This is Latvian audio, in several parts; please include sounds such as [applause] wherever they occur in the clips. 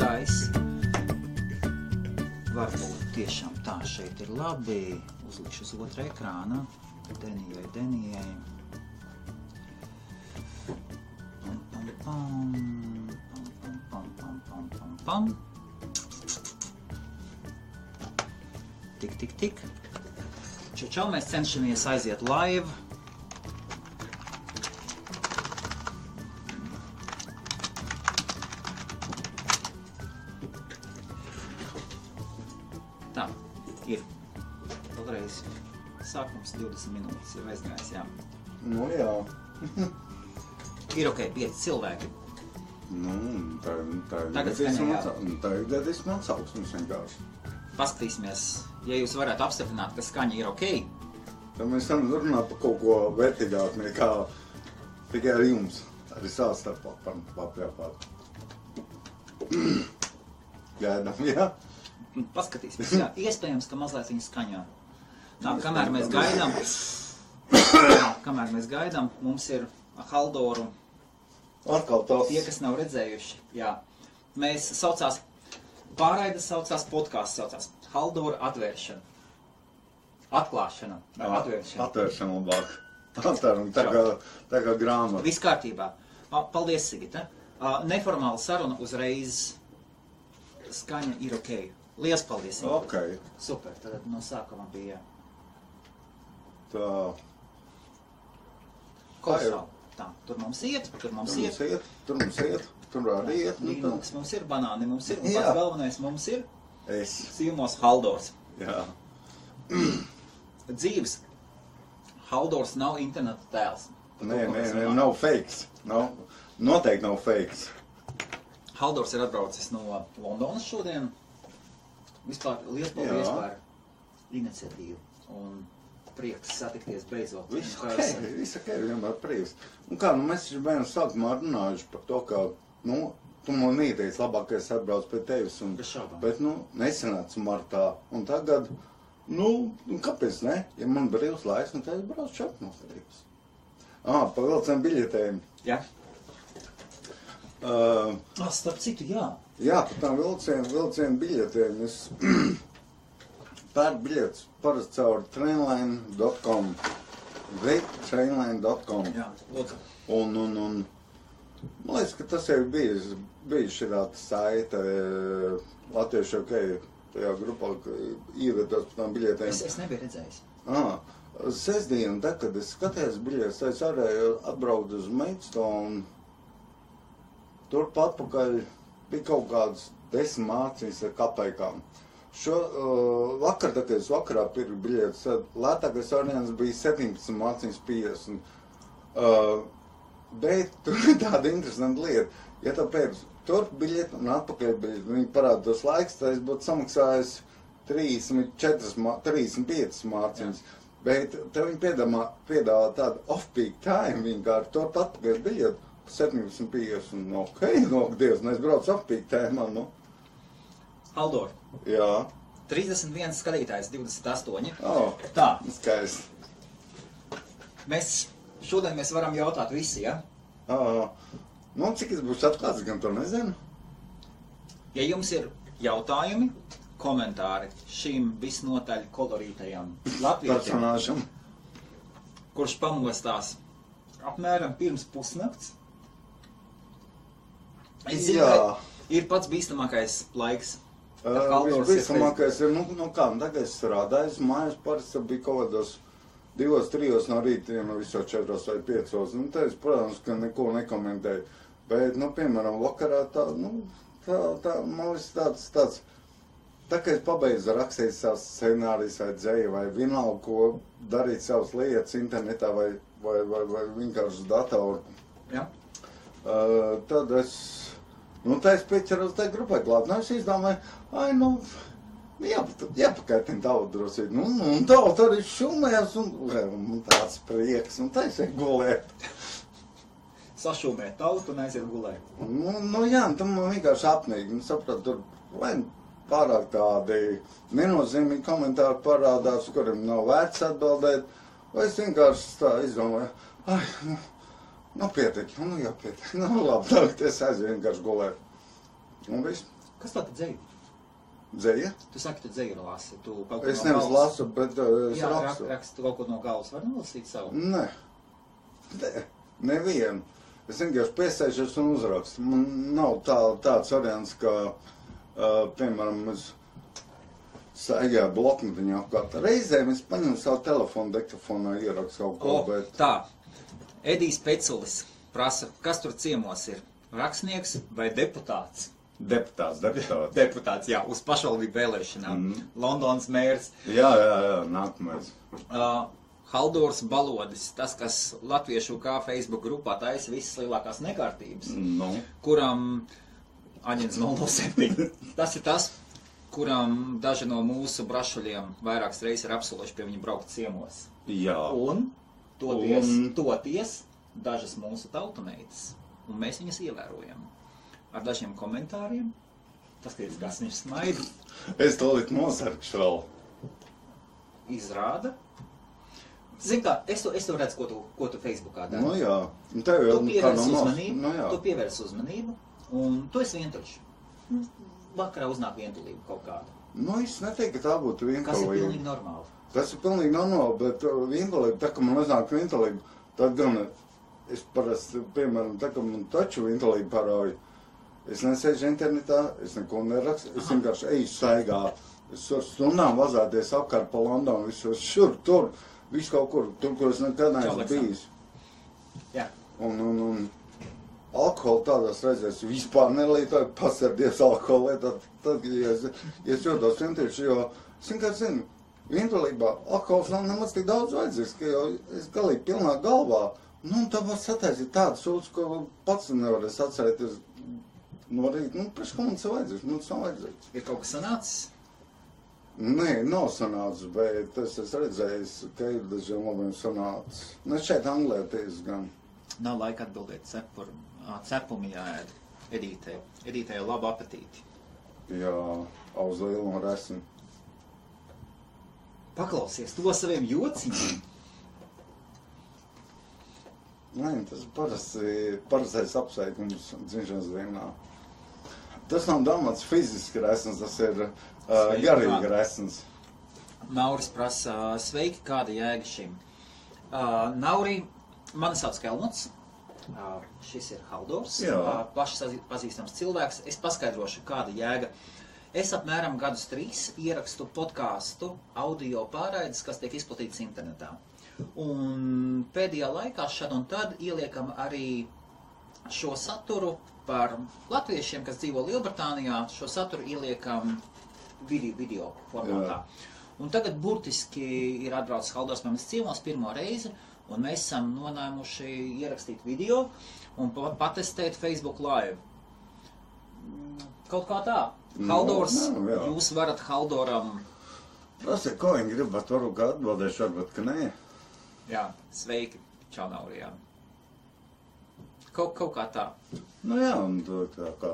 aizgājis. Varbūt tiešām tā šeit ir labi. Uzlikšu uz otra ekrāna. Denijai, Denijai. Pam, pam, pam. Pam, pam, pam, pam, pam, pam. Tik, tik, tik. Čau, čau, mēs cenšamies aiziet live. 20 minūtes ir aizgājis, jā. Nu jā. [laughs] Ir ok, 5 cilvēki. Nu, tā, tā ir Tagad gadījis man nu, Tā ir gadījis man atsauksmes vienkārši. Paskatīsimies, ja jūs varētu apstiprināt, ka skaņa ir ok. Tad mēs varam runāt par kaut ko vērtīgāku nekā tikai ar jums. Arī savā starpā papļāpāt. Gaidām, jā? Paskatīsimies, jā, iespējams, ka mazliet viņa skaņā. Tā, kamēr mēs gaidām, jā, kamēr mēs gaidām, mums ir Haldoru Atkal tas. Tie, kas nav redzējuši, jā, mēs saucās, pārraides saucās podkāsts, saucās Haldora atvēršana. Atklāšana, vai atvēršana. Atvēršana labāk. Atvērum, tā kā, tā kā grāmata. Viss kārtībā. Paldies, Sigita. Neformāla saruna uzreiz. Skaņa ir ok. Lielas paldies. Sigita. Ok. Super. Tad no sākuma bija Tā. kolosāli. Tā, tur mums iet, tur mums Tur iet. mums iet, tur mums iet, tur arī iet. Nu, tā. Līnums mums ir, banāni mums ir, un pats galvenais mums ir Es. Sīmos Haldors. Jā. [clears throat] dzīves. Haldors nav interneta tēls. Nē, nē, nē, runājam. nav fakes. Nav, noteikti nav fakes. Haldors ir atbraucis no Londonas šodien. Vispār liels paldies par iniciatīvu. Un prieks satikties beidzot. Viss ok, viss ok, vienmēr prieks. Un kā, nu mēs taču bērnu sākumā runājuši par to, ka, nu, tu man nieteici labākais atbrauc pie tevis. Un, bet, nu, nesanāca martā. Un tagad, nu, nu, kāpēc ne? Ja man brīvs laiks, nu, tad es braucu šeit no brīvs. Ah, pa vilcienu biļetēm. Jā, Uh, ah, starp citu, jā. Jā, par tām vilcienu, vilcienu biļetēm. Es [clears throat] pērku biļetes parasti caur trainline.com. Trainline.com. jā. Lūdzu. Un, un, un man liekas, ka tas jau ir bijis, bijis šī saite eh, latviešu ok, tajā grupā, ka ievedos par tām biļetēm. Es, es nebiju redzējis. Ah, sestdien, tad, kad es skatījos biļetes, es arī atbraucu uz Maidstone. Turpat pakaļ bija kaut kādas desmit mācīs ar kapaikām. Šo uh, vakar, tad, kad es vakarā pirku biļetes, tad lētākais variants bija 17 mācīs 50. Uh, bet tur ir tāda interesanta lieta. Ja tu pēc turp biļeti un atpakaļ biļeti, viņi parāda tos laiks, tad es būtu samaksājis 34, mā- 35 mārciņas. Bet tev viņi piedāvā, piedāvā tādu off-peak time, vienkārši tur atpakaļ biļeti. 17,50. Nu, ok, no Dievs, nu es braucu off-peak time, nu. Haldor. Jā, 31 skatītājs, 28. oh, Tā, skaisti. mēs šodien mēs varam jautāt visi, ja? Uh, nu, cik es būšu atklāts, gan to nezinu. Ja jums ir jautājumi, komentāri šīm visnotaļ kolorītajam latvietim, Personāžam. kurš pamostās apmēram pirms pusnakts, es zinu, ir pats bīstamākais laiks. Kad Haldors ir nu, nu kā, nu, tagad es strādāju, es mājās parasti bija kaut kādos divos, trijos no rīta, ja nu visos četros vai piecos. Nu, te es, protams, ka neko nekomentēju. Bet, nu, piemēram, vakarā tā, nu, tā, tā, man liekas tāds, tāds, tā kā es pabeidzu rakstīt savus scenārijus vai dzēju vai vienalga, ko darīt savas lietas internetā vai, vai, vai, vai vienkārši uz datoru. Ja? Uh, tad es, nu, tā es pieķeros tai grupai klāt. Nu, es izdomāju, ai, nu, jā, jāpakaitina tautu drusīt. Nu, nu, un tauta arī šumēs, un, un tāds prieks, un tā es eju gulēt. Sašūmēt tautu un aiziet gulēt. Nu, nu jā, un tam man vienkārši apnīgi. Nu, sapratu, tur vai pārāk tādi nenozīmīgi komentāri parādās, kuriem nav vērts atbildēt. Vai es vienkārši tā izdomāju, ai, nu, nu pietiek, nu jā, pietiek. Nu labi, tagad es aizēju vienkārši gulēt. Un viss. Kas tā tad dzēja? Dzēja? Tu saki, tu dzēju lasi. Tu kaut ko Es no nevis galvas- lasu, bet uh, es Jā, rak, rakstu. rakstu kaut ko no galvas. Var nolasīt savu? Nē, Nē. nevienu. Es vienkārši piesēžos un uzrakstu. Man nav tā, tāds variants, ka, uh, piemēram, es staigāju bloknotiņā apkārt. Reizēm es paņemu savu telefonu, diktafonā ierakstu kaut ko, O, bet tā. Edijs Peculis prasa, kas tur ciemos ir? Rakstnieks vai deputāts? deputāts, deputāts. Deputāts, jā, uz pašvaldību vēlēšanām. Mhm. Londons mērs. Jā, jā, jā, nākamais. Uh, Haldors Balodis, tas, kas latviešu kā Facebook grupā taisa visas lielākās nekārtības, Nu, kuram Aņins 007, tas ir tas, kuram daži no mūsu brašuļiem vairākas reizes ir apsološi pie viņa braukt ciemos. jā. Un toties, Un- toties dažas mūsu tautameitas, un mēs viņas ievērojam. Ar dažiem komentāriem, tas, ka kas viņš smaida, Es tūlīt nosarkšu vēl. izrāda. Zini kā, es to, es to redzu, ko tu, ko tu Facebookā dari. Nu jā, un tev jau kādam nos- uzmanību, Nu jā. tu pievērs uzmanību, un tu esi vientuļš. Vakarā uznāk vientulība kaut kāda, Nu, es neteiktu, ka tā būtu kas ir pilnīgi vienkārši. normāli. Tas ir pilnīgi normāli, bet uh, vienkārši, tā kā man uznāk vienkārši, tad gan es parasti, piemēram, tā kā man taču vienkārši parāju, es nesēžu internetā, es neko nerakstu, es vienkārši eju staigā. Es varu stundām vazāties apkārt pa Londonu, visos šur, tur, visu kaut kur, tur, kur es nekad neesmu bijis. Jā, Un, un, un alkoholu tādās reizēs vispār nelietoju, pasardies alkoholu lietot. Tad, ja es, ja es jūtos vienkārši, jo, es vienkārši zinu, vienkāršībā alkohols nav nemaz tik daudz vajadzīgs, ka jau es galīgi pilnā galvā. Nu, tā var sataisīt tādu sūdzu, ko pats nevarēs atcerēties no rīta. Nu, priekš, ko man tas vajadzīgs? Man tas nav vajadzīgs. ir kaut kas sanācis. Nē, nav sanācis, bet es esmu redzējis, ka ir dažiem labiem sanācis. Ne šeit Anglijā tiesa gan. Nav laika atbildēt cepur, cepumi jāēd. Edītē. Edītē jau labu apetīti. Jā, uz lielu un resni. Paklausies to saviem jociņiem. Nē, tas parasti parastais apsveikums dzimšanas dienā. Tas nav domāts fiziski resns, tas ir uh, Sveiki, garīgi resns. Nauris prasa, sveiki, kāda jēga šim? Uh, Nauri, mani sauc Kelmots. Uh, šis ir Haldors. Uh, sazi- pazīstams cilvēks. Es paskaidrošu, kāda jēga. Es apmēram gadus trīs ierakstu podkāstu, audio pārraides, kas tiek izplatītas internetā. Un pēdējā laikā šad un tad ieliekam arī šo saturu par latviešiem, kas dzīvo Lielbritānijā. Šo saturu ieliekam video, video formātā. Un tagad burtiski ir atbraucis Haldors mums ciemos pirmo reizi, un mēs esam nolēmuši ierakstīt video un pa- patestēt Facebook live. Kaut kā tā. Nu, Haldors, nu, jā. jūs varat Haldoram, Prasiet, ko viņi grib, bet varbūt atbildēšu, varbūt ka nē. jā, sveiki, čau Naurijā. Kaut, kaut kā tā. Nu jā, un to tā kā,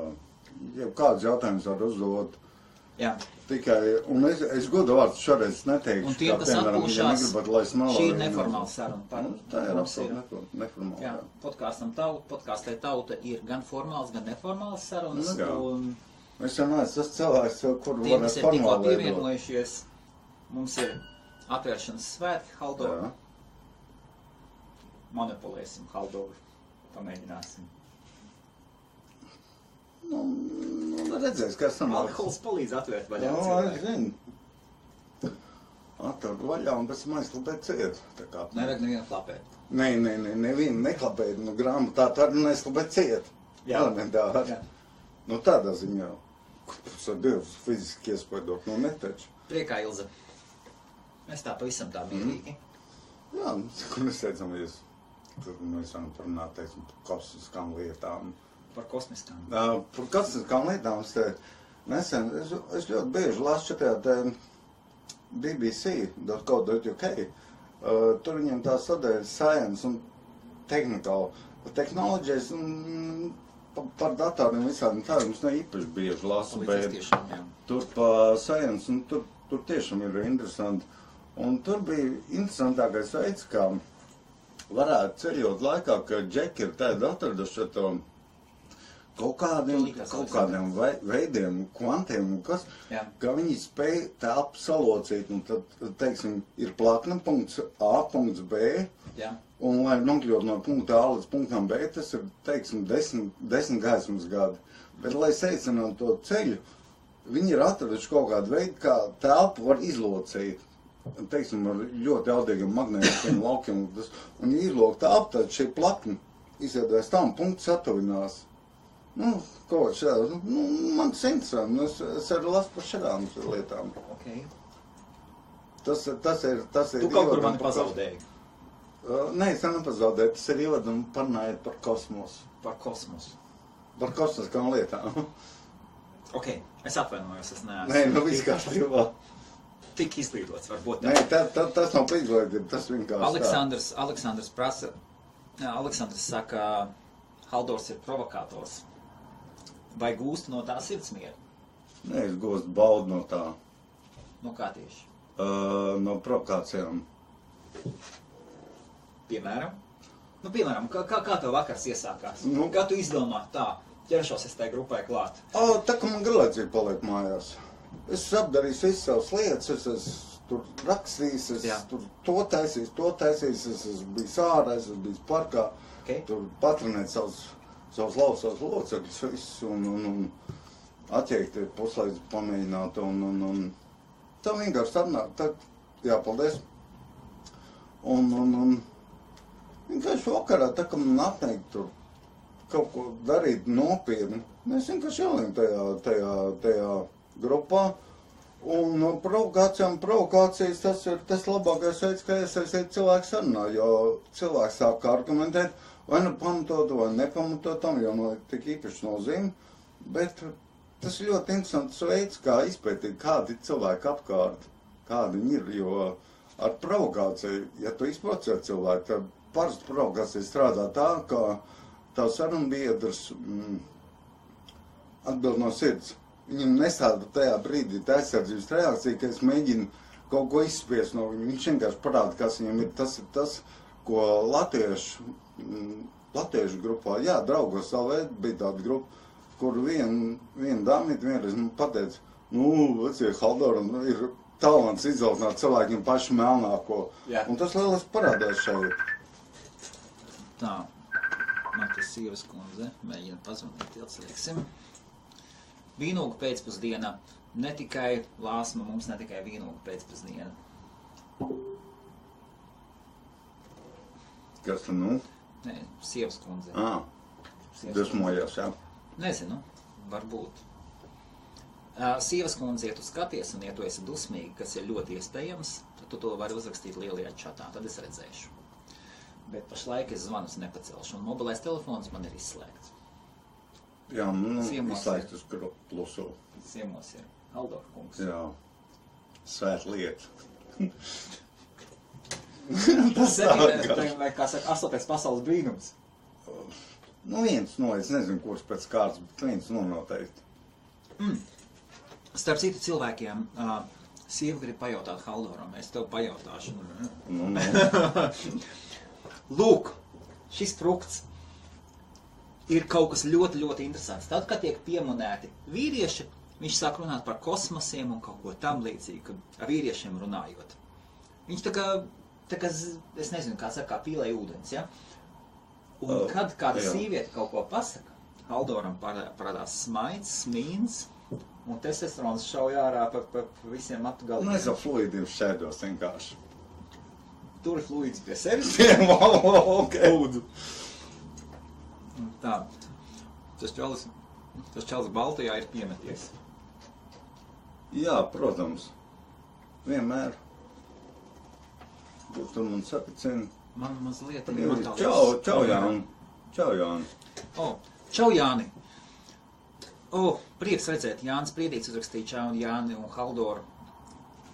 ja kāds jautājums var uzdot, Jā. tikai, un es, es godu vārdu šoreiz neteikšu, Un tie, kas piemēram, ja atpūšās, negribat, lai es melāju, šī ir nu, neformāla saruna. Par, Nu, tā ir absolūti neformāla. Jā, podkāstam tauta, podkāstai tauta ir gan formāls, gan neformāls sarunas. Nu, jā. un Es jau neesmu tas cilvēks, kur tiem, varētu formāli pievienojušies, mums ir atvēršanas svētki Haldorā. Jā. Monopolēsim Haldoru. Pamēģināsim. Nu, nu, redzēs, kas tam Alkohols palīdz atvērt vaļā Jā, es cilvēku. zinu. Atver vaļā un pēc tam aizklapēt ciet. Tā kā. Nevajag nevienu klapēt. Nē, nē, nē, nevienu neklapēt. Nu, grāmatā tā arī neizklapēt ciet. Jā. Elementāri. Jā. Nu, tādā ziņā. Tas ir Dievs fiziski iespaidot. Nu, netaču. Priekā, Ilza. Mēs tā pavisam tā mierīgi. Jā, nu, mēs teicamies. Tad mēs varam parunāt, teiksim, par kosmiskām lietām. Par kosmiskām. Uh, par kosmiskām lietām es te nesen, es, es ļoti bieži lasu šajā te BBC.co.uk. Uh, tur viņiem tā sadaļa science un technical. Technologies un pa, par datoriem visādiem tādiem es ne īpaši bieži lasu, bet tiešām, jā. tur pa science un tur, tur tiešām ir interesanti. Un tur bija interesantākais veids, kā varētu ceļot laikā, ka džeki ir tādi atraduši to kaut kādiem, kaut kādiem vei- veidiem, kvantiem, un kas, Jā. ka viņi spēj telpu salocīt, un tad, teiksim, ir plakna punkts A, punkts B, Jā. Un lai nokļūtu no punkta A līdz punktam B, tas ir, teiksim, desmit, desmit gaismas gadi. Bet, lai seicinātu to ceļu, viņi ir atraduši kaut kādu veidu, kā telpu var izlocīt. Teiksim, ar ļoti jaudīgiem magnētiskiem laukiem. Tas, un, ja izlok telpu, tad šī plakna izvedēs tam punkts satuvinās. Nu, kaut kā šādā, nu, man tas interesanti, nu, es, es arī lasu par šādām lietām. Okay. Tas, tas ir, tas ir. Tu kaut kur mani pazaudēji Uh, Nē, es nepazaudēju, tas ir ievadam parunājot par kosmosu. par kosmosu. Par kosmiskām lietām. Ok, es atvainojos, es neesmu. Nē, nu viss kārtībā. Tik izglītots, varbūt. Nē, tā, tā, tas nav izglītība, tas vienkārši tā. Aleksandrs, Aleksandrs prasa, jā, Aleksandrs saka, Haldors ir provokators. Vai gūst no tā sirdsmieru? Nē, es gūstu baudu no tā, Nu, kā tieši? uh, no provokācijām. Piemēram? Nu, piemēram, kā, kā, kā tev vakars iesākās? Nu. Kā tu izdomā tā, ķeršos es tai grupai klāt? O, tā kā man garlaicīgi paliek mājās. Es apdarīju visas savas lietas, es esmu tur rakstījis, es Jā. tur to taisījis, to taisījis, es esmu bijis ārā, es esmu bijis parkā. Okay. Tur patronēt savus, savus lausās locekļus, visu, un, un, un atteikti puslaidz pamēģināt, un, un, un tā vienkārši sarunāt, tad, jā, paldies. Un, un, un vienkārši vakarā, tā kā man atnāk tur kaut ko darīt nopietni, mēs vienkārši ielien tajā, tajā, tajā grupā. Un provokācijām, provokācijas tas ir tas labākais veids, kā iesaistīt cilvēku sarunā, jo cilvēks sāk argumentēt, vai nu pamatot, vai nepamatot tam, jo no tik īpaši nozīme, bet tas ir ļoti interesants veids, kā izpētīt, kādi cilvēki apkārt, kādi viņi ir, jo ar provokāciju, ja tu izprovocē cilvēku, tad parasti provokācija strādā tā, ka tavs sarunbiedrs mm, atbild no sirds. Viņam nesāda tajā brīdī tā aizsardzības reakcija, ka es mēģinu kaut ko izspiest no viņa. Viņš vienkārši parāda, kas viņam ir. Tas ir tas, ko latviešu, mm, latviešu grupā, jā, draugos savā bija tāda grupa, kur viena vien dāmīte vienreiz man pateica, nu, vecie Haldora, nu, ir talants izaugsmēt cilvēkiem pašu melnāko. Jā. Un tas lieliski parādās šeit. Tā, man tas sievas kundze mēģina pazvanīt, atslēgsim. Vīnogu pēcpusdiena, ne tikai lāsma, mums ne tikai vīnogu pēcpusdiena. Kas tu, nu? Nē, sievas kundze. Ā, Sievas dusmojās, jā. Nezinu, varbūt. Uh, Sievas kundze, ja tu skaties, un ja tu esi dusmīgi, kas ir ļoti iespējams, tad tu to vari uzrakstīt lielajā čatā, tad es redzēšu. Bet pašlaik es zvanus nepacelšu, un mobilais telefons man ir izslēgts. Jā, nu, Ciemos. izslēgt uz plusu. Ciemos ir Aldor kungs. Jā. Svēt lieta. [laughs] Tas ir, vai kā saka, astotais pasaules brīnums. Nu, viens no, es nezinu, kurš pēc kārtas, bet viens no noteikti. Starp citu cilvēkiem, uh, sieva grib pajautāt Haldoram, es tev pajautāšu. Nu, nu. [laughs] Lūk, šis frukts ir kaut kas ļoti, ļoti interesants. Tad, kad tiek pieminēti vīrieši, viņš sāk runāt par kosmosiem un kaut ko tam līdzīgu, ar vīriešiem runājot. Viņš tā kā, tā kā es nezinu, kā saka, pīlē ūdens, ja? Un Uh, kad kāda jā. sīviete kaut ko pasaka, Haldoram parā- parādās smaids, smīns, un testosterons šauj ārā pa, pa, pa visiem matu Nu, es ar fluidiem šēdos vienkārši. Tur ir fluids pie sevis. [laughs] ok. Lūdzu. Tā. Tas čalis, tas čalis Baltijā ir piemeties. Jā, protams. Vienmēr. Kur tu man saka, ceni? Man mazliet Čau, čau, Jāni. Čau, Jāni. O, čau, Jāni. O, prieks redzēt, Jānis Priedīts uzrakstīja čau, Jāni un Haldoru.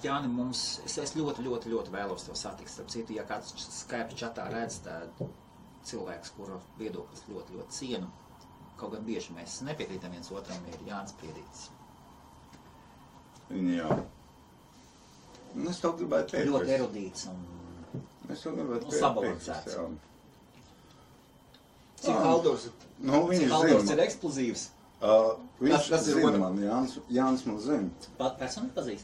Jāni, mums, es, es ļoti, ļoti, ļoti vēlos tev satikt. Starp citu, ja kāds Skype čatā redz, tad cilvēks, kura viedoklis ļoti, ļoti cienu, kaut gan bieži mēs nepiekrītam viens otram, ir Jānis Priedīts. Jā. Nu, Es to gribēju teikt. Ļoti erudīts un Es to gribētu teikt. sabalansēts. Cik Ah. Haldors, Nu, cik zina. ir eksplozīvs? Uh, viņš Tas- tas ir zina otrs. man, Jānis, Jānis man zina. Pat personīgi pazīst.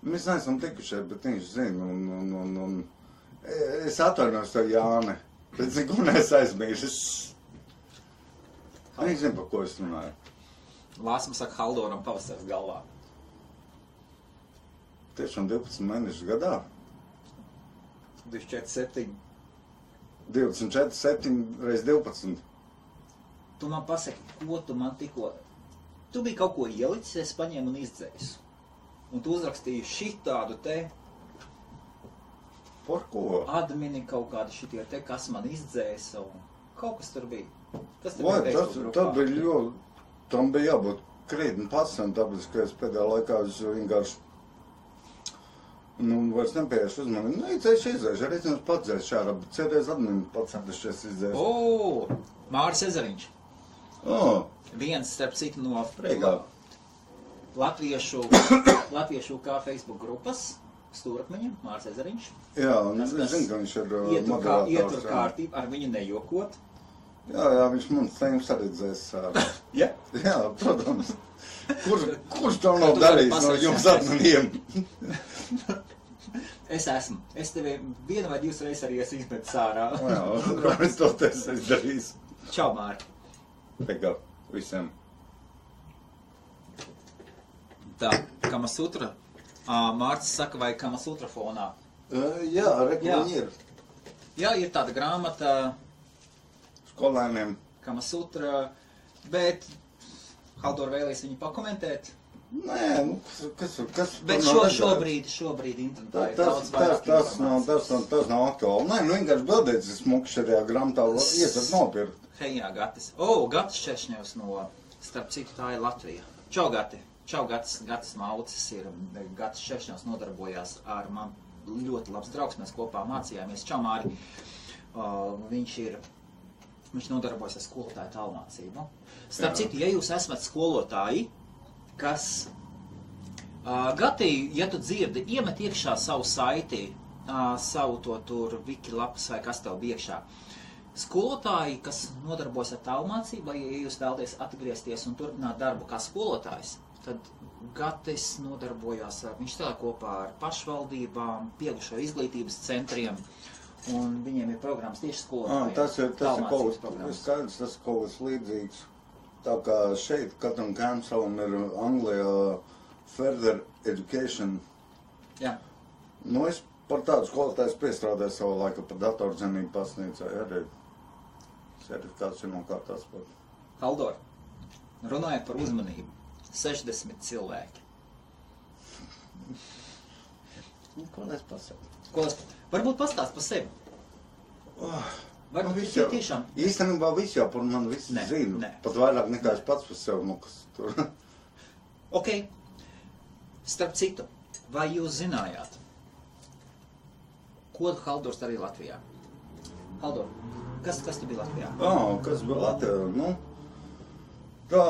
Mēs neesam tikušies, bet viņš zina. Un, un, un, un es atvainojos tev, Jāni. Bet neko neesmu aizmirsis. Viņš zina, par ko es runāju. Lāsam saka Haldoram pavasaris galvā. Tiešām 12 mēnešus gadā. 24, 7. 24, 7 reizes 12. Tu man pasaki, ko tu man tikko... Tu biji kaut ko ielicis, es paņēmu un izdzēsu. Un tu uzrakstīji šitādu te Par ko? admini kaut kādu šitie te, kas man izdzēsa un kaut kas tur bija. Kas tur Vai, bija tas, tas grupā? bija ļoti. Tam bija jābūt krietni pasam, tāpēc, ka es pēdējā laikā es vienkārši. Nu, vairs nepieiešu uzmanību. Nu, izdzēšu, izdzēšu. Arī es pats dzēšu šādā, bet cēdēs admini pats centušies izdzēst. O, Māris Ezeriņš. Oh, Viens, starp citu, no Reigā. Latviešu, latviešu kā Facebook grupas stūrakmeņiem, Māris Ezeriņš. jā, es kas zinu, ka viņš ir uh, Ietur, kā, ietur jā. kārtību, ar viņu nejokot. Jā, jā, viņš man teims arī dzēs. ā. Ja? Jā, protams. Kur, kurš to nav darījis no jums adminiem? [laughs] Es esmu. Es tevi vienu vai divas reizes arī esmu izmetis ārā. Jā, [laughs] [laughs] Rāvis to te esi darījis. Čau, Māri. Pekā, visiem. Tā, Kamasutra. Mārcis saka, vai Kamasutra fonā. Uh, jā, re, Jā. viņi ir. Jā, ir tāda grāmata Skolēniem. Kamasutra, bet Haldor vēlēs viņu pakomentēt. Nē, nu, kas, kas, Bet šo, nav šobrīd, šobrīd internetā Tā, ir tas, daudz tas, vairāk tas, nav, informācijas. tas, nav, tas nav aktuāli. Nē, nu vienkārši bildēts, es smuku šajā grāmatā iesat nopirkt. Hei, jā, Gatis. O, Gatis Češņevs no, starp citu, tā ir Latvija. Čau, Gati. Čau, Gatis, Gatis Maucis ir, Gatis Češņevs nodarbojās ar man ļoti labs draugs, mēs kopā mācījāmies. Čau, Māri. Uh, viņš ir, viņš nodarbojas ar skolotāju tālmācību. Starp citu, ja jūs esat skolotāji, kas Uh, Gati, ja tu dzirdi, iemet iekšā savu saiti, uh, savu to tur wikilapas vai kas tev iekšā. Skolotāji, kas nodarbojas ar tālmācību, vai ja jūs vēlaties atgriezties un turpināt darbu kā skolotājs, tad Gatis nodarbojās ar, viņš strādā kopā ar pašvaldībām, pieaugušo izglītības centriem, un viņiem ir programmas tieši Ah, skolotājiem. tas ir, tas ir kaut kas skaidrs, tas ir kaut kas līdzīgs. Tā kā šeit katram kancelam ir Anglijā further education. Jā. Nu, es par tādu skolotājs piestrādāju savu laiku par datorzinību pasniedzēju arī. Certifikāts ir nokārtās par. Haldor, runājot par uzmanību, 60 cilvēki. Nu, ko lai es pasaku? Ko es varbūt pastāst par sevi? Oh, Varbūt tas jau, tiešām. īstenībā viss jau par mani viss Nē, zina. nē. Pat vairāk nekā es pats par sevi, nu, kas tur. [laughs] Ok. Starp citu, vai jūs zinājāt, ko Haldors darīja Latvijā? Haldor, kas, kas tu biji Latvijā? Ah, kas bija Latvijā? Nu, tā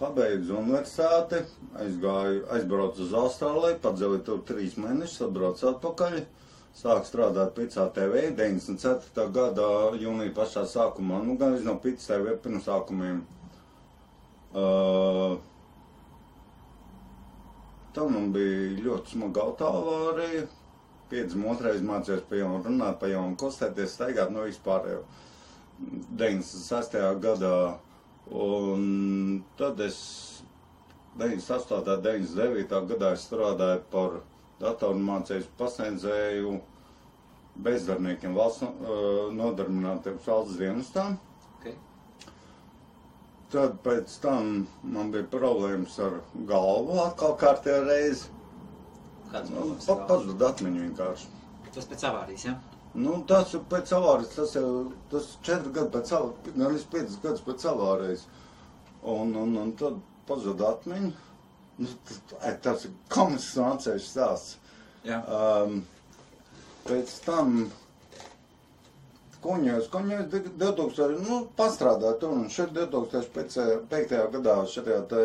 pabeidzu universitāti, aizgāju, aizbraucu uz Austrāliju, padzīvoju tur trīs mēnešus, atbraucu atpakaļ. Sāku strādāt Pitsā TV 94. gada jūnija pašā sākumā, nu gan no Pitsā TV pirms sākumiem. Uh, Tam man bija ļoti smaga. Piedzim otrais mācījos pa jaunu runāt, pa jaunu kustēties, staigāt no vispārējo 96. gadā. Un tad es 98. 99. gadā es strādāju par datoru mācījumu pasniedzēju bezdarbniekiem valsts uh, nodarbinātības valsts dienestām. Okay. Tad pēc tam man bija problēmas ar galvu atkal kārtējā reizi. Kāds Nu, pa, pazuda atmiņa vienkārši. Tas pēc avārijas, ja? Nu, tas ir pēc avārijas, tas jau tas četri gadi pēc avārijas, gan arī piecas gadus pēc avārijas. Un, un, un tad pazuda atmiņa. Nu, tas, ir komisks nācējs stāsts. Jā. Um, pēc tam Kuņos, kuņos 2000, nu, pastrādāt tur, un šeit 2005. gadā šajā te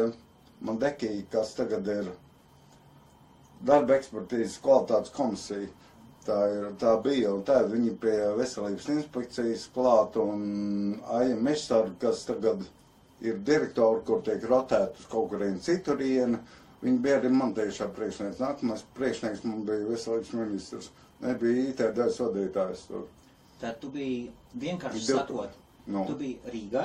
man dekī, kas tagad ir darba ekspertīzes kvalitātes komisija, Tā, ir, tā bija un tā viņi pie veselības inspekcijas klāt un Aija Mešsar, kas tagad ir direktori, kur tiek rotēti uz kaut kurien citurienu. Viņi bija arī man tiešā priekšnieks. Nākamais priekšnieks man bija veselības ministrs. Nebija IT daļas vadītājs tur. Tad tu biji vienkārši Div- sakot, Nu, tu biji Rīgā,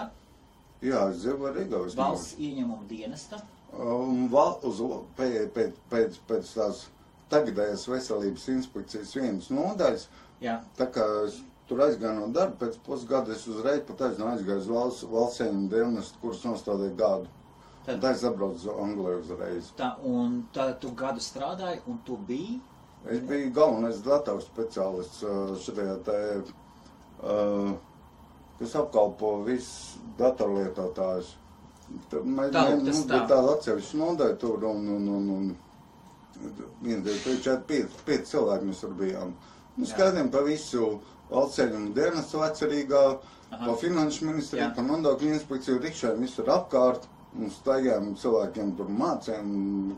jā, es dzīvoju Rīgā. valsts ieņemuma dienesta. Un val, uz, pēc, pēc, pēc, pēc tās tagadējās veselības inspekcijas vienas nodaļas, Jā, tā kā es tur aizgāju no darba, pēc pusgada es uzreiz pat aizgāju, aizgāju uz valsts, valsts ieņemuma dienestu, kurus nostādīju gadu. tad, Tā es atbraucu uz Angliju uzreiz. tā, un tad tu gadu strādāji, un tu biji, Es biju galvenais datoru speciālists uh, šajā te, uh, kas apkalpo visus datorlietotājus. Tad Mēs, Tā, mēs, mums tā. bija tāda atsevišķa nodaļa tur un, un, un, un trīs, četri, pieci, pieci cilvēki mēs tur bijām. Nu, Jā. skatījām pa visu valsts ceļumu dienestu vecerīgā, Aha. pa finanšu ministriju, Jā. pa nodokļu inspekciju, rikšējām visur apkārt. Un staigājām cilvēkiem tur mācījām,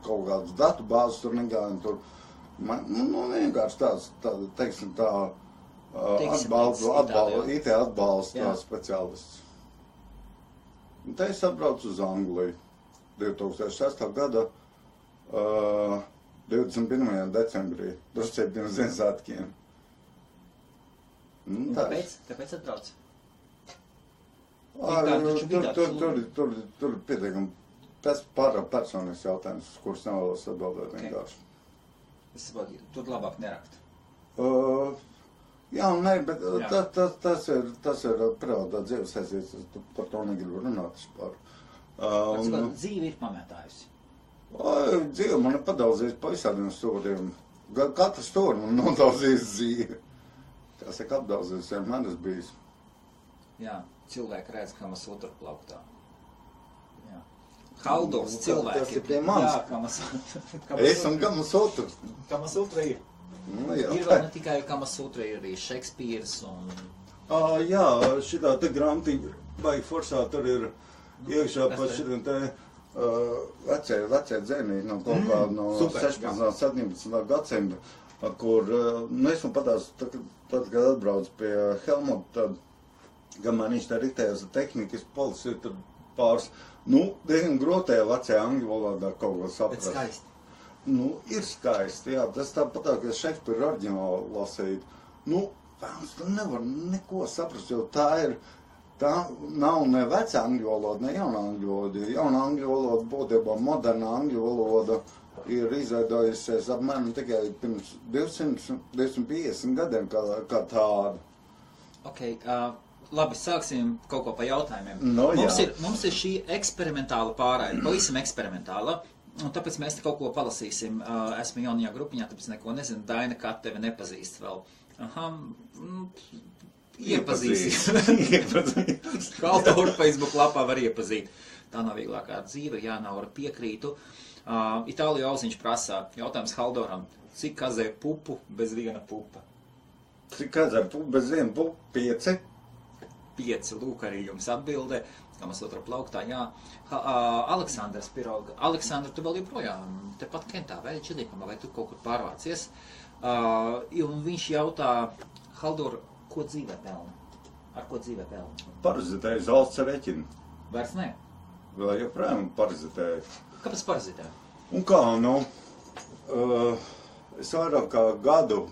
kaut kādas datu bāzes tur negājām. Tur. Man, nu, nu, vienkārši tāds, tā, teiksim, tā, atbalsta, atbalsta. IT atbalsta speciālists. Un te es atbraucu uz Angliju 2006. gada uh, 21. decembrī, drusku pirms Ziemassvētkiem. Nu, tā. tāpēc, tāpēc atbrauc. Bija Tur, tur, tur, tur, tur ir pietiekami. Tas pārāk personisks jautājums, kurus nevēlos atbildēt Ok. vienkārši. Es saprotu, tur labāk nerakt. Uh, jā, nē, bet Jā. ta, ta, tas ir, tas ir privātā dzīves aizies, par to negribu runāt vispār. Un, saprotu, dzīve ir pamētājusi. Dzīve man ir padaudzies pa visādiem stūriem. Katru stūri man nodaudzies dzīve. Tas ir apdaudzies, vienmēr es bijis. Jā, cilvēki redz, kā mēs otru plauktā. Jā. Haldors Nu, tas cilvēki. ir pie manis. Jā, mēs, [laughs] kā Es un gamas otrs. Kā mēs otrā ir. Nu, jā. Ir vēl ne tikai kā mēs otrā ir arī Šekspīrs un... Ā, jā, šitā te grāmatiņa baigi forsā, tur ir iekšā kas pa šitiem te uh, vecie, vecie dzēnī no kaut kā Mm, no super, 16. 17. gadsimta, kur, uh, nu, es man patās, tad, tad, kad atbrauc pie Helmuta, tad, gan man viņš tā ritējas tehnikas policija, tad pāris, nu, diezgan grotē vecajā angļu valodā kaut ko Bet saprast. skaisti. Nu, ir skaisti, jā. Tas tāpat tā, ka Šekspīra oriģināli lasīt. Nu, vēlams, tu nevar neko saprast, jo tā ir, tā nav ne vecā angļu valoda, ne jaunā angļu valoda. Jaunā angļu valoda, būtībā moderna angļu valoda ir izveidojusies apmēram tikai pirms 200, 250 gadiem kā, kā tāda. Ok, uh, labi, sāksim kaut ko pa jautājumiem. Mums, jā. ir, mums ir šī eksperimentāla pārēja, pavisam eksperimentāla. Un tāpēc mēs te kaut ko palasīsim. Esmu jaunajā grupiņā, tāpēc neko nezinu. Daina, kā tevi nepazīst vēl. Aha, mm, iepazīsim. Iepazīst. [laughs] Kā autoru Facebook lapā var iepazīt. Tā nav vieglākā dzīve, jā, nav ar piekrītu. Uh, Itāliju auziņš prasā, jautājums Haldoram, cik kazē pupu bez viena pupa? Cik kazē, pu- bez viena pupa pieci? Pieci, lūk, arī jums atbildē, kā mēs otrā plauktā, jā. Ha, uh, Aleksandrs Piroga. Aleksandra, tu vēl joprojām tepat Kentā, vai Čidīkamā, vai tu kaut kur pārvācies? Uh, un viņš jautā, Haldor, ko dzīvē pelna? Ar ko dzīvē pelna? Parazitēju valsts reķinu. Vairs ne. Vēl joprojām parazitēju. Kāpēc parazitē? Un kā, nu, uh, es vairāk kā gadu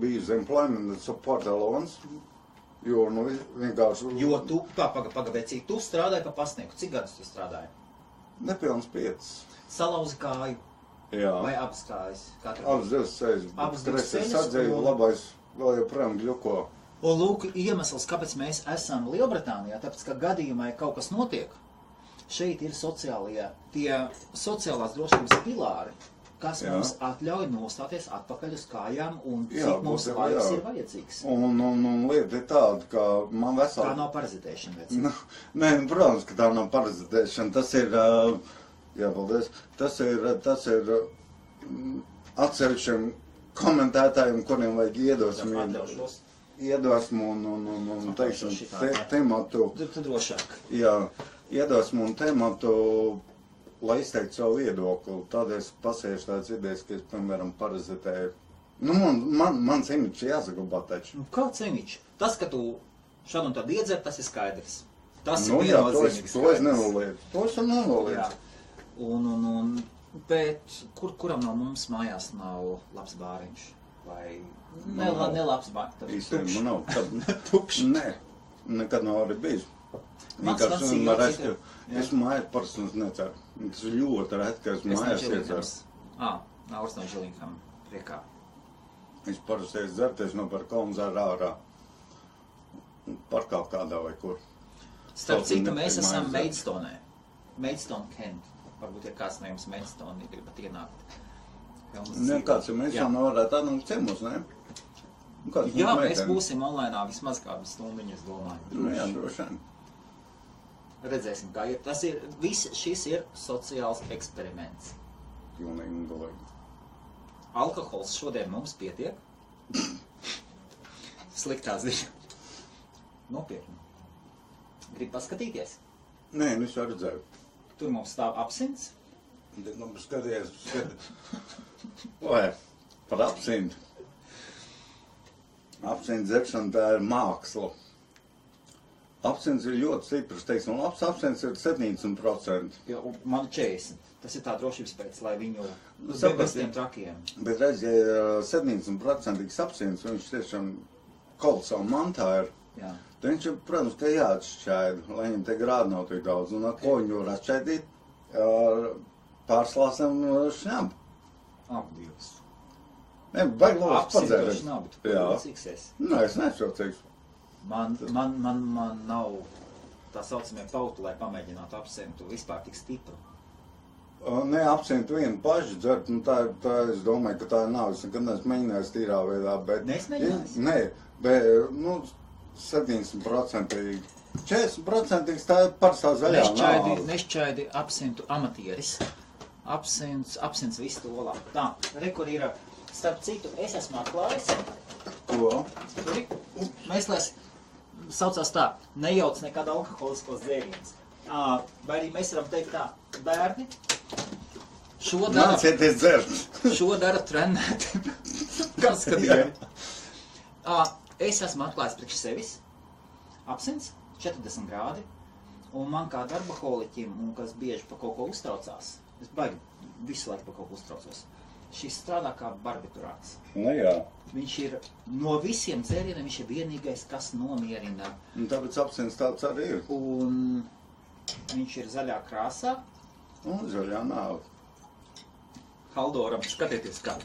biju uz employment support allowance, jo, nu, vienkārši... Jo tu, tā, paga, paga, vecīt, tu strādāji pa pasnieku. Cik gadus tu strādāji? Nepilns piecas. Salauzi kāju Jā. vai? Kā tev? Abas divas ceļas. Abas divas ceļas, Sadzēju, labais vēl joprojām gļuko. Un lūk, iemesls, kāpēc mēs esam Lielbritānijā, tāpēc, ka gadījumā, ja kaut kas notiek, šeit ir sociālie, tie sociālās drošības pilāri, kas Jā. mums atļauj nostāties atpakaļ uz kājām un cik Jā, mums laiks jā. ir vajadzīgs. Un, un, un lieta ir tāda, ka man Tā vesela... nav parazitēšana, vec. Nu, nē, protams, ka tā nav parazitēšana. Tas ir, jā, paldies, tas ir, tas ir mm, atsevišķiem komentētājiem, kuriem vajag iedvesmu, Atļaušos. Iedvesmu un, un, un, un teiksim, te, tematu, Tu, tu drošāk. jā, iedvesmu un tematu, lai izteiktu savu viedokli. Tādēļ es pasiešu tādas idejas, ka es, piemēram, parazitēju Nu, man, man, man imidžs jāsaglabā taču. Nu, kāds imidžs? Tas, ka tu šādu un tādu iedzer, tas ir skaidrs. Tas Nu, ir jā, to es, to es nenoliedzu. To es nenoliedzu. Un, un, un, bet kur, kuram no mums mājās nav labs bāriņš? Vai ne, Man nav. [laughs] ne labs bāriņš? Īstenībā nav. Kad, Tukšs. nē, nekad nav arī bijis. Vienkārši vecais man jau redz, citu- ka es mājās parasti neceru. Tas ir ļoti reti, ka es Es no mājās. Žilingams. Ā, Nauris no Žilingam. Priekā. Es parasti esmu dzerties no par kolonzāru ārā. Parkā kādā vai kur. Starp citu, mēs esam mājas Maidstone. Maidstone Kent. Varbūt ir kāds no jums Maidstone gribat ienākt. Filmas Ne, dzīvot. kāds ir jau nevarētu atnākt ciemos, ne? Nu, Jā, mēs meitene? būsim online vismaz kādu stundiņu, es domāju. Nu, jā, Droši. droši vien. Redzēsim, kā ir. Tas ir, viss šis ir sociāls eksperiments. Pilnīgi galīgi. Alkohols šodien mums pietiek. [laughs] Sliktā ziņa. Nopietni. Gribu paskatīties. Nē, nu es jau redzēju. Tur mums stāv absints. Bet, nu, skaties, skaties. Vai, par apsintu. Apsintu dzeršana tā ir māksla. Apsints ir ļoti stiprs, teiksim, labs apsints ir 70%. Jo man 40. Tas ir tā drošības pēc, lai viņu Nu, bez tiem trakiem. Bet redz, ja ir 70% apsints, viņš tiešām savu mantā ir. Jā. Tad viņš protams, ka jāatšķaida, lai viņam te grādu nav tik daudz. Un ar ko viņu var atšķaidīt? Pārslāsam šņabu. Ak, Dievs. Ne, baigi Absintoši padzēries. nav, bet Jā. cik es. Nē, es nešaucīgs. Man, man, man, man nav tā saucamie pauti, lai pamēģinātu absintu vispār tik stipru. Nē, apsiņot vienu pašu dzert, nu tā, tā es domāju, ka tā nav. Es nekad neesmu mēģinājis tīrā veidā, bet... Neesi mēģinājis? Nē, bet, nu, 70%. 40% tā ir parastā zaļā Nešķaidi, nāve. nešķaidi absintu amatieris. Absints, absints visu to labu. Tā, re, kur ir, starp citu, es esmu atklājis. Ko? Tur ir mēslēs, saucās tā, nejauc nekad alkoholiskos dzērienus. Ā, Vai arī mēs varam teikt tā, bērni, šo dara, Nācieties dzert! [laughs] šo dara trenēti. [laughs] Kas skatījumi? Ā, Es esmu atklājis priekš sevis, absints, 40 grādi, un man kā darba holiķim, un kas bieži par kaut ko uztraucās, es baigi visu laiku par kaut ko uztraucos, šis strādā kā barbiturāts. Nu jā. Viņš ir no visiem dzērieniem, viņš ir vienīgais, kas nomierina. Un tāpēc apsiņas tāds arī ir. Un viņš ir zaļā krāsā. Un zaļā nāve. Haldoram, skatieties, kā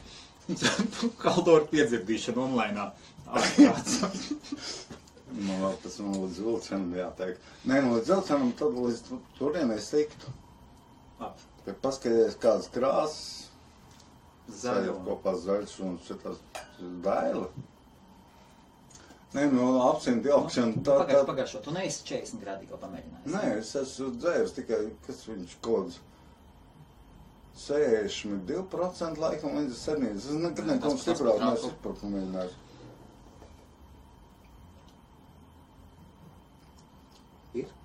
[laughs] Haldora piedzirdīšana online. [laughs] Nu, vēl tas man līdz vilcienam jāteikt. Nē, nu, līdz vilcienam tad līdz tu- turienei es tiktu. Labi, paskaties, kādas krāsas. Zaļo. Kopā zaļš un šitas daila. Nē, nu, apsiņot ilgšana. Tā, tā, pagaidā, tu neesi 40 grādīgi pamēģinājis. Nē, es esmu dzēris tikai, kas viņš kodz. 62% laikam līdz 7. Es nekad tas stiprāk neesmu par pamēģinājis. Ir,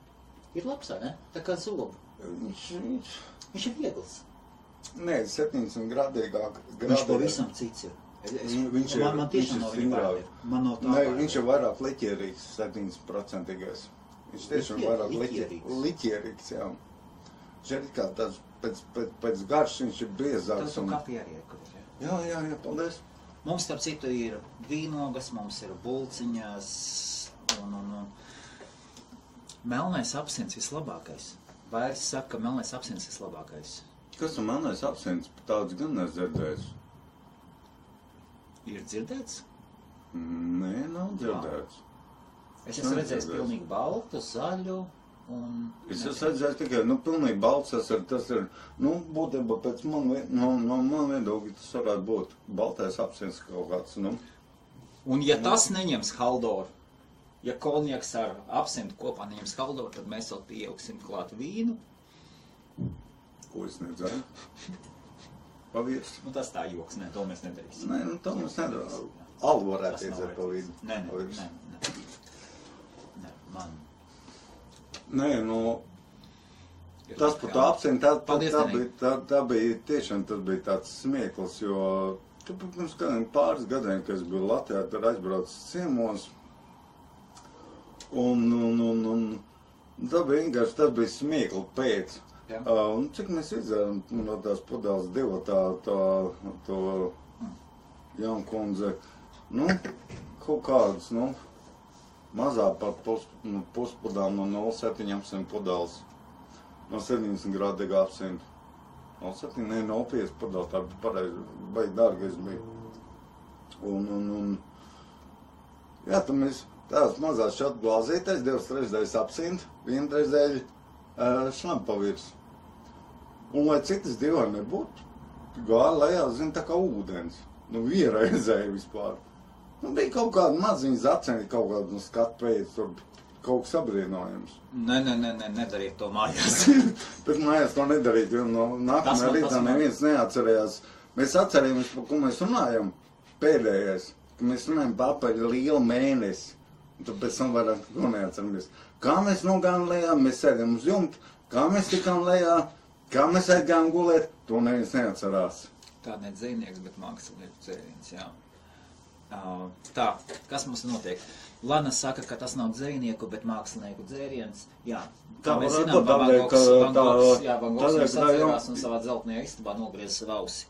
ir labs, vai ne? Tā kā zobu. Viņš, viņš, Viņš ir viegls. Nē, 700 grādīgāk. Viņš pavisam cits ir. Es, es, Nu, viņš man, ir- man tiešām no viņa. Man no tā Nē, bail viņš ir vairāk liķierīgs, 7%. Viņš tiešām Liķier- vairāk liķierīgs. liķierīgs, jā. Ir kā tāds, pēc, pēc, pēc garš viņš ir Tas biezāks. un Un... kafija arī ir. jā. Jā, jā, paldies. Mums, starp citu, ir vīnogas, mums ir bulciņas un, un, un melnais absents vislabākais. Vairs saka, ka melnais absents vislabākais. Kas ir manais absents? Tāds gan nedzirdējis. Ir dzirdēts? Nē, nav dzirdēts. Es Nav esmu redzējis pilnīgi baltu, zaļu un... Es esmu redzējis tikai, nu, pilnīgi balts, tas ir, tas ir, nu, būtībā pēc man, no, no man viedokļa tas varētu būt baltais absents kaut kāds, nu. Un ja tas neņems haldoru, ja konjaks ar absentu kopā neņems haldoru, tad mēs vēl pieaugsim klāt vīnu. Ko es nedzēru? Pavirs. Nu, tas tā joks, nē, to mēs nedarīsim. Nē, nu, to mēs nedarām. Alu varētu iedzert pa vidu. Nē, nē, nē, nē. nē man Nē, nu, ir tas tā par to apsiņu, tā, tā, Paldies, tā, bija, tā, tā bija tiešām tas bija tāds smiekls, jo Ka pirms kādiem pāris gadiem, kad es biju Latvijā, tad aizbraucu ciemos. Un, un, un, un tā bija vienkārši, tas bija smiekli pēc. Jā. Uh, un cik mēs izdzērām no tās pudeles divu tā, tā, to jaunkundze, nu, kaut kādas, nu, mazā par pus, nu, puspudām no 0,7 pudeles. No 70 grādīga apsimta. 07, ne, 05 padala, tā pareizi, vai dārgais bija. Un, un, un, jā, tad mēs tās mazās šādi glāzītais, divas trešdaļas apsint, viena trešdaļa uh, šlampa virs. Un lai citas divas nebūtu, gāja lejā, zin, tā kā ūdens. Nu, vienreizēji vispār. Nu, bija kaut kāda maziņa zaceni, kaut kāda nu, skatu pēc, tur kaut kas apbrīnojams. Nē, nē, nē, nē, nedariet to mājās. [laughs] Bet mājās to nedarīt, jo no nākamajā rītā neviens neatcerējās. Mēs atcerējāmies, par ko mēs runājam. Pēdējais, ka mēs runājam par apaļu lielu mēnesi. Un tad pēc tam vairāk to neatceramies. Kā mēs nogājām lejā, mēs sēdējām uz jumta, kā mēs tikām lejā, kā mēs aizgājām gulēt, to neviens neatcerās. Tā ne dzīvnieks, bet mākslinieks dzēriens, jā. Tā, kas mums notiek? Lana saka, ka tas nav dzīvnieku, bet mākslinieku dzēriens. Jā, kā mēs zinām, Van Gogs, Van Gogs, jā, Van Gogs mums atcerās un savā dzeltnajā istabā nogriez savu ausi.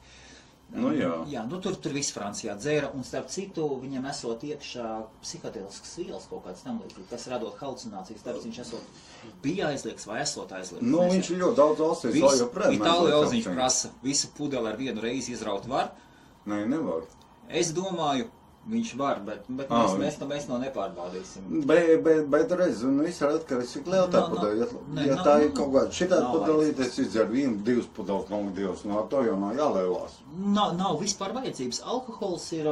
Nu jā. jā nu tur, tur viss Francijā dzēra, un starp citu, viņam esot iekšā psihodelisks vielas kaut kāds tam līdzīgi, kas radot halucinācijas, tāpēc viņš esot, bija aizliegts vai esot aizliegts. Nu, viņš ir ļoti daudz valstīs, vēl joprojām. Itālijā viņš prasa visu pudeli ar vienu reizi izraut var. Nē, nevar. Es domāju, viņš var, bet, bet mēs, viņš- mēs, mēs to nepārbaudīsim. Bet, bet, bet reiz, nu, viss ir atkarīgs, cik liela tā No, no, pudeļa. Ja, ne, ja no, tā no, ir kaut kāda šitā nav pudelīte, es izdzeru vienu, divas pudeles, nav divas, no to jau nav jālielās. Nav, nav vispār vajadzības. Alkohols ir,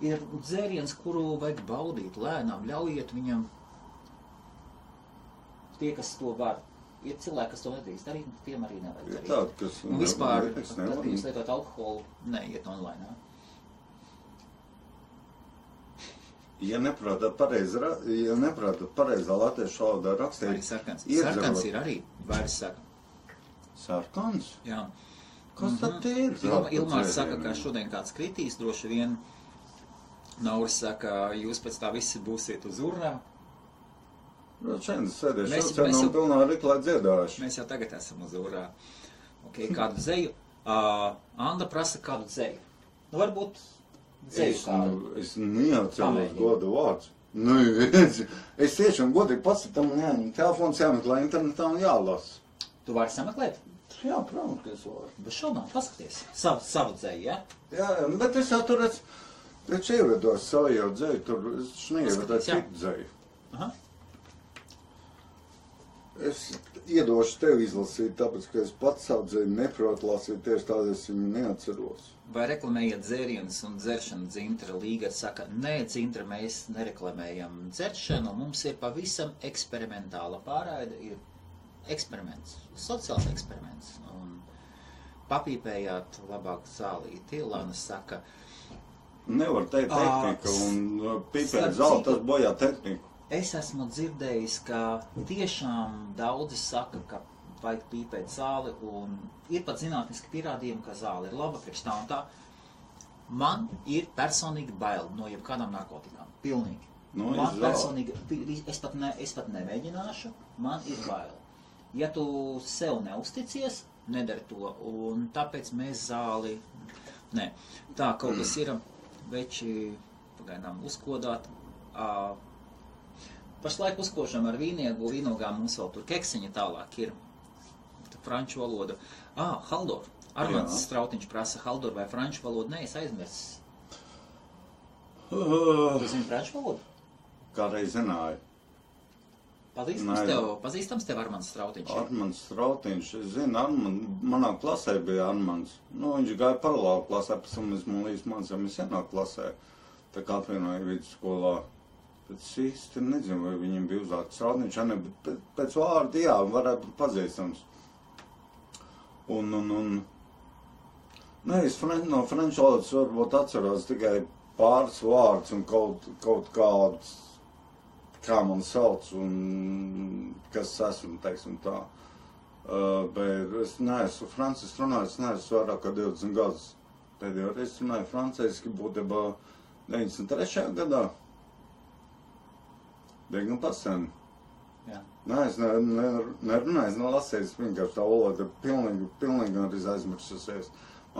ir dzēriens, kuru vajag baudīt lēnām. Ļaujiet viņam tie, kas to var. Ir cilvēki, kas to nedrīkst darīt, tiem arī nevajag Ir darīt. tādi, kas Un vispār, nevar, kas tad, kad jūs lietot alkoholu, neiet online. ā? Ja neprātā pareizi, ra- ja pareizā latviešu valodā rakstīt, Arī sarkans. iedzerot. Sarkans ir arī vairs saka. Sarkans? Jā. Kas tad ir? Ilma, Ilmārs saka, ka šodien kāds kritīs, droši vien. Nauris saka, jūs pēc tā visi būsiet uz urā. Nu, šeit sēdēšu, Mēs- mēs jau- pilnā riklā dziedājuši. Mēs jau tagad esam uz urā. Okay, kādu dzēju? Uh, Anda prasa kādu dzēju. Nu, varbūt Es, nu, es neatceros godu vārdu. Nu, es, es tiešām godīgi pats tam jāņem telefons, jāmeklē internetā un jālasa. Tu vari sameklēt? Jā, protams, ka es varu. Bez šaubām, paskaties. Savu, savu dzēju, ja? Jā, nu, bet es jau tur esmu, taču ievedos savu jau dzēju, tur es jā. citu dzēju. Aha. Es iedošu tev izlasīt, tāpēc, ka es pats savu dzēju neprotu lasīt, tieši tādēļ es viņu neatceros. Vai reklamējat dzērienus un dzeršanu dzintra? Līga saka, nē, dzintra mēs nereklamējam dzeršanu, mums ir pavisam eksperimentāla pārraide, ir eksperiments, sociāls eksperiments. Un papīpējāt labāk zālīti. Lana saka, Nevar teikt tehnika, un zelta, citu- tas bojā tehniku. es esmu dzirdējis, ka tiešām daudzi saka, ka vajag pīpēt zāli, un ir pat zinātniski pierādījumi, ka zāle ir laba priekš tā un tā. Man ir personīgi bail no jebkādām narkotikām. Pilnīgi. Nu, man zāle. personīgi, es pat, ne, es pat nemēģināšu, man ir bail. Ja tu sev neusticies, nedari to, un tāpēc mēs zāli. Nē, tā kaut kas ir, veči pagaidām uzkodāt. Uh, pašlaik uzkošam ar vīniegu, vīnogām mums vēl tur keksiņa tālāk ir. Franču valoda. Ah, Haldor. Armāns. Strautiņš prasa Haldor vai franču valodu. Nē, es aizmirsu. Uh, Tu zini franču valodu? kādreiz zināju. Pazīstams tev, pazīstams tev Armāns Strautiņš. Armāns Strautiņš, es zinu, Armand, manā klasē bija Armāns. Nu, viņš gāja paralēli klasē, pēc tam mēs man līdz mācījāmies vienā klasē. Tā kā apvienoja vidusskolā. Bet es īsti nezinu, vai viņam bija uzvārds Strautiņš, ne, bet pēc vārda, jā, varētu būt pazīstams. Un, un, un, nē, es no valodas varbūt atceros tikai pāris vārdus un kaut, kaut kādus kā man sauc un kas esmu, teiksim tā. Uh, bet es neesmu Francis runājis, neesmu vairāk kā 20 gadus. Pēdējo reizi runāju franciski būtībā 93. gadā. Diezgan pasen. Nē, es ne, ne, nerunāju, es nelasīju, vienkārši tā valoda pilnīgi, pilnīgi arī aizmirsusies.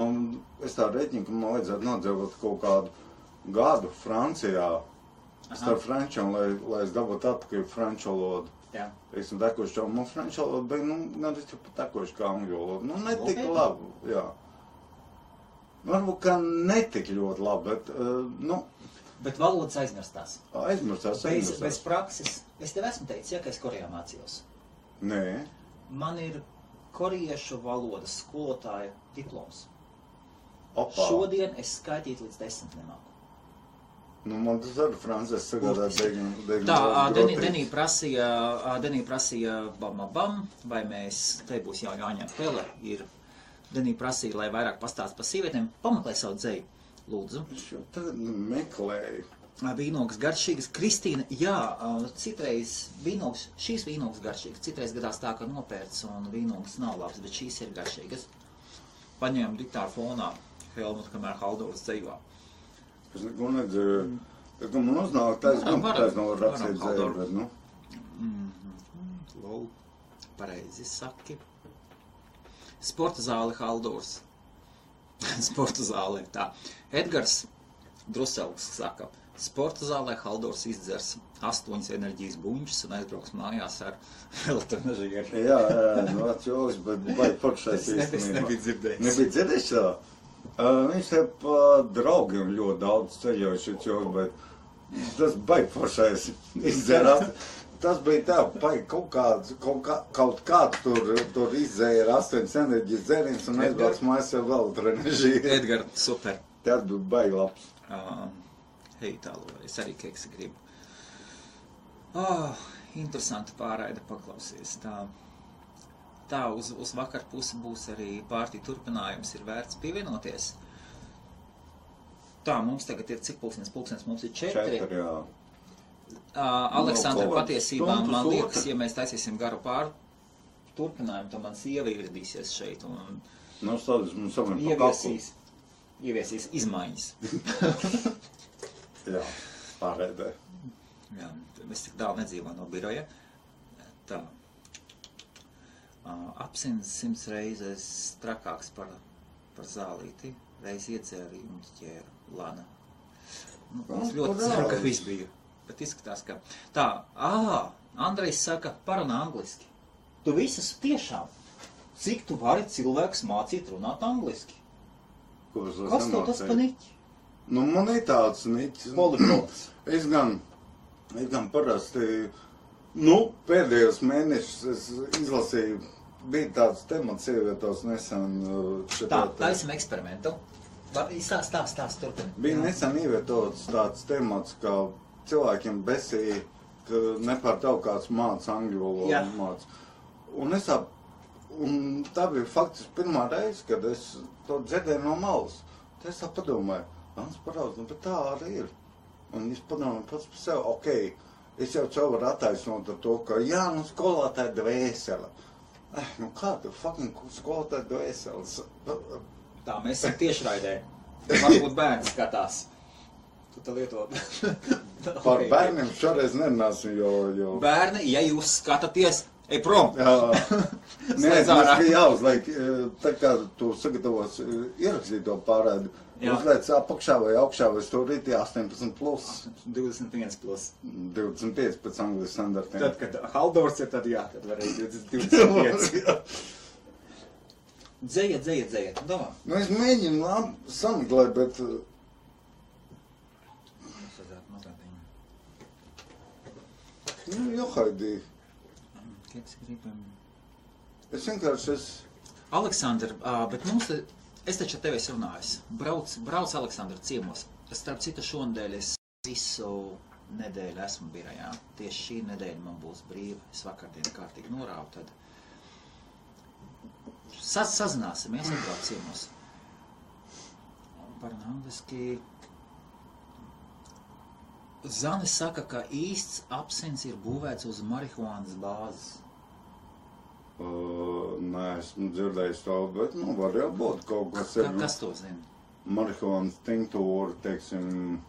Un es tā rēķinu, ka man vajadzētu nodzīvot kaut kādu gadu Francijā starp frančiem, lai, lai es dabūtu atpakaļ franču valodu. Jā. Teiksim, tekoši, jau man franču valoda bija, nu, gandrīz tikpat tekoši kā angļu valoda. Nu, netik Nopietni? labi, jā. Varbūt, ka netik ļoti labi, bet, uh, nu, Bet valodas aizmirstās. aizmirstās. Bez, aizmirstās. bez prakses. Es tev esmu teicis, ja, ka es Korejā mācījos. Nē, Man ir koriešu valodas skolotāja diploms. opā. Šodien es skaitīt līdz desmit nemāku. Nu, man tas arī Francijas sagādā Burtiski. diezgan, diezgan Tā, Denī. Denī prasīja, Denī prasīja bam, bam, vai mēs, te būs jau jāņem pele, ir, Denī prasīja, lai vairāk pastāst par sievietēm, pameklē savu dzēju, lūdzu. Es jau tagad meklēju. Ā, Vīnogs garšīgas, Kristīna, jā, citreiz vīnogs, šīs vīnogs garšīgas, citreiz gadās tā, ka nopērts un vīnogs nav labs, bet šīs ir garšīgas. Paņēmu diktāru fonā Helmutu, kamēr Haldovs dzējā. Es neko nedzēru. Es domāju, man uznāk, tā es domāju, tā es varam, rakstīt dzēru, bet, nu. Mhm. Lol, pareizi saki. Sporta zāle Haldors. [laughs] Sporta zāle tā. Edgars Drusels saka, sporta zālē Haldors izdzers astoņas enerģijas buņķus un aizbrauks mājās ar [laughs] elektroenerģiju. Jā, jā, nu, atceros, bet baigi foršais Es nebiju- īstenībā. dzirdējis. Nebija dzirdējis tā? Uh, viņš te pa draugiem ļoti daudz ceļojuši cilvēku, bet tas baigi foršais izdzērās. Tas bija tā, baigi kaut kāds, kaut, kā, kaut kāds tur, tur izdzēra ar astoņas enerģijas dzēriens un aizbrauc mājās ar elektroenerģiju. Edgars, super. Tas bija baigi labs. Uh, hei, tālu, es arī keksi gribu. Oh, interesanti pārraida paklausies. Tā, tā uz, uz vakar pusi būs arī pārti turpinājums, ir vērts pievienoties. Tā, mums tagad ir cik pulkstens, pulkstens mums ir četri. Četri, jā. Uh, Aleksandra, kāds patiesībā man liekas, ja mēs taisīsim garu pār turpinājumu, tad man sieva ieradīsies šeit un Nu, stādīs mums ieviesīs, ieviesīs izmaiņas. [laughs] Jā, pārēdē. Jā, es tik tālu nedzīvoju no biroja. Tā. Apsins simts reizes trakāks par, par zālīti. Reiz iedzēri un ķēra lana. Nu, Nu, es ļoti ceru, ka viss bija. Bet izskatās, ka... Tā, ā, Andrejs saka, parunā angliski. Tu visas tiešām. Cik tu vari cilvēks mācīt runāt angliski? Es Kas tev tas pa niķi? Nu, man ir tāds niķis. Poliglots. Es gan, es gan parasti, nu, pēdējos mēnešus izlasīju, bija tāds temats sievietos nesen. uh, šitā Tā, taisim eksperimentu. Stāst, stāst, stāst, turpini. Bija Jā. nesen ievietots tāds temats, ka cilvēkiem besīja, ka nepārtraukt kāds māca angļu valodu māca. Un es ap, un tā bija faktiski pirmā reize, kad es to dzirdēju no malas. Tad es tā padomāju, Ants paraudz, nu, bet tā arī ir. Un es padomāju pats par sevi, ok, es jau jau varu attaisnot ar to, ka jā, nu skolotāja dvēsele. Eh, nu kā tu fucking skolotāja dvēseles? Tā, mēs esam tiešraidē. Varbūt bērni skatās. Tu te lieto. [laughs] Par bērniem šoreiz nerunāsim, jo, jo Bērni, ja jūs skatāties, ej prom! Jā, [laughs] nē, bija jāuzliek, eh, tā kā tu sagatavos eh, ierakstīt to pārēdi. Jā. Uzliec apakšā vai augšā vai stūrītī 18 plus 21 plus. 25 pēc angļu standartiem. Tad, kad Haldors ir, tad jā, tad varēja 25. Dzēja, dzēja, dzēja. Domā. nu, es mēģinu labi sameklēt, bet eh, nu, johaidī. Kāds gribam? Es vienkārši es, Aleksandr, bet mums, te- es taču ar tevi esmu runājis. Brauc, brauc Aleksandra ciemos. Starp citu, šonadēļ es visu nedēļu esmu birajā. Tieši šī nedēļa man būs brīva. Es vakardien kārtīgi norāvu, tad Saz, sazināsimies, atbrauc ciemos. Par angliski. Zane saka, ka īsts absents ir būvēts uz marihuānas bāzes. Uh, neesmu dzirdējis to, bet, nu, var jau būt kaut kas Ka, kas to zina? marihuānas tinktūru, teiksim,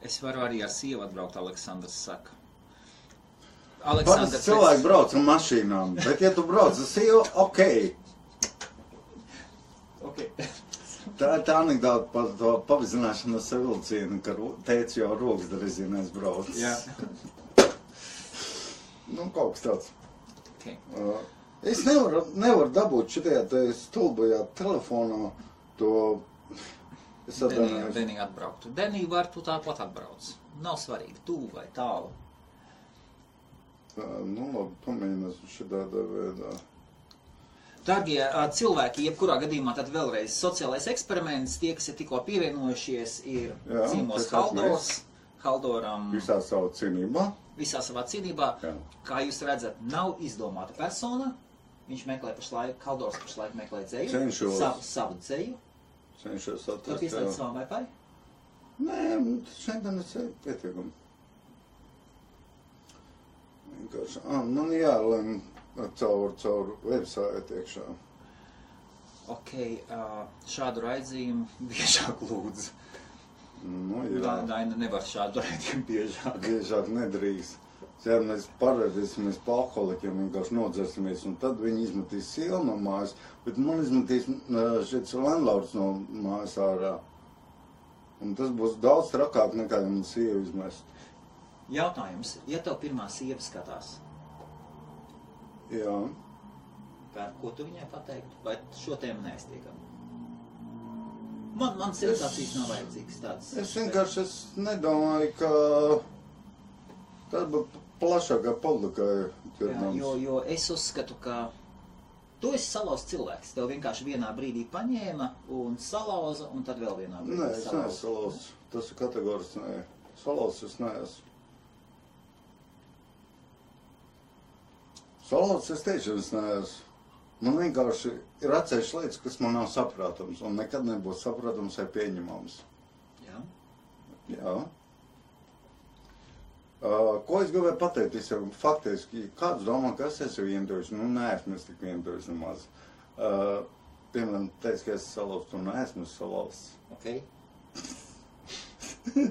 Es varu arī ar sievu atbraukt, Aleksandrs saka. Aleksandrs, cilvēki brauc ar mašīnām, bet ja tu brauc ar sievu, ok. Okay. Tā ir tā anekdota par to pavizināšanu ar sevilcienu, ka tēvs jau rokas reizēs brauc. Jā. Nu, kaut kas tāds. Okay. Uh, es nevaru, nevaru dabūt šitajā te stulbajā telefonā to. Es atvainojos. Denī atbrauktu. Denī var tu tāpat atbrauc. Nav svarīgi, tuvu vai tālu. Tā, Nu, labi, pamēģināsim šitādā veidā. Dargie ā, cilvēki, jebkurā gadījumā tad vēlreiz sociālais eksperiments, tie, kas ir tikko pievienojušies, ir Jā, esmu Haldors. Haldoram Visā savu cienībā. visā savā cīnībā, Jā. kā jūs redzat, nav izdomāta persona. Viņš meklē pašlaik, Haldors pašlaik meklē dzēju, Cenšos. savu, savu dzēju. Cenšos Tu atrast. pieslēdz jā. savam Wi-Fi? Nē, nu, es eju pietiekami. Vienkārši, ah, man jālem caur, caur website iekšā. Ok, šādu raidzījumu [laughs] biežāk lūdzu. Nu, jā, Daina nevar šādu raidījumu biežāk. biežāk nedrīkst. Ja mēs parādīsimies pa alkoholikiem, vienkārši nodzersimies, un tad viņi izmetīs sievu no mājas, bet man izmetīs uh, šis landlords no mājas ārā. Un tas būs daudz trakāk nekā man sievu izmest. Jautājums, ja tev pirmā sieva skatās, Jā. kā, ko tu viņai pateiktu, vai šo tēmu neaiztiekam? Man, man sensācijas nav vajadzīgas tādas. Es vienkārši es nedomāju, ka būtu plašākā publikai Jā, ķermenis. jo, jo es uzskatu, ka tu esi salauzts cilvēks. Tev vienkārši vienā brīdī paņēma un salauza, un tad vēl vienā brīdī Nē, es neesmu salauzts. Tas ir kategorisks, nē. Salauzts es neesmu. Salauzts es tiešām es neesmu. Man vienkārši ir atsevišķas lietas, kas man nav saprotams, un nekad nebūs saprotams vai pieņemams. Jā. Jā. Uh, ko es gribēju pateikt visiem? Faktiski, kāds domā, ka es esmu vientuļš? Nu, neesmu es tik vientuļš nemaz. Uh, piemēram, teicu, ka es salauztu, un neesmu salauzts. Ok. [laughs] Nu,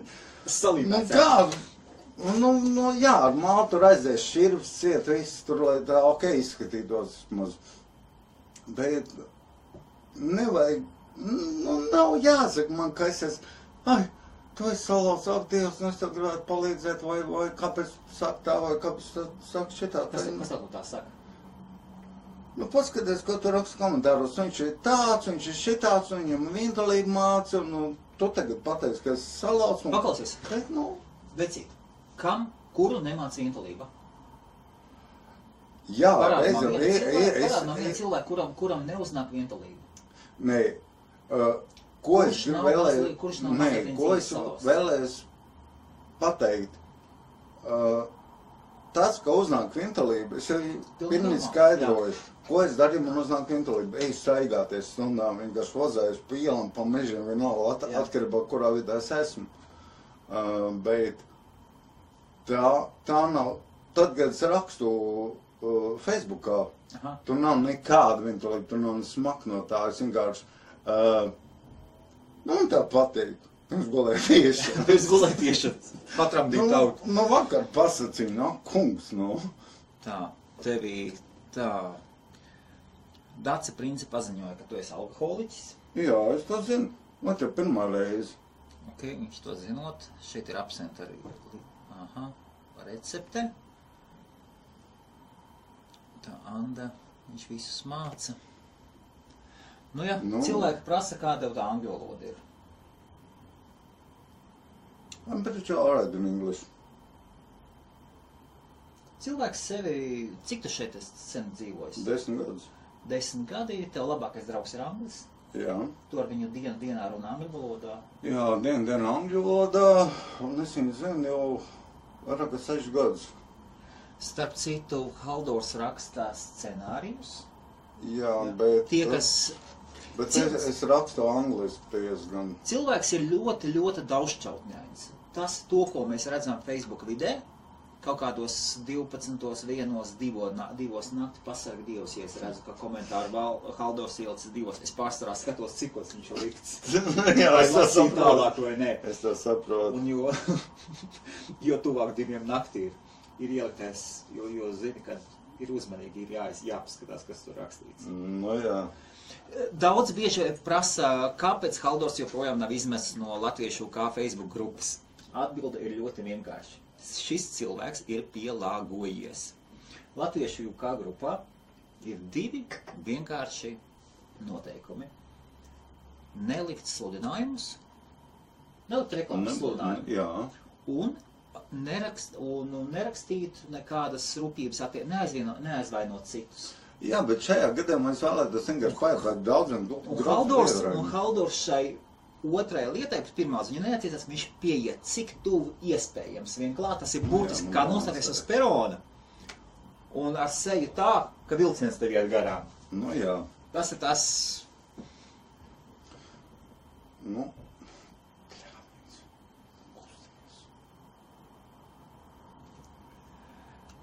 Salīdzināt. kā? Nu, nu, jā, ar mātu tur aizies šķirps, ciet, viss tur, lai tā ok izskatītos maz. Bet nevajag, nu, nav jāsaka man, ka es esmu, ai, tu esi salauzts, ak, Dievs, es tev gribētu palīdzēt, vai, vai kāpēc saka tā, vai kāpēc saka šitā. Kas, tā, kas tev tā saka? Nu, paskaties, ko tu raksti komentāros. Viņš ir tāds, viņš ir šitāds, un viņam vientulība māca, un nu, tu tagad pateici, ka es salaucu. un- Paklausies. Bet, nu, Vecīt, kam, kuru nemāca vientulība? jā, reiz man jau parāda man vienu es, cilvēku, kuram, kuram neuznāk vientulība. nē, uh, ko Kurš es gribu nav nē, ko es vēlēju pateikt, uh, tas, ka uznāk vientulība, es jau normāli, skaidroju, ko es darīju, man uznāk vientulība, ej staigāties stundām, vienkārši vozējos pa ielām, pa mežiem, vienalga, at, atkarībā, kurā vidē es esmu. Uh, bet tā, tā nav, tad, kad es rakstu uh, Facebookā, Aha. tur nav nekāda vientulība, tur nav smak no tā, es vienkārši, uh, nu, tā. Es gulēju tieši. Es gulēju tieši patram Nu, tautu. nu, vakar pasacīju, nu, kungs, nu. Tā, tevī tā. Dace princi paziņoja, ka tu esi alkoholiķis. Jā, es to zinu. Man te pirmā reize. Ok, viņš to zinot. Šeit ir apsenta arī. Aha, recepte. Tā Anda, viņš visus māca. Nu ja, Nu. cilvēki prasa, kāda tev tā angļu valoda ir. I'm pretty alright in English. Cilvēks sevi, cik tu šeit esi sen dzīvojis? Desmit gadus. Desmit gadi, tev labākais draugs ir anglis. Jā. Tu ar viņu dienu dienā runā angļu valodā. Jā, dienu dienu angļu valodā, un es viņu zinu jau vairāk kā sešus gadus. Starp citu, Haldors rakstā scenārijus. Jā, bet... Tie, kas Bet es, es rakstu angliski diezgan. cilvēks ir ļoti, ļoti daudzšķautņains. Tas, to, ko mēs redzam Facebook vidē, kaut kādos 12, 1, 2, na, 2 nakti pasarga Dievs, ja es redzu, ka komentāru Haldors ielicis 2, es pārstarā skatos, cikos viņš ir likts. [laughs] Jā, es to saprotu. tālāk vai nē. Es to saprotu. Un jo, [laughs] jo tuvāk diviem naktī ir, ir ieliktais, jo, jo zini, ka ir uzmanīgi, ir jā, jāpaskatās, kas tur rakstīts. Nu jā. Daudz bieži prasa, kāpēc Haldors joprojām nav izmests no latviešu kā Facebook grupas. Atbilde ir ļoti vienkārša. Šis cilvēks ir pielāgojies. Latviešu kā grupā ir divi vienkārši noteikumi. Nelikt sludinājumus, nelikt reklāmas sludinājumus Jā. un, nerakst, un, un nerakstīt nekādas rūpības, neaizvainot citus. Jā, bet šajā gadījumā es vēlētos vienkārši pajautāt daudziem Un Haldors, biedriem. un Haldors šai otrai lietai, pēc pirmā ziņa neatiecās, viņš pieiet cik tuvu iespējams. Vien klāt, tas ir būtiski, kā nostāties uz perona. Un ar seju tā, ka vilciens tev iet garām. Nu jā. Tas ir tas, Nu.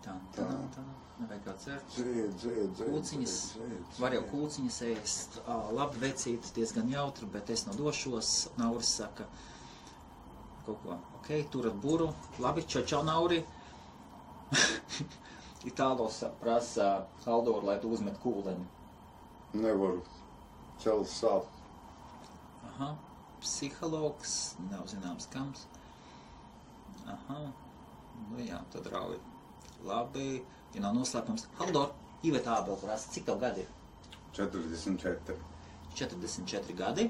tā, tā, tā, nevajag kā cert. Dzied, dzied, dzied. Kūciņas, var jau kūciņas ēst, labi vecīt, diezgan jautri, bet es nodošos, Nauris saka, kaut ko, ok, turat buru, labi, čau, čau, Nauri. [laughs] Itālos prasa Haldoru, lai tu uzmet kūleni. Nevaru. Cels sāp. Aha, psihologs, nav zināms kams. Aha, nu jā, tad rauj. Labi, ja nav noslēpums. Haldor, Iveta Ābel prasa, cik tev gadi ir? 44. 44 gadi.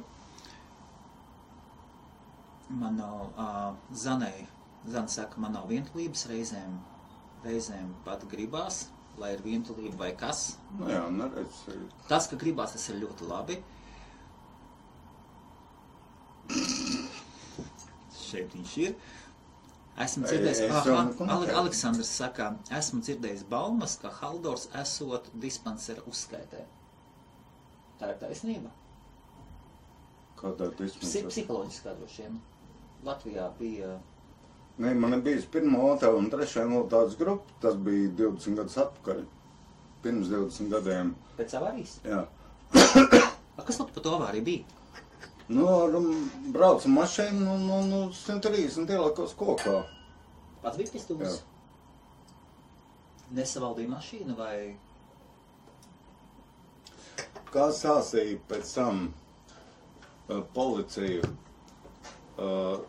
Man nav, uh, Zanai, Zana saka, man nav vientulības reizēm, reizēm pat gribās, lai ir vientulība vai kas. Nu jā, neredz. Tas, ka gribās, tas ir ļoti labi. Šeit viņš ir. Esmu dzirdējis, neko Ale. Aleksandrs saka, esmu dzirdējis baumas, ka Haldors esot dispansera uzskaitē. Tā ir taisnība. Kādā diskusijā? psiholoģiskā droši vien. Latvijā bija Nē, man ir bijis pirmā, otrā un trešā notādes grupa. Tas bija 20 gadus atpakaļ. Pirms 20 gadiem. pēc avārijas. Jā. [coughs] A, kas tad par to avāriju bija? Nu, ar braucu mašīnu un, un 130 ielakos kokā. Pats bija piestūmis. Nesavaldīja mašīnu vai Kā sāsīja pēc tam uh, policiju, uh,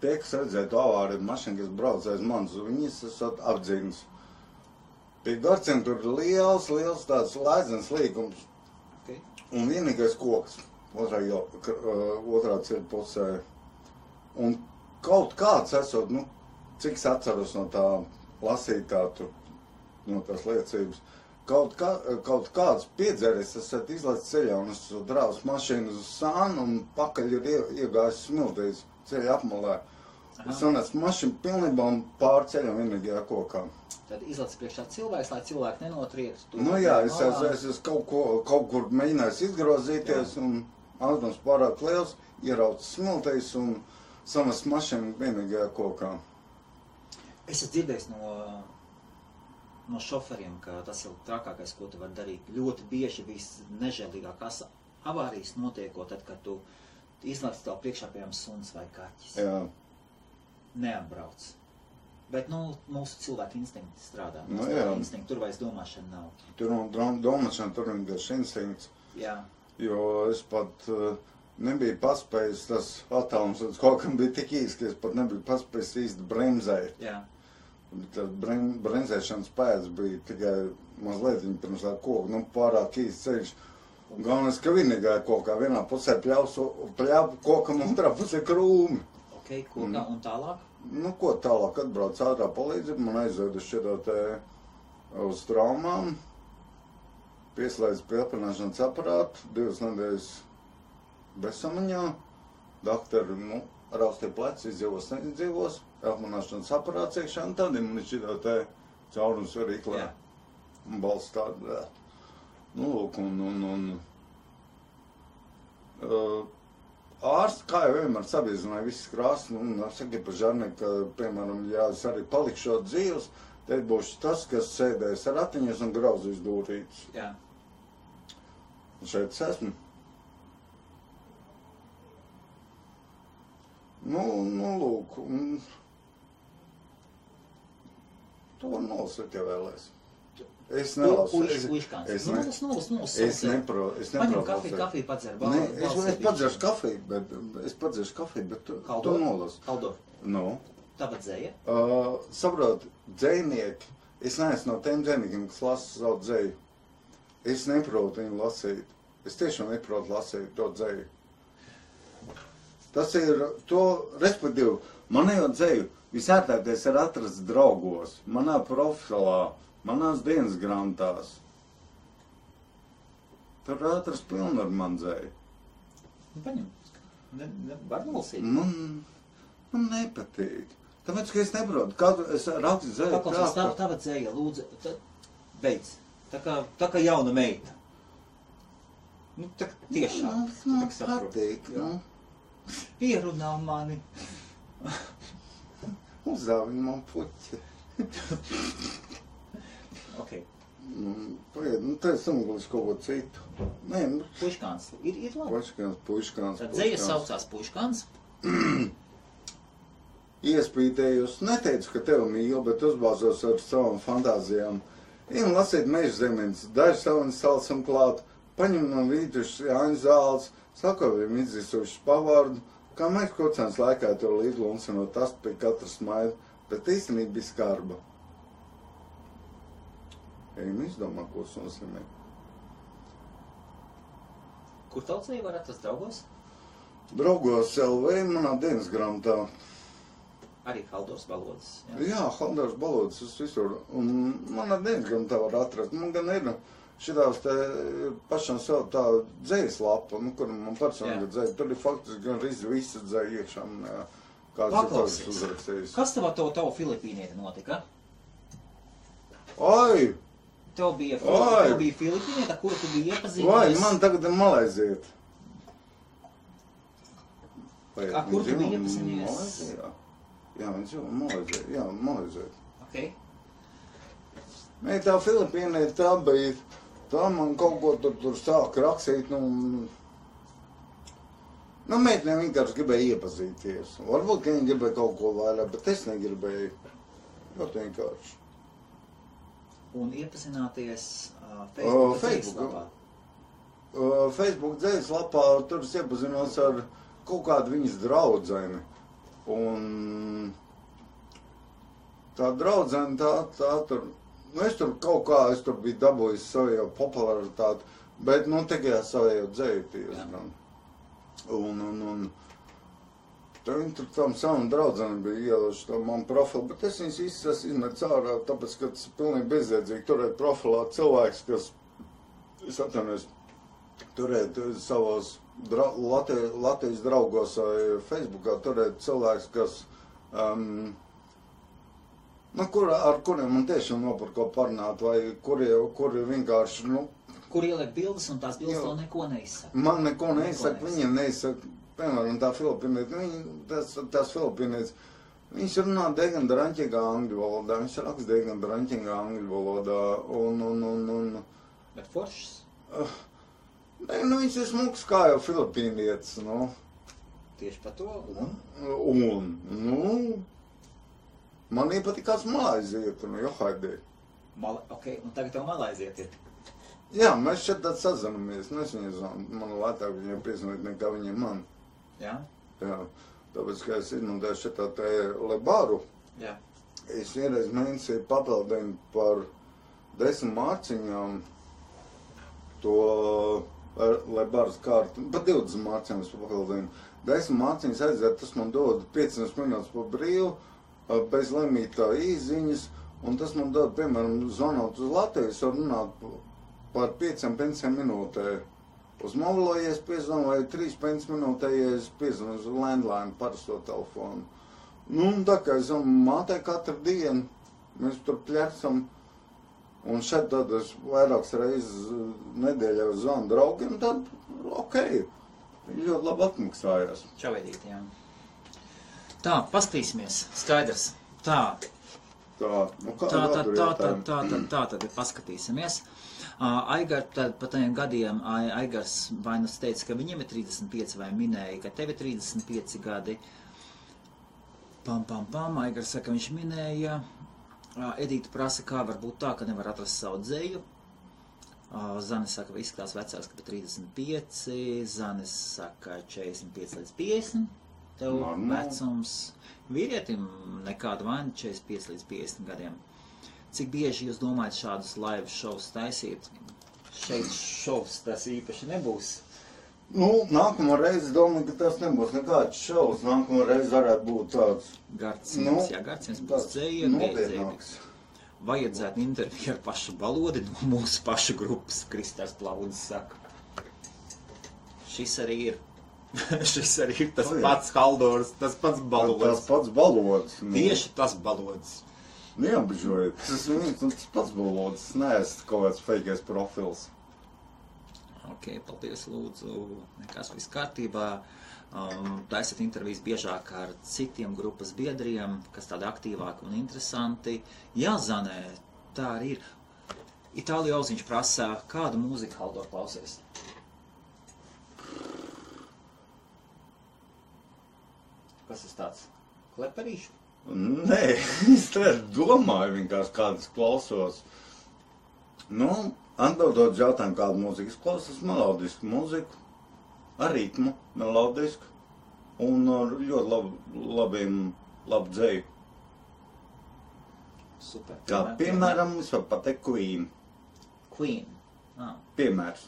tie, kas redzēja to avāriju mašīnu, kas brauc aiz manis, viņas esat apdzīvs. Pie garciem tur liels, liels tāds lēdzens līgums okay. un vienīgais koks k- uh, otrā ceļa pusē. Un kaut kāds esot, nu, cik es atceros no tā lasītā tur, no tās liecības, kaut, kā, kaut kāds piedzēries, esat izlaists ceļā un es drāvs mašīnu uz sānu un pakaļ ir ie- iegājis smiltīs ceļa apmalē. Aha. Es sanācu mašīnu pilnībā un pār ceļam vienīgajā kokā. Tad izlaiž priekšā cilvēks, lai cilvēki nenotriektu. Nu jā, es, es, es, es kaut, ko, kaut kur mēģināju izgrozīties, un ātrums pārāk liels, ierauts smiltīs un samest mašīnu vienīgajā kokā. Es esmu dzirdējis no, no šoferiem, ka tas ir trakākais, ko tu vari darīt. Ļoti bieži visnežēlīgākās avārijas notiekot, tad, kad tu izlaiž tev priekšā, piemēram, suns vai kaķis. Jā, Neapbrauc. Bet, nu, mūsu cilvēku instinkti strādā. Nu, Mūsu jā. instinkti, tur vairs domāšana nav. tur no dom- domāšana tur vienkārši instinkts, Jā, jo es pat uh, nebiju paspējis, tas attālums kaut kam bija tik īsts, ka es pat nebiju paspējis īsti bremzēt. jā. Tas brem, bremzēšanas pēc bija tikai mazliet viņa pirms tā koka, nu pārāk īsts ceļš. Un galvenais, ka vienīgā kokā vienā pusē pļaus, pļāp kokam, otrā pusē krūmi. Ok, kokā Mm. un tālāk. Nu, ko tālāk atbrauc ātrā palīdzība, man aizveda šķiet te uz traumām, pieslēdz pie apvienošanas aparātu, divas nedēļas bezsamaņā, doktori, nu, raustie pleci, izdzīvos, neizdzīvos, apvienošanas aparāts iekšā, un tad man šķiet te caurums var iklē, Jā. un balsts tāda, nu, lūk, un, un, un, uh, ārsts, kā jau vienmēr sabiezināja visas krāsas, nu, un saka, par žarni, ka, piemēram, jā, es arī palikšu dzīves, te būšu tas, kas sēdēs ar ratiņas un grauzīs dūrītes. Jā. Un šeit es esmu. Nu, nu, lūk, un to var nolasīt, ja vēlēs. Es nelasu. Es- es Nu, ne- nolas, nolas, nolas. Es neprotu, es Paņem neprotu. kafiju, kafiju padzer. Nē, es, es padzeršu kafiju, bet es padzeršu kafiju, bet tu, tu nolas. Kaldo. Nu, Tāpat dzēja. uh, saprot, dzēnieki, es neesmu no tiem dzēniekiem, kas lasa savu dzēju. Es neprotu viņu lasīt. Es tiešām neprotu lasīt to dzēju. Tas ir to, respektīvi, manējo dzēju visērtākais ir atrast draugos, manā profilā, manās dienas grāmatās. Tur ir atrast pilnu ar man dzēju. Nu, Paņem. Ne, ne, var nolasīt. Man, man nepatīk. Tāpēc, ka es neprotu, kādu es rakstu dzēju. Paklausies, tā, tā dzēja, lūdzu, tā, beidz. Tā kā, tā kā jauna meita. Nu, tā tiešām. Man, tā man saprot. patīk. Jā. Nu, Ierunā mani. uzdāvini man puķi. Ok. Nu, pagaid, nu, tā es samuglis kaut ko citu. Nē, nu, Puškāns. Ir, ir labi. puškāns, puškāns. Tā dzēja saucās puškāns. [clears throat] Iespītējos, neteicu, ka tevi mīlu, bet uzbāzos ar savām fantāzijām. Ejam lasīt meža zemenes, daži savas salsam klāt, paņem no vītušas Jāņa zāles, sakaviem izdzisušas pavārdu, kā mēs kocēns laikā to līdlu un no tas pie katras maida, bet īstenībā bija skarba. Ejam izdomā, ko tas nozīmē. Kur tautsēja var atrast draugos? Draugos LV manā dienas grāmatā. Arī Haldors valodas. Jā. Jā, Haldors balodas, es visur. Un manā dienas grāmatā var atrast. Man gan ir šitās te pašam savu tā dzējas lapa, nu, kur man personīgi dzēja. Tur ir faktiski gan arī visa dzēja iekšā. Kāds ir Paklausies. tāds uzrakstījis. Kas tev ar to tavu Filipīnieti notika? Oi, Tev bija, Oi! tev bija Filipīnieta, kuru tu biji iepazīstinājies? man tagad ir malaiziet. Vai, Ar kur tu biji iepazinies? Malaizijā? Jā, viņš dzīvo Malaizijā. Jā, Malaizijā. Okay. Nē, tā Filipīna tā bija. Tā man kaut ko tur, tur sāk rakstīt. Nu, un- nu meitene vienkārši gribēja iepazīties. Varbūt, ka viņa gribēja kaut ko vairāk, bet es negribēju. Ļoti vienkārši. Un iepazināties uh, Facebook, Facebook. lapā. Uh, Facebook dzējas lapā tur es iepazinos ar kaut kādu viņas draudzeni. Un tā draudzene tā, tā tur, nu es tur kaut kā, es tur biju dabūjis savu popularitāti, bet nu tikai savu dzēju diezgan. Un, un, un Tad viņi tur tam savam draudzenam bija ielaiši to manu profilu, bet es viņus visus esmu izmetis ārā, tāpēc, ka tas ir pilnīgi bezjēdzīgi turēt profilā cilvēks, kas, es atvainojos, turēt savos dra Latvijas, Latvijas draugos vai Facebookā turēt cilvēks, kas, um, nu, kur, ar kuriem man tiešām nav par ko parunāt, vai kuri, kuri vienkārši, nu, Kur ieliek bildes, un tās bildes vēl neko neizsaka. Man neko Neko neizsaka, neizsaka. viņiem neizsaka, piemēram, tā Filipīnietis, viņi, tas, tas Filipīnietis, viņš runā diezgan draņķīgā angļu valodā, viņš raksta diezgan draņķīgā angļu valodā, un, un, un, un, Bet foršs. Ne, nu, viņš ir smuks kā jau Filipīnietis, nu, Tieši par to. Un, un, nu, man iepatīk kāds Malaizija, nu, johaidī. mal, ok, un tagad tev malaiziet ir. Jā, mēs šeit tad sazinamies, nu, es viņai zvanu, man lētāk viņai piezvanīt nekā viņai man. Jā? Jā, tāpēc, ka es izmantoju šitā te lebaru, Jā. es vienreiz mēnesī papildinu par desmit mārciņām to ar lebaras kārtu, pa 20 mārciņām es papildinu. Desmit mārciņas aiziet, tas man dod 500 minūtes pa brīvu, bez lemītā īziņas, un tas man dod, piemēram, zvanot uz Latvijas, var runāt p- par 5-5 minūtēm. Uz mobilo, ja es piezvanu, vai 3-5 minūtē, ja es piezvanu uz landline parasto telefonu. Nu, un tā kā es esmu mātē katru dienu, mēs tur pļersam, un šeit tad es vairākas reizes uh, nedēļā zvanu draugiem, tad ok. Viņi ļoti labi atmaksājās. Čavedīt, jā. Tā, paskatīsimies. Skaidrs. Tā, Tā, nu kā tā, tā, tā, tā, tā, tā, tā, tad paskatīsimies. Aigars, tad pa tajiem gadiem Ai- Aigars vai nu teica, ka viņam ir 35 vai minēja, ka tev ir 35 gadi. Pam, pam, pam, Aigars saka, viņš minēja. Edīta prasa, kā var būt tā, ka nevar atrast savu dzēju. Zanis saka, ka izskatās vecāks, ka pat 35. Zanis saka, 45 līdz 50. Tev Normāli. vecums vīrietim nekāda vaina 45 līdz 50 gadiem. Cik bieži jūs domājat šādus live šovus taisīt? Šeit šovs tas īpaši nebūs. Nu, nākamā reize domāju, ka tas nebūs nekāds šovs. Nākamā reize varētu būt tāds Garcīns, Nu, jā, Garcīns būs nopietnāks. Vajadzētu interviju ar pašu balodi no mūsu pašu grupas, Kristās Plaudis saka. Šis arī ir. [laughs] Šis arī ir tas O, jā. pats Haldors, tas pats Tas balodis. pats balods. Nu, Tieši tas balodis. Neapbežojiet. Tas ir viens un tas pats balods. Es neesmu kaut kāds fejkais profils. Ok, paldies, lūdzu. Nekas viss kārtībā. Um, taisat intervijas biežāk ar citiem grupas biedriem, kas tādi aktīvāki un interesanti. Jā, Zanē, tā arī ir. Itālijā auziņš prasa, kādu mūziku Haldor klausies? Kas tas tāds? Kleperīšu? Nē, [laughs] es domāju, vienkārši kādas klausos. Nu, atbildot jautājumu, kādu mūziku es klausos, melodisku mūziku, ar ritmu, melodisku un ar ļoti labu, labiem, labu dzēju. Super. Kā piemēram, es varu pateikt Queen. Queen. Ah, Piemērs.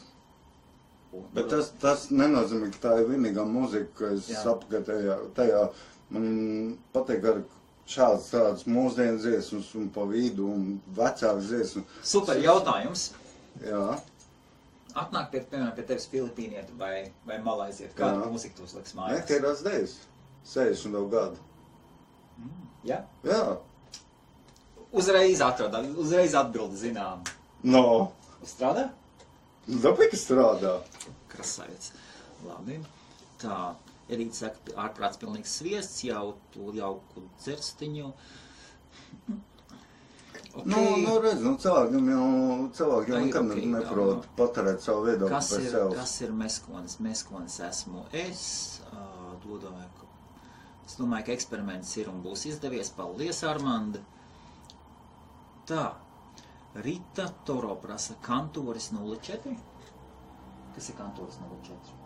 un- Bet tas, tas nenozīmē, ka tā ir vienīgā mūzika, sapratu tajā. tajā. Man patīk ar šādas tādas mūsdienu dziesmas un pa vidu un vecākas dziesmas. Super jautājums. Jā. Atnāk pie, piemēram, pie tevis Filipīnieti vai, vai Malaiziet. Kādu mūziku tu uzliks Nē, mājās? tie ir dēļas. 60 gadu. Jā? Jā. Uzreiz atrada, uzreiz atbildi zinām. No. Strādā? Dabīgi strādā. Krasavets. Labi. Tā. Erīts saka, ārprāts pilnīgs sviests, jau tu jauku dzerstiņu. Okay. Nu, nu, redz, nu, cilvēkiem jau, cilvēki jau ok, okay, neprot jā. paturēt savu viedokli kas, par sevi. kas ir meskonis? Meskonis esmu es. Uh, domāju, ka, es domāju, ka eksperiments ir un būs izdevies. Paldies, Armand! Tā. Rita Toro prasa kantoris 04. Kas ir kantoris 04?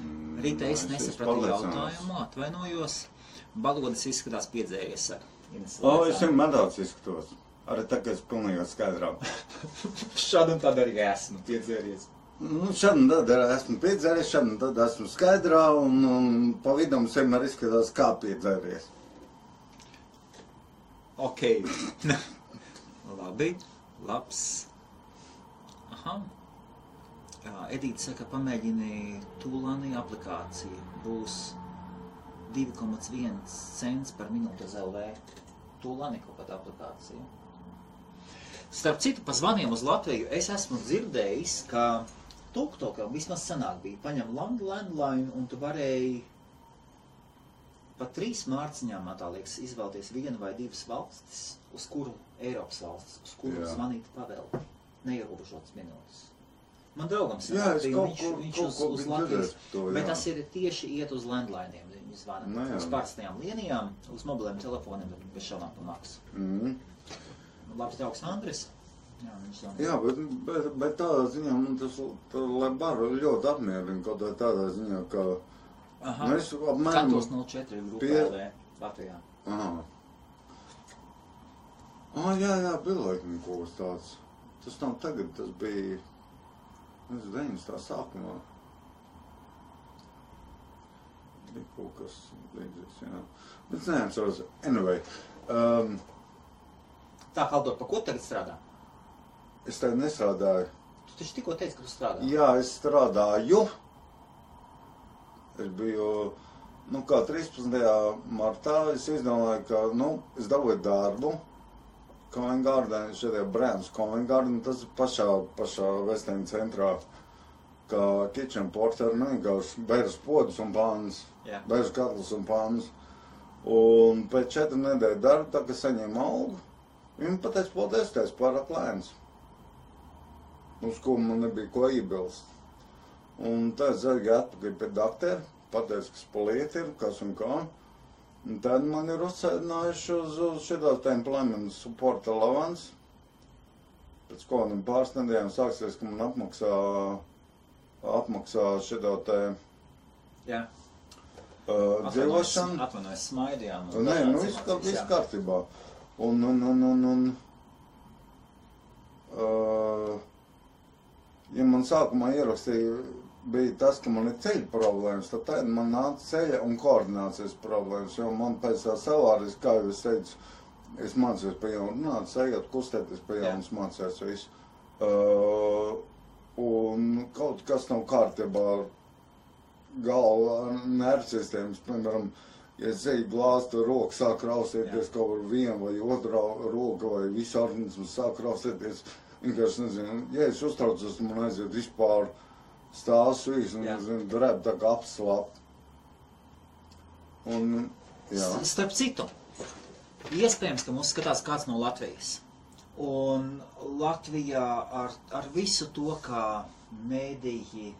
Mm, Rīta, es nesapratu jautājumu, atvainojos. Balodis izskatās piedzēries, saka. O, es jau medāts izskatos. Arī ka es pilnīgi skaidrā. [laughs] Šādi un tad arī esmu piedzēries. Nu, šad un tad esmu piedzēries, šad un tad esmu skaidrā, un, un pa vidam es vienmēr izskatās kā piedzēries. Ok. [laughs] Labi, labs. Aha. Jā, Edīte saka, pamēģini Tūlānī aplikāciju. Būs 2,1 cents par minūti uz LV. Tūlānī kaut kāda aplikācija. Starp citu, pa zvaniem uz Latviju es esmu dzirdējis, ka TikTokā vismaz senāk bija paņem land- landline un tu varēji pa trīs mārciņām, man tā liekas, izvēlēties vienu vai divas valstis, uz kuru Eiropas valstis, uz kuru Jā. zvanīt pavēlu. Neierobežotas minūtes. Man draugam Jā, sanāk, es kaut viņš, ko- viņš uz, ko uz Latvijas, to, bet jā. tas ir tieši iet uz landlainiem. Viņi zvana Nu, jā. uz parastajām līnijām, uz mobiliem telefoniem, bet bez šaubām pa maksu. Mm. Labs draugs Andris. Jā. Jā, bet, bet, bet tādā ziņā man tas, tā, lai baru ļoti apmierina kaut kā tādā ziņā, ka Aha. mēs apmēram... Kantos 04 grupa pie- LV Latvijā. Aha. Ah, jā, jā, bija laikam kaut kas tāds. Tas nav tagad, tas bija, es 90. sākumā. Bija kaut kas līdzīgs, jā. Bet neatceros, anyway. Um, Tā, Haldor, pa ko tagad strādā? es tagad nestrādāju. Tu taču tikko teici, ka tu strādā. Jā, es strādāju. Es biju, nu, kā 13. martā. Es izdomāju, ka, nu, es dabūju darbu. Covent Garden, šeit ir brands Covent Garden, tas ir pašā, pašā Western centrā. kā kitchen porter, vienkārši beigas podus un pānas, Jā. beigas katlus un pānas. Un pēc četru nedēļu darba, tā kā saņēma algu, viņi pateica, paldies, ka esi pārāk lēns. Uz ko man nebija ko iebilst. Un tad es aizgāju atpakaļ pie doktora, pateicu, kas pa lietu ir, kas un kā. Un tad man ir uzsēdinājuši uz, uz šitā tā employment support allowance. Pēc kādiem pāris nedēļām sāksies, ka man apmaksā, apmaksā šitā tā Jā. uh, dzīvošanu. Atvainojos, smaidījām. Nē, nu viss, kā, viss kārtībā. Un, un, un, un, un uh, ja man sākumā ierakstīja, bija tas, ka man ir ceļa problēmas, tad tagad man nāca ceļa un koordinācijas problēmas, jo man pēc tā savāris, kā jau es teicu, es mācījos pa jaunu, runāt, sejot, kustēties pa jaunu, mācījos visu. Uh, un kaut kas nav kārtībā ar galva nervu sistēmas, piemēram, ja es eju glāstu roku, sāk raustīties kaut kur viena vai otrā roka vai visu organismu sāk raustīties. Vienkārši nezinu, ja es uztraucos, man aiziet vispār stāvs visu, un, nezinu, drēb tā kā apslāp. Un, jā. Starp citu, iespējams, ka mūs skatās kāds no Latvijas. Un Latvijā ar, ar visu to, kā mēdīji,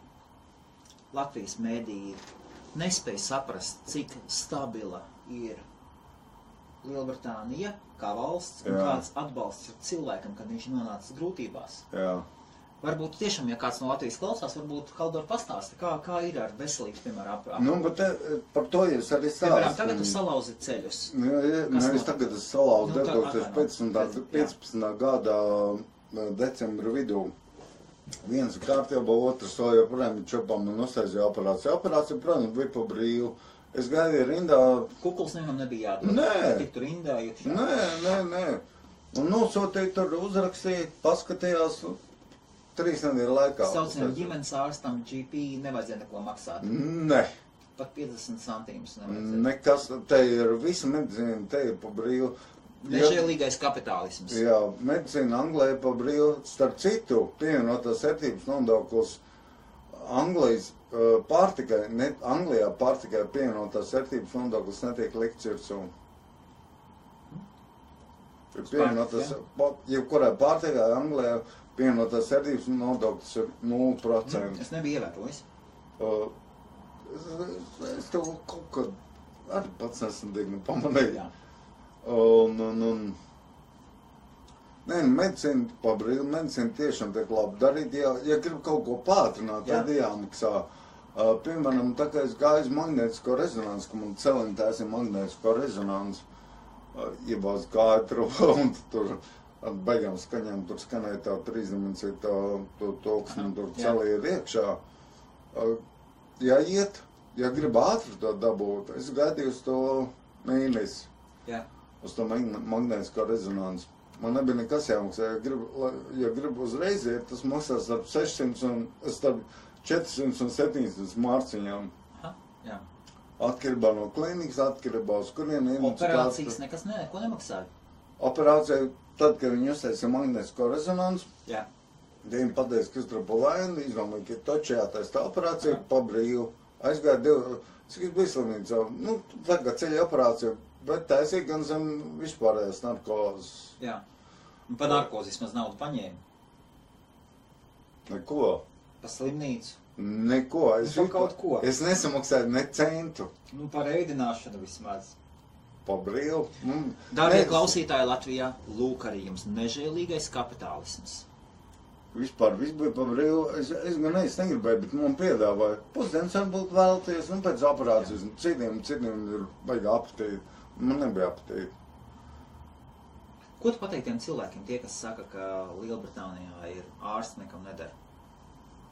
Latvijas mēdīji nespēja saprast, cik stabila ir Lielbritānija kā valsts un Jā. kāds atbalsts ir cilvēkam, kad viņš nonāca grūtībās. jā. Varbūt tiešām, ja kāds no Latvijas klausās, varbūt Haldor pastāsta, kā, kā ir ar veselību, piemēram, ap, ap, Nu, bet te, par to jūs arī piemēram, stāstāt. tagad tu salauzi ceļus. Nu, ja, nu, es tagad esmu salauzu Nu, tā- 2015. atvaino. 15. gada eh, decembra vidū. Viens kārtībā, otrs vēl joprojām ir čopā man uztaisīja operāciju. Operācija, protams, bija pa brīvu. Es gāju rindā, Kukls nevienam nebija jādod. Nē. Tik tur rindā iekšā. nē, nē, nē. Un nosūtīja tur, uzrakstīja, paskatījās trīs nedēļu laikā. Saucamajam ģimenes ārstam GP nevajadzēja neko maksāt. Nē. Pat 50 centīmus nevajadzēja. Nekas, te ir visa medicīna, te ir pa brīvu. Nežēlīgais kapitālisms. Jā, medicīna Anglijā pa brīvu, starp citu, pievienotās vērtības nodoklis Anglijas uh, pārtikai, ne, Anglijā pārtikai pievienotās vērtības nodoklis netiek likts virsū. Ir pievienotās, jebkurai pārtikai Anglijā pievienotās vērtības nodoklis ir 0%. Es nebiju ievērojis. Uh, es, es, es tev kaut kad arī pats esmu digni pamanījis. Jā. Un, un, un, nē, nu, medicīna, pabrīd, medicīna tiešām tiek labi darīt, ja, ja grib kaut ko pātrināt, tad Jā. jāmaksā. Uh, piemēram, tā kā es gāju uz magnētisko rezonansu, ka man celintēs ir magnētisko rezonansu, uh, iebāz tur, [laughs] un tur ar beigām skaņām tur skanēja tā trīsdimensija, tā, to toksni, tur Jā. celī ir iekšā. Uh, ja iet, ja grib ātri to dabūt, es gaidīju uz to mīnesi Jā. uz to magn- magnētisko rezonanci. Man nebija nekas jāmaksā. Ja gribu, ja gribu uzreiz iet, tas maksā starp 600 un starp 400 un 700 mārciņām. Aha. Jā. Atkarībā no klīnikas, atkarībā uz kurien ir Operācijas nekas ne, neko nemaksāja. Operācija, tad, kad viņi uztaisīja magnētisko rezonanci, Jā. viņi pateica, kas tur pa vainu, izdomāja, ka taču jātaisa tā operācija pa brīvu. Aizgāja divu, cik es biju slimnīcā, nu, tagad ceļa operācija, bet taisīja gan zem vispārējās narkozes. Jā. Un par narkozi vismaz naudu paņēma. Neko. Pa slimnīcu. Neko. Es, Nu, kaut ko. es nesamaksāju ne centu Nu, par ēdināšanu vismaz. Pa brīvu. Nu, Darbie ne- klausītāji Latvijā, lūk arī jums nežēlīgais kapitālisms. Vispār viss bija pa brīvu. Es, es gan es negribēju, bet man piedāvāja. Pusdienas varbūt vēlties, un pēc operācijas. un Citiem, citiem ir baigi apetīti. Man nebija apetīti. Ko tu pateikt tiem cilvēkiem, tie, kas saka, ka Lielbritānijā ir ārsts nekam nedara?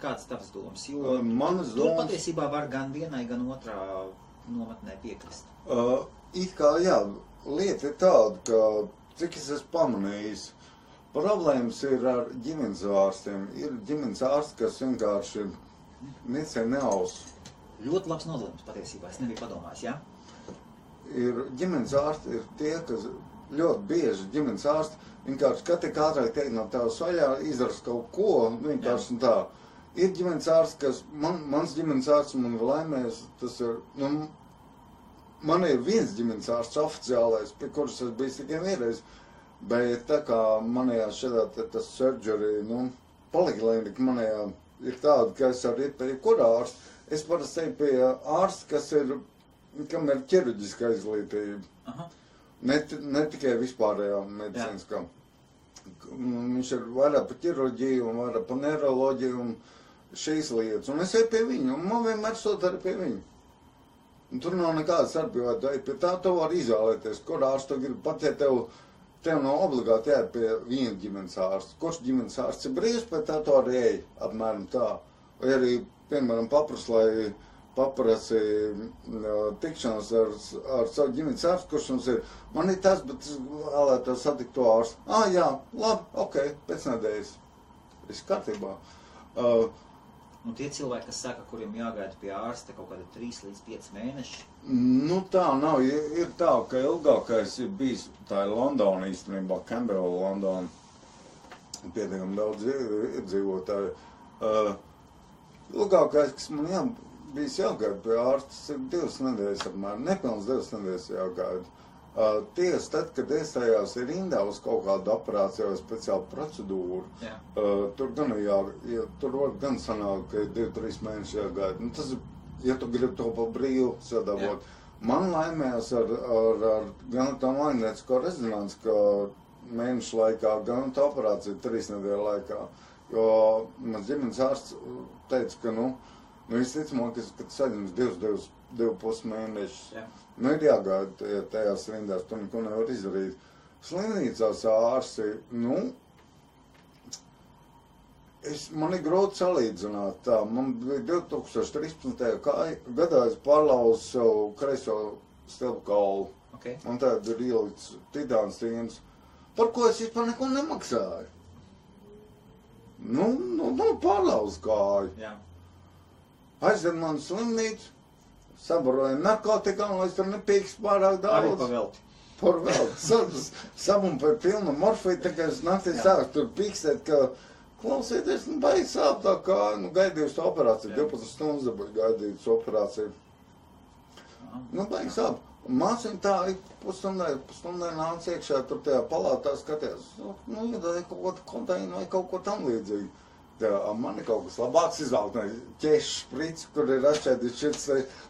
Kāds tavs domas? Jo manas domas- patiesībā var gan vienai, gan otrā nometnē piekrist. Uh, it kā jā, lieta ir tāda, ka cik es esmu pamanījis, problēmas ir ar ģimenes ārstiem. Ir ģimenes ārsti, kas vienkārši necē neaus. Ļoti labs nodalījums patiesībā, es nebiju padomājis, jā? ir ģimenes ārsti, ir tie, kas ļoti bieži ģimenes ārsti vienkārši katru ātrāk teikt no tevis vaļā, izdara kaut ko, nu, vienkārši un tā. ir ģimenes ārsts, kas, man, mans ģimenes ārsts man ir laimējis, tas ir, nu, man ir viens ģimenes ārsts oficiālais, pie kuras es biju tikai vienreiz, bet tā kā manējā te tas surgery, nu, poliklinika manējā ir tāda, ka es iet pie jebkurā ārsta. Es parasti eju pie ārsta, kas ir, kam ir ķirurģiska izglītība. Aha. Ne, ne tikai vispārējā medicīniskā. Viņš ir vairāk par ķirurģiju un vairāk par neiroloģiju un šīs lietas. Un es eju pie viņa, un man vienmēr sot arī pie viņa. Tur nav nekādas starpības, ej pie tā, tu vari izvēlēties, kur ārstu tu gribi. Pat ja tev, tev nav obligāti jāiet pie viena ģimenes ārsta. Kurš ģimenes ārsts ir brīvs, pēc tā tu arī ej, apmēram tā. Vai arī, piemēram, papras, lai paprasi uh, tikšanos ar, ar savu ģimenes ārstu, kurš mums ir. Man ir tas, bet es vēlētos satikt to ārstu. Ah, jā, labi, ok, pēc nedēļas. Viss kārtībā. Uh, Un tie cilvēki, kas saka, kuriem jāgaida pie ārsta kaut kāda 3 līdz 5 mēneši, Nu, tā nav. Ir, ir tā, ka ilgākais ir bijis tā ir Londona īstenībā, Canberra, Londona. Pietiekami daudz iedzīvotāju. Uh, ilgākais, kas man jā, bijis jāgaida pie ārsta, ir divas nedēļas apmēram. Nepilns divas nedēļas jāgaida. Uh, Tiesa, tad, kad iestājās rindā uz kaut kādu operāciju vai speciālu procedūru, jā, Uh, tur gan jā, ja, tur var gan sanākt, ka ir 2-3 mēneši jāgaida. Nu, tas ir, ja tu gribi to pa brīvu sadabot. Man laimējās ar, ar, ar gan tā magnētisko rezonanci, ka mēnešu laikā, gan tā operācija trīs nedēļu laikā. Jo mans ģimenes ārsts teica, ka, nu, nu visticamāk, ka, saņems divus, divus, divu pus mēnešus, jā. Nu, ir jāgaida tajā- tajās rindās, tur neko nevar izdarīt. Slimnīcās ārsti, nu, es, man ir grūti salīdzināt tā. Man bija 2013. kā- gadā es pārlauzu savu kreiso stilpu kaulu. Okay. Man tāda ir ielikts titāns tīns, par ko es vispār neko nemaksāju. Nu, nu, nu pārlauzu kāju. Jā, Aizved man slimnīcu, sabaroja narkotikām, lai es tur nepīkst pārāk arī daudz. pavelti. Par vēl [laughs] sabumpēju pilnu morfiju, tā kā es naktī sāku tur pīkstēt, ka klausieties, nu baigi sāp tā kā, nu gaidījusi operāciju, Jā. 12 stundas dabūju gaidījusi operāciju. Nu baigi sāp. Un Māsiņa tā ik pusstundai, pusstundai nāca iekšā tur tajā palātā skatījās, nu, nu, iedāja kaut ko kontainu vai kaut ko tam līdzīgu. Man ir kaut kas labāks izvēlēt, ne ķešu šprici, kur ir atšķēdīts šis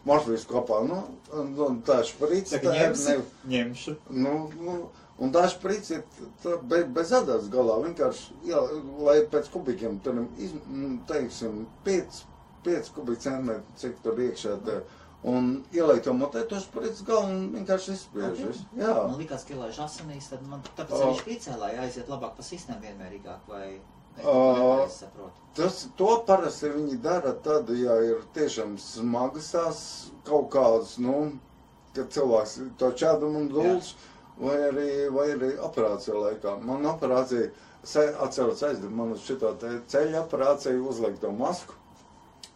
morfijas kopā. Nu, un, un tā šprici, tā ir ņemsi? ne, Ņemšu. Nu, nu, un tā šprice ir tā be, bez adatas galā. Vienkārši, jā, lai pēc kubikiem tur, iz, nu, teiksim, 5, 5 kubikcentimetri, cik tur iekšā tā. Un ielai to mutē, to šprice galā un vienkārši izspiež. Ok. visu. Jā. Man liekas, ka, lai žasanīs, tad man tāpēc arī špricē, lai aiziet labāk pa sistēmu vienmērīgāk, vai saprotu. Tas, to parasti viņi dara tad, ja ir tiešām smagas kaut kādas, nu, kad cilvēks to čēdumu un dulš, vai arī, vai arī operācija laikā. Man operācija, atceros aizdevu man uz šito ceļa operāciju uzlikt to masku.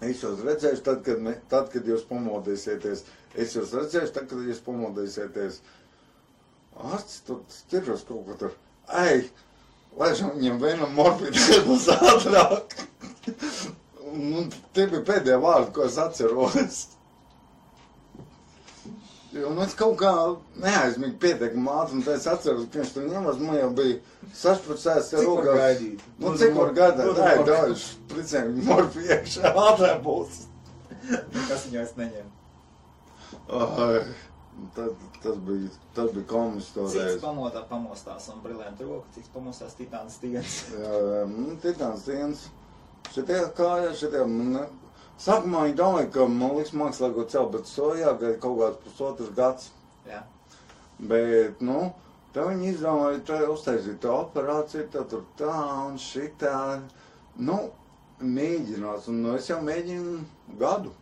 Es jūs redzēšu, tad, kad, ne, tad, kad jūs pamodīsieties. Es jūs redzēšu, tad, kad jūs pamodīsieties. Ārsts tur ķiros kaut ko tur. Ei, laižam viņam vienam morfīdu ātrāk. Nu, tie bija pēdējie vārdi, ko es atceros. Un es kaut kā neaizmīgi pietiekami ātri, un es atceros, ka viņš tur ņemas, man jau bija var rokās. gaidīt? Nu, cik var gaidīt? Dod Nē, daudz, plicēm morfiju iekšā ātrāk būs. Kas viņu es neņēmu? Tad, tas bija, tas bija komisks Cits pamotā pamostās un brilēm roku, cits pamostās titāns stiens. [laughs] Jā, nu, titāns dienas. Šitie kāja, šitie, man, ne- sākumā viņi domāja, ka man liks mākslīgo celu, bet to jāgaida kaut kāds pusotrs gads. Jā. Bet, nu, tā viņi izdomāja, tā uztaisīt to operāciju, tā tur tā un šitā. Nu, mēģinās, un nu, es jau mēģinu gadu.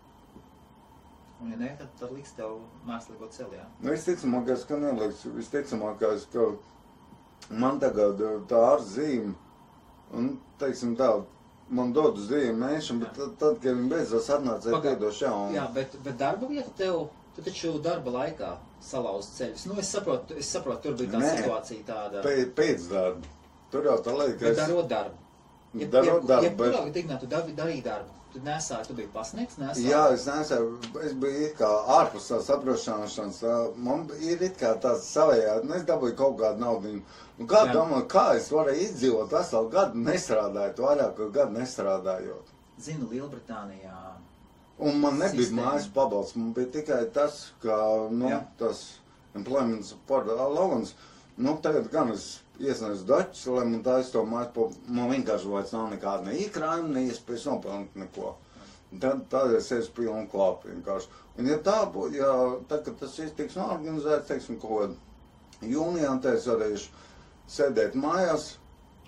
Un ja nē, tad, tad liks tev mākslīgo celi, jā. Nu, visticamākais, ka neliks, visticamākais, ka man tagad eh, tā ar zīme, un, teiksim tā, man dod uz divu mēnešiem, bet tad, tad kad viņi beidzās atnāca, ir piedošā, un Jā, bet, bet darba vieta tev, tu taču darba laikā salauzt ceļus. Nu, es saprotu, es saprotu, tur bija tā Nē. situācija tāda. pē, pēc darba. Tur jau tā lieta, ka Bet es, darot darbu. Ja, darot ja, darbu, ja, bet- kurā gadījumā tu dari- darīji darbu? Tu nesāji, tu biji pasniegts, nesāji. Jā, es nesēju, es biju it kā ārpus tās apdrošināšanas, man ir it kā tāds savējā, nu es dabūju kaut kādu naudu. Nu, kā Jā. domā, kā es varēju izdzīvot veselu gadu nestrādājot, vairāk gadu nestrādājot? Zinu, Lielbritānijā. Un man nebija Sistēma. mājas pabalsts, man bija tikai tas, ka, nu, Jā. tas employment support allowance, nu, tagad gan es iesniedzu daķus, lai man taisa to mājas pabalstu, man vienkārši vairs nav nekāda ne iekrājuma, ne iespējas nopelnīt neko. Tad, tad es esmu pilnu klāpu vienkārši. Un ja tā būtu, ja tad, kad tas viss tiks norganizēts, teiksim, kaut kādā jūnijā, tad es varēšu sēdēt mājās,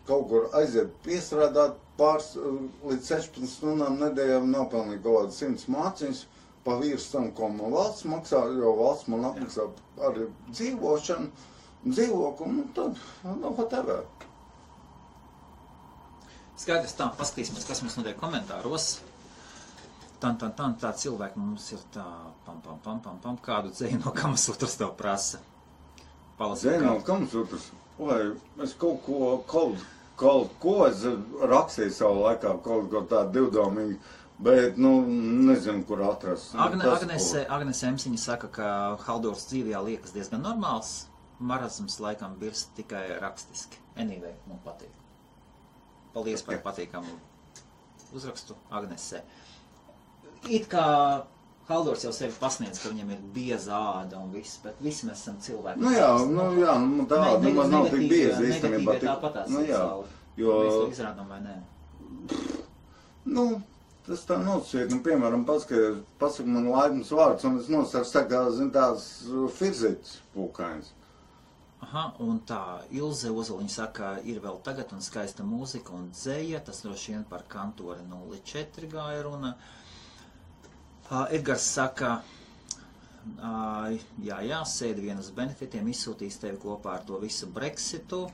kaut kur aiziet piestrādāt pāris līdz 16 stundām nedēļā nopelnīt kaut kādas 100 mācības pa vīrs tam, ko man valsts maksā, jo valsts man apmaksā arī dzīvošanu, dzīvokli, un tad, nu, whatever. Skaidrs, tā, paskatīsimies, kas mums notiek komentāros. Tan, tan, tan, tā cilvēki mums ir tā, pam, pam, pam, pam, pam, kādu dzēju no kamas otrs tev prasa. Palasīt Zinu, kādu. kam sūtas? Vai es kaut ko, kaut, kaut ko es rakstīju savu laikā, kaut ko tādu divdomīgu, bet, nu, nezinu, kur atrast. Nu, Agne, Agnese, Agnese Emsiņa saka, ka Haldors dzīvijā liekas diezgan normāls. Marazms laikam birst tikai rakstiski. Anyway, man patīk. Paldies par patīkamu uzrakstu Agnesē. It kā Haldors jau sevi pasniedz, ka viņam ir bieza āda un viss, bet visi mēs esam cilvēki. Nu jā, nu jā, nu tā, Ne- nu man nav tik biezi īstenībā. tik- Tāpatās Nu jā, jo, Mēs izrādām vai nē? nu, tas tā nosacīt, nu, piemēram, paskaties, pasaka man laipns vārds, un es nosaucu tā kā, zin, tās firzītas pūkains. Aha, un tā Ilze Ozoliņa saka, ir vēl tagad un skaista mūzika un dzēja, tas droši vien par kantori 04 gāja runa. Uh, Edgars saka, uh, jā, jā, sēdi vienas benefitiem, izsūtīs tevi kopā ar to visu Brexitu.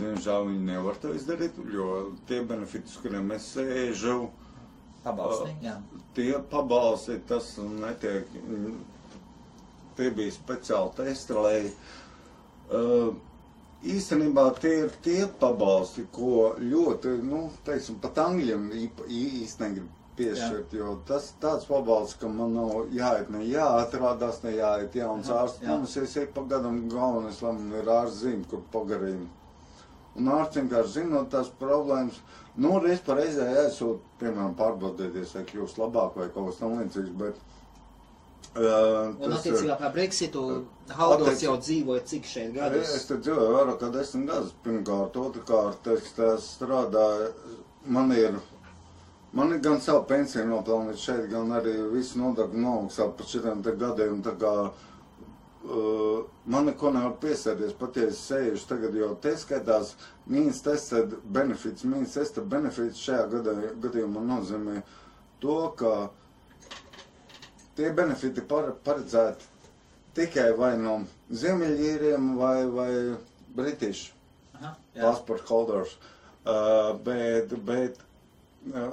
Diemžēl viņi nevar to izdarīt, jo tie benefiti, kuriem es sēžu, Pabalstī, jā. tie pabalsti, tas netiek, tie bija speciāli testi, lai īstenībā tie ir tie pabalsti, ko ļoti, nu, teiksim, pat angļiem īpa- ī- īsti negrib piešķirt, jo tas tāds pabalsts, ka man nav jāiet, ne jāatrādās, ne jāiet jauns ārsts, jā. mums ir ik pa gadam galvenais, lai man ir ārsts zīme, kur pagarīna. Un ārsts vienkārši zinot tās problēmas, nu, reiz par reizē aizsūt, piemēram, pārbaudēties, vai kļūst labāk vai kaut kas tam līdzīgs, bet. Uh, Un attiecībā par Brexitu Haldors Attiec- jau dzīvoja cik šeit Es gadus? te dzīvoju vairāk kā desmit gadus. Pirmkārt, otrkārt, es te strādāju, man ir, man ir gan savu pensiju nopelnīt šeit, gan arī visu nodokļu nomaksāt par šitiem te gadiem. Tā kā uh, man neko nevar piesēties, pat ja es sēžu tagad, jo te skaitās mīnas tested benefits. Mīnas tested benefits šajā gadījumā nozīmē to, ka tie benefiti par, paredzēti tikai vai no Ziemeļīriem vai, vai British Aha, jā. passport holders. Uh, bet, bet uh,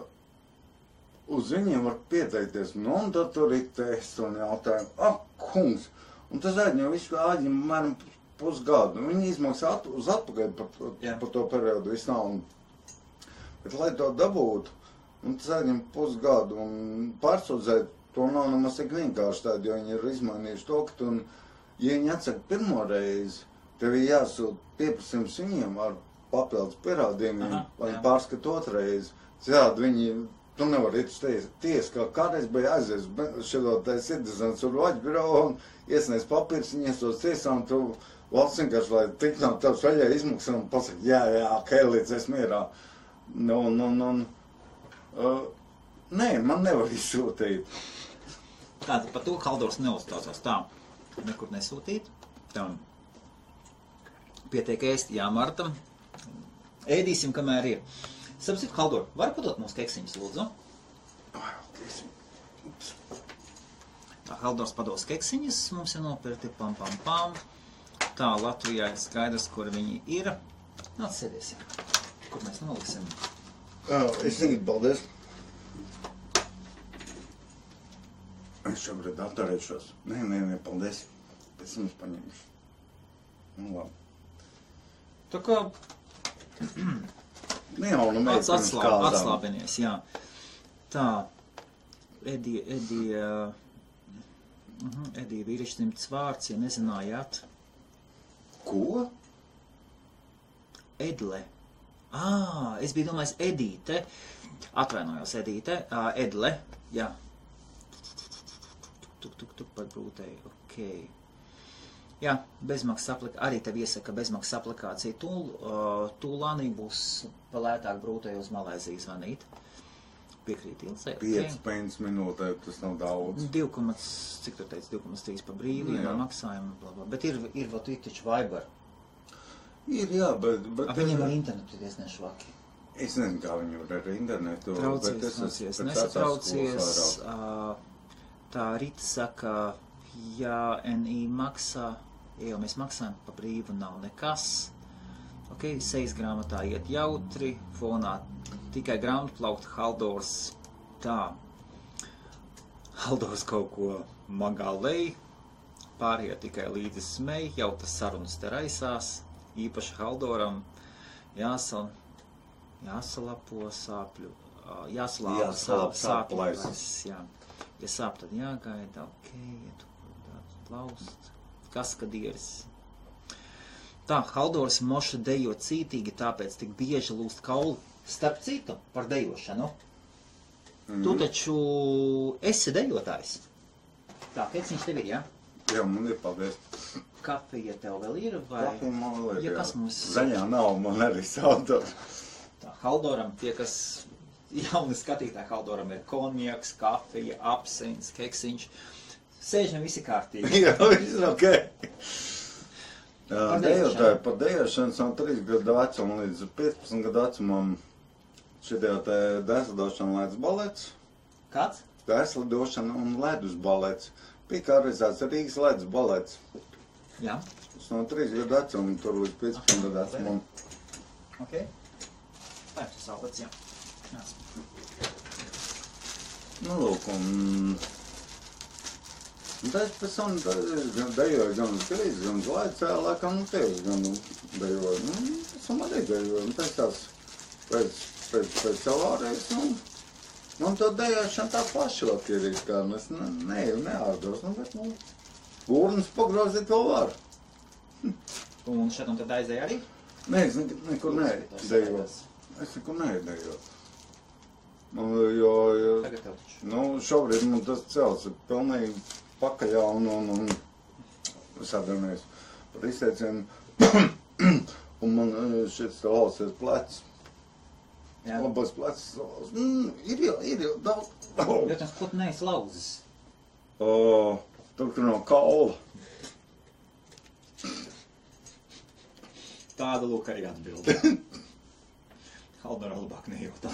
uz viņiem var pieteikties, nu, un tad tur ir tests un jautājumi, ak, kungs, un tas aizņem visu āģim, mēram, pusgadu. Viņi izmaksā at, uz atpakaļ par, Jā. par to periodu visu naudu. Bet, lai to dabūtu, un tas aizņem pusgadu, un pārsūdzēt to nav nemaz tik vienkārši tādi, jo viņi ir izmainījuši to, ka tu, ja viņi atsaka pirmo reizi, tev ir jāsūt pieprasījums viņiem ar papildus pierādījumiem, Aha, lai jā. pārskat otrais. Citādi viņi, tu nevari iet uz tiesu. Tiesa, kā kādreiz bija aizies šo te citizens un vaļu birovu un iesniedz papīrs, viņi iestos tiesā un tu valsts vienkārši, lai tik no tavs vaļā izmaksā un pasaka, jā, jā, līdz es mierā. Nu, nu, nu, uh, nē, man nevar izsūtīt. Tātad par to Haldors neuzstāstās tā. Nekur nesūtīt. Tā. Pietiek ēst, jā, Marta. Ēdīsim, kamēr ir. Sapsit, Haldor, var padot mums keksiņus, lūdzu? Tā Haldors pados keksiņus, mums ir nopirkti pam pam pam. Tā Latvijā ir skaidrs, kur viņi ir. Nāc, sēdiesim. Kur mēs noliksim? Jā, es negribu, paldies. Es šobrīd atturēšos. Nē, nē, nē, paldies. Pēc es paņemšu. Nu, labi. Tā kā Nu jau, nu mēs Ats, atslāb, atslābinies, jā. Tā, Edija, Edija, uh, Edija vīrišķimts vārds, ja nezinājāt, Ko? Edle. Ā, es biju domājis Edīte. Atvainojos, Edīte. Ā, Edle, jā. Tuk, tuk, tuk, par brūtēju, ok. Jā, bezmaksas aplikācija, arī tev iesaka bezmaksas aplikācija. Tūl, uh, tūlānī būs palētāk brūtēji uz Malēzijas vanīt. Piekrīt Ilzē. 5 pence minūtē, tas nav daudz. 2, cik tu teici, 2,3 pa brīvu, jā. jā, maksājumu, bla, bla. Bet ir, ir vēl taču Viber. Ir, jā, bet... bet A, Viņiem ar internetu ir diezgan švaki. Es nezinu, kā viņi var ar internetu. bet Traucies, es esmu traucies, nesatraucies. ā, Tā Rita saka, ja NI maksā, ja jau mēs maksājam pa brīvu, nav nekas. Ok, sejas grāmatā iet jautri, fonā tikai grāmatu plaukt Haldors tā. Haldors kaut ko magā lej, pārējie tikai līdzi smej, jau tas sarunas te raisās, īpaši Haldoram jāsal, jāsalapo sāpļu, jāsalāpo Jāsalāp sāp, sāpju sāpju plaisas. plaisas, jā. Ja sāp, tad jāgaida, ok, ja tu tāds plaust, kaskadieris. Tā, Haldors moša dejo cītīgi, tāpēc tik bieži lūst kauli. Starp citu, par dejošanu. Mhm. Tu taču esi dejotājs. Tā, kāds viņš tev ir, jā? Jā, man ir paldies. Kafija tev vēl ir, vai? Kafija man vēl ir, Ja jā. kas mums- Zaļā nav, man arī salda. Tā, Haldoram, tie, kas jauni skatītāji, Haldoram ir konjaks, kafija, apsins, keksiņš. Sēžam visi kārtīgi. [laughs] Jā, viss ok. Dejotāji par dejošanu no 3 gadu vecuma līdz 15 gadu vecumam šitie te dēslidošana ledus balets, Kāds? dēslidošana un ledus balets. Bija kā reizēts Rīgas ledus balets. Jā, Tas no 3 gadu vecuma tur līdz 15 gadu vecumam. ok. Ir tas salvets, jā. Nāc. Nu, lūk, un... Un tad pēc tam gan dejoju gan uz Grīzes, gan uz Laicē, laikam, un tevis gan dejoju. Nu, pēc tam arī dejoju, un pēc tās, pēc, pēc, pēc avārijas, un... Man to dejošana tā ir, it kā, nu, es ne, neju, neārdos, nu, bet, nu... Urnas pagrozīt vēl var. [laughs] Un šeit un tad aizēja arī? Nē, es ne, nekur nedejoju. Es nekur nedejoju. Nu, jo, jo. Nu, šobrīd man tas cels ir pilnīgi pakaļā un, un, un sadarbojas par izteicienu. [coughs] un man eh, šis lausies plecs. Jā. Labais plecs. Mm, ir jau, ir jau daudz. [coughs] Oh. Jautājums, ko tu neesi lauzis? Oh, tur tur no kaula. Tāda lūk arī [laughs] atbilde. Haldora labāk nejautāt.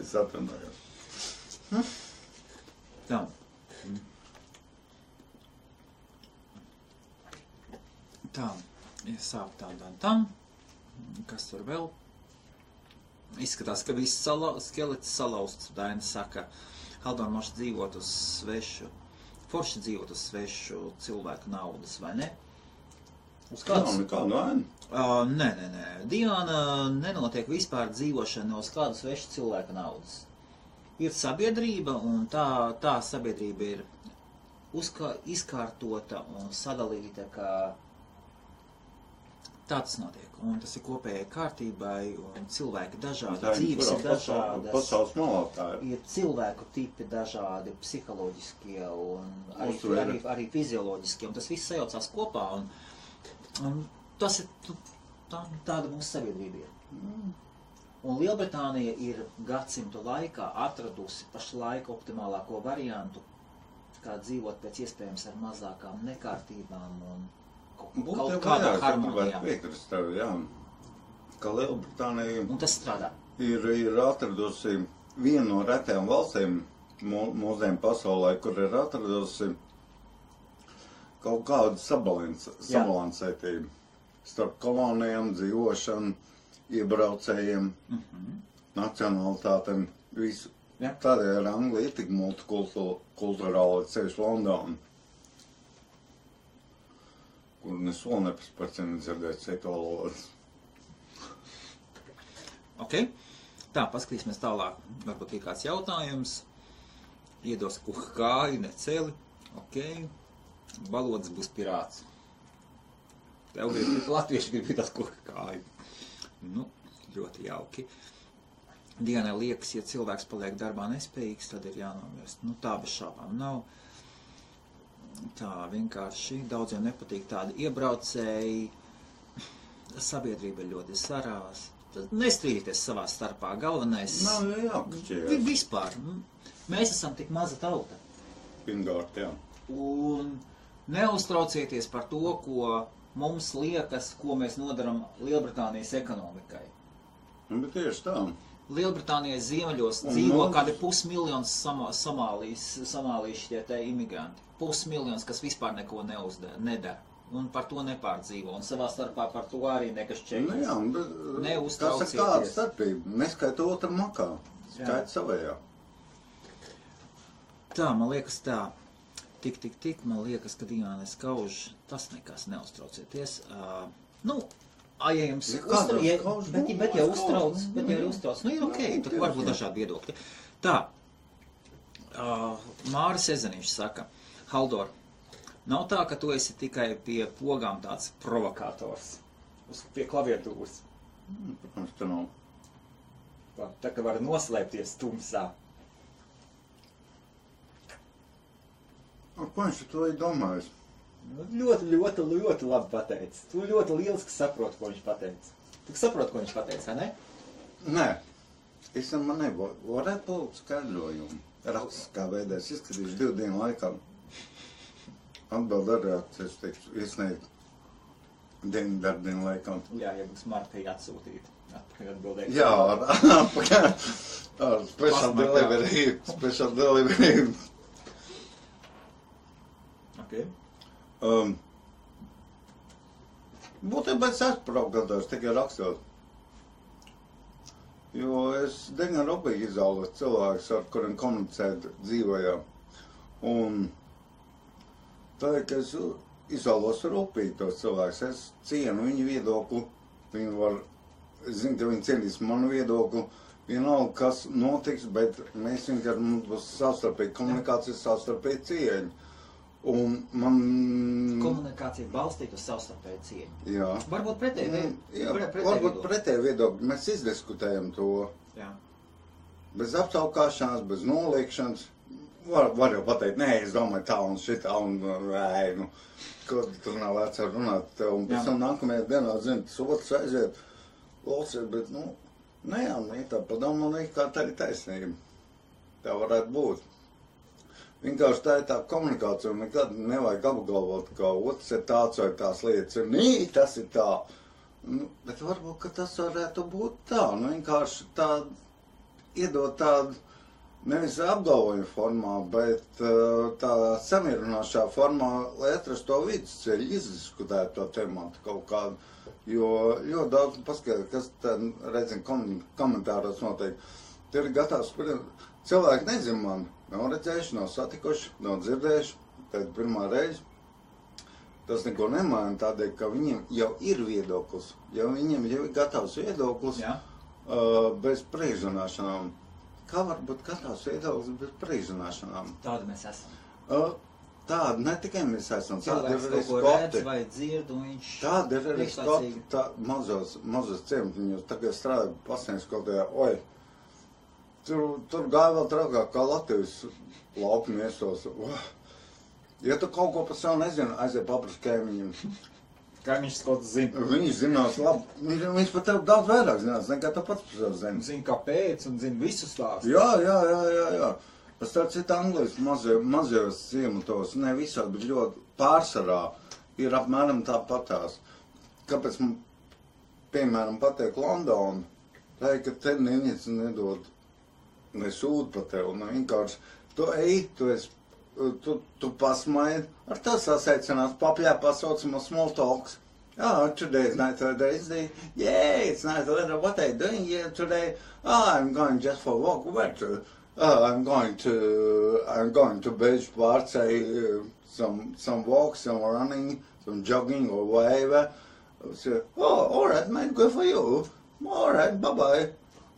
Es atvainojos. Tā. Tā, ja sāp tā, tā, tam. Kas tur vēl? Izskatās, ka viss sala, skelets salauzts. Daina saka, Haldor moši dzīvot uz svešu, forši dzīvot uz svešu cilvēku naudas, vai ne? Uz Kā kādas? nekādu vainu? Uh, nē, nē, nē. Diana nenotiek vispār dzīvošana uz kādu svešu cilvēku naudas. Ir sabiedrība, un tā, tā sabiedrība ir uzkā, izkārtota un sadalīta, ka tā tas notiek. Un tas ir kopējai kārtībai, un cilvēki dažādi, Tā dzīves ir dažādas. Pasaules malā tā ir. Ir cilvēku tipi dažādi, psiholoģiskie un arī, arī, arī fizioloģiskie, un tas viss sajaucās kopā. Un, un tas ir tu- tā, tāda mūsu sabiedrība ir. Un Lielbritānija ir gadsimtu laikā atradusi pašlaik optimālāko variantu, kā dzīvot pēc iespējams ar mazākām nekārtībām un kaut, kaut Būtu kādā harmonijā. piekrist tev, jā. Ka Lielbritānija Un tas strādā. ir, ir atradusi vienu no retajām valstīm mū- mūsdienu pasaulē, kur ir atradusi kaut kādu sabalans, Jā. sabalansētību starp kolonijām, dzīvošanu, iebraucējiem, Mhm. nacionalitātēm, visu. Jā. Tādēļ ir Anglija tik multikulturāla, ceļš Londona, kur ne soli cenu dzirdēt citu valodu. Ok? Tā, paskatīsimies tālāk. Varbūt ir kāds jautājums. Iedos kuka kāju, neceli. Ok. Balodas būs pirāts. Tev grib, latvieši grib tas kuka kāju. Nu, ļoti jauki. Dienai liekas, ja cilvēks paliek darbā nespējīgs, tad ir jānomirst. Nu, tā bez šābām nav. Tā vienkārši daudziem nepatīk tādi iebraucēji. Sabiedrība ir ļoti sarās. Nestrīdieties savā starpā. Galvenais vi- jākašķies. vispār. Mēs esam tik maza tauta. Pingārt, jā. Un neuztraucieties par to, ko mums liekas, ko mēs nodaram Lielbritānijas ekonomikai. Nu, bet tieši tā. Lielbritānijas ziemeļos Un dzīvo mums- kādi pusmiljons samā, somālijas, somālijas šie te imigranti. Pusmiljons, kas vispār neko neuzdara, nedara. Un par to nepārdzīvo. Un savā starpā par to arī nekas Nu, čekas. jā, bet tas ir Neuztraucieties. kāda starpība. Neskaita otru makā. Skaita savējā. Tā, man liekas tā. Tik, tik, tik, man liekas, ka Dīnānes kauž, tas nekas neuztraucieties. Uh, nu, a, ja jums Ja uztrauc, kādam ja, kauž, bet, nu, bet ja uztrauc, nu, bet ja ir uztrauc, nu ir ok, Jā, tur tieši, var būt dažādi viedokļi. Tā, uh, Māris Ezeniņš saka, Haldor, nav tā, ka tu esi tikai pie pogām tāds provokators, uz, pie klaviatūras. Mm, Protams, ka nav. Tā kā var noslēpties tumsā. Ar Ko viņš to ir domājis? Nu, ļoti, ļoti, ļoti labi pateicis. Tu ļoti lieliski saproti, ko viņš pateica. Tu saproti, ko viņš pateica, vai ne? Nē, es man nebūtu. Varētu būt skaidrojumi. Rakstiskā veidā es izskatīšu divu dienu laikā. Atbild ar reakciju, es teikšu, iesniegt dienu darbdienu laikā. Jā, ja būs martī atsūtīt. Atpakaļ atbildēt. Jā, ar, [laughs] apakaļ. ar special delivery. Special delivery. Okay. Um, būtībā es esmu provokators tikai rakstot. Jo es diezgan rūpīgi izvēlos cilvēkus, ar kuriem komunicēt dzīvojā. Un tā ka es izvēlos rūpīgi tos cilvēkus. Es cienu viņu viedokli. Viņi var, es zinu, ka viņi cienīs manu viedokli. Vienalga, kas notiks, bet mēs vienkārši mums būs savstarpēji komunikācija, savstarpēji cieņa. Un man. Komunikācija balstīta uz savstarpēju cieņu. Jā. Varbūt pretēji. Mm, jā, pre- pretēji varbūt pretēji viedokļi. Mēs izdiskutējam to Jā. bez aptaukāšanās, bez noliekšanas. Var, var jau pateikt, nē, es domāju tā un šitā un nē, nu, ko tu tur nav vērts ar runāt. Un pēc tam nākamajā dienā, zini, tas otrs aiziet, losiet, bet, nu, nē, jā, nē, tā padomā, liekas, kā tā ir taisnība. Tā varētu būt. Vienkārši tā ir tā komunikācija, un nekad nevajag apgalvot, ka otrs ir tāds vai tās lietas ir, nē, tas ir tā. Nu, bet varbūt, tas varētu būt tā, nu, vienkārši tā iedot tādu, nevis apgalvojumu formā, bet uh, tā samierināšā formā, lai atrastu to vidusceļu, izdiskutētu to tematu kaut kādu. Jo ļoti daudz paskatīt, kas tad, redzim, kom komentāros notiek. Tur ir gatavs, kuriem cilvēki nezin man, nav redzējuši, nav satikuši, nav dzirdējuši, tad pirmā reize. Tas neko nemaina tādēļ, ka viņiem jau ir viedoklis, jau viņiem jau ir gatavs viedoklis Jā. uh, bez priekšzināšanām. Kā var būt gatavs viedoklis bez priekšzināšanām? Tāda mēs esam. Uh, tāda ne tikai mēs esam, tāda ir arī skoti. dzird, Tāda ir arī skoti, tā mazos, mazos ciematiņos, tagad strādā pasniedz kaut kādā, oi, tur, tur gāja vēl trakāk kā Latvijas lauku miesos. Ja tu kaut ko par savu nezini, aiziet paprast kaimiņiem. Kā viņš kaut ko zina. Viņš zinās labi, viņš, viņš pat tev daudz vairāk zinās, nekā tu pats par sevi zini. Zina, kāpēc, un zina visu stāstu. Jā, jā, jā, jā, jā. Tas tāds ir Anglijas mazie, mazajos ciematos, ne visādi, bet ļoti pārsvarā ir apmēram tāpatās. Kāpēc man, piemēram, patīk Londona? Tā ir, ka te neviens nedod pa tevi, nu vienkārši tu ej, tu esi, tu, tu pasmaidi, ar to sasaicinās papļā pasaucamo small talks. Oh, today's nice Thursday. Yeah, it's nice weather. What are you doing here today? Oh, I'm going just for a walk. Where to? Oh, I'm going to I'm going to beach parts. I, uh, some some walk, some running, some jogging or whatever. So, oh, all right, man. Good for you. All right, bye bye.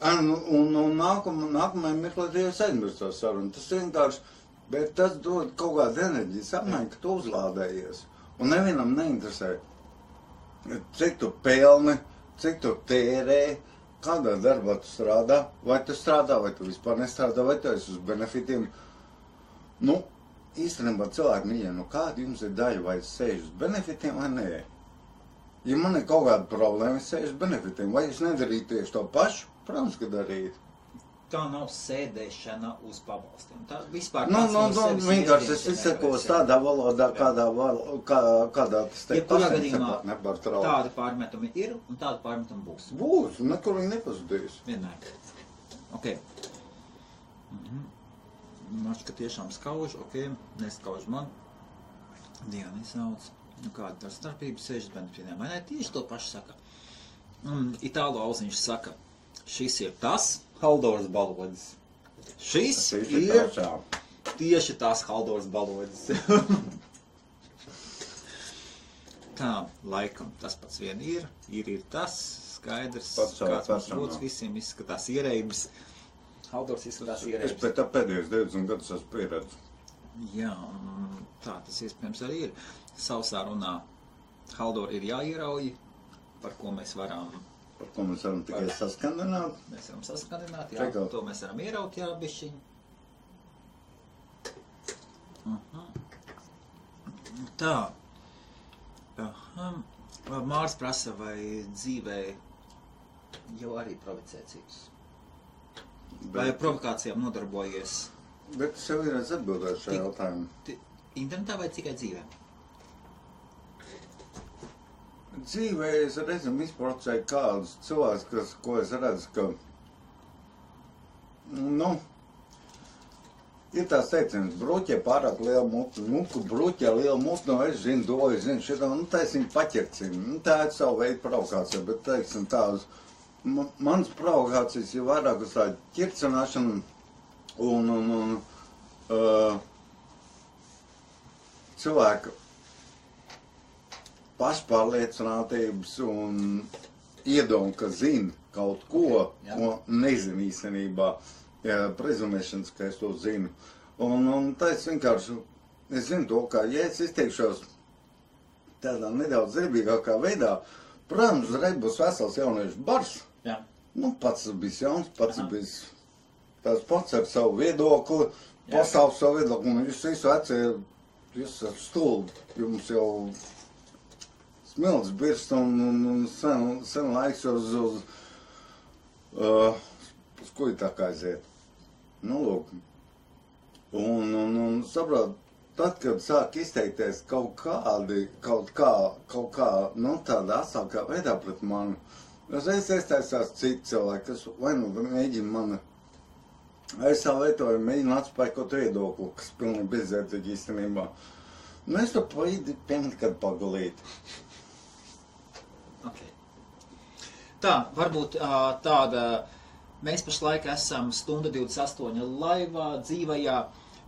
Un, un, un nākamā, nākamajā mirklī es aizmirsu to sarunu. Tas vienkārši, bet tas dod kaut kādu enerģiju, apmaiņu, ka tu uzlādējies. Un nevienam neinteresē, cik tu pelni, cik tu tērē, kādā darbā tu strādā, vai tu strādā, vai tu vispār nestrādā, vai tu esi uz benefitiem. Nu, īstenībā cilvēki mīļie, nu kāda jums ir daļa, vai es sēžu uz benefitiem vai nē? Ja man ir kaut kāda problēma, es sēžu uz benefitiem, vai es nedarītu tieši to pašu? Protams, ka darītu. Tā nav sēdēšana uz pabalstiem. Tā vispār Nu, nu, no nu, vienkārši es izsakos tādā valodā, kādā, val, kā, kādā tas te pašiem gadījumā nepārtraukt. Tādi pārmetumi ir un tādi pārmetumi būs. Būs, nekur viņi nepazudīs. Vienmēr. Ok. Mhm. Man šķiet, ka tiešām skauž, ok, neskauž man. Diana izsauc. Nu, kāda tā starpība sēžas benefitiem? Vai ne? Tieši to pašu saka. Un itālu auziņš saka, šis ir tas Haldors balodis. Šis Tas ir ir tiešām. tieši tās Haldors balodis. [laughs] Tā, laikam tas pats vien ir. Ir, ir tas skaidrs, Pats kāds mums būs visiem izskatās ierēbis. Haldors izskatās Es ierēbis. pēc tam pēdējos 20 gadus esmu pieredzējis. Jā, tā tas iespējams arī ir. Sausā runā Haldor ir jāierauj, par ko mēs varam, Par ko mēs varam tikai saskandināt. mēs varam saskandināt, jā, Čekā. to mēs varam ieraut, jā, bišķiņ. Mhm. Tā. Aha. Mārs prasa, vai dzīvē jau arī provocē citus. Vai provokācijām nodarbojies bet jau ir Tik- jautājumu. ti- internetā vai tikai dzīvē? Dzīvē es reizēm izprovocēju kādus cilvēkus, kas, ko es redzu, ka, nu, ir tās teiciens, bruķē pārāk liela muta, nu, ka bruķē liela muta, nu, es zinu, to, es zinu, šitā, nu, tā es viņu paķercinu, nu, tā ir savu veidu provokācija, bet, teiksim, tādas, ma- mans provokācijas ir vairāk uz tādu ķircināšanu un, un, un, uh, cilvēka pašpārliecinātības un iedomu, ka zina kaut ko, Jā. ko nezinu īstenībā, prezumēšanas, ka es to zinu. Un, un tā es vienkārši, es zinu to, ka, ja es izteikšos tādā nedaudz zebīgākā veidā, protams, uzreiz būs vesels jauniešu bars, Jā. nu, pats bijis jauns, pats Aha. bijis tas pats ar savu viedokli, pastāv savu viedokli, un jūs visi vecie, jūs esat stulbi, jums jau smilts birst un, un, un sen, sen laiks uz, uz, uh, uz ir tā kā aiziet. Nu, lūk. Un, un, un saprot, tad, kad sāk izteikties kaut kādi, kaut kā, kaut kā, nu, tādā asākā veidā pret mani, uzreiz iesaistās citi cilvēki, kas vai nu mēģina mani aizstāvēt, vai mēģina atspēkot viedokli, kas pilnīgi bezjēdzīgi īstenībā. Nu, es to paīdi pieņemt, kad pagulīt. Okay. Tā, varbūt tāda, mēs pašlaik esam stunda 28 laivā, dzīvajā,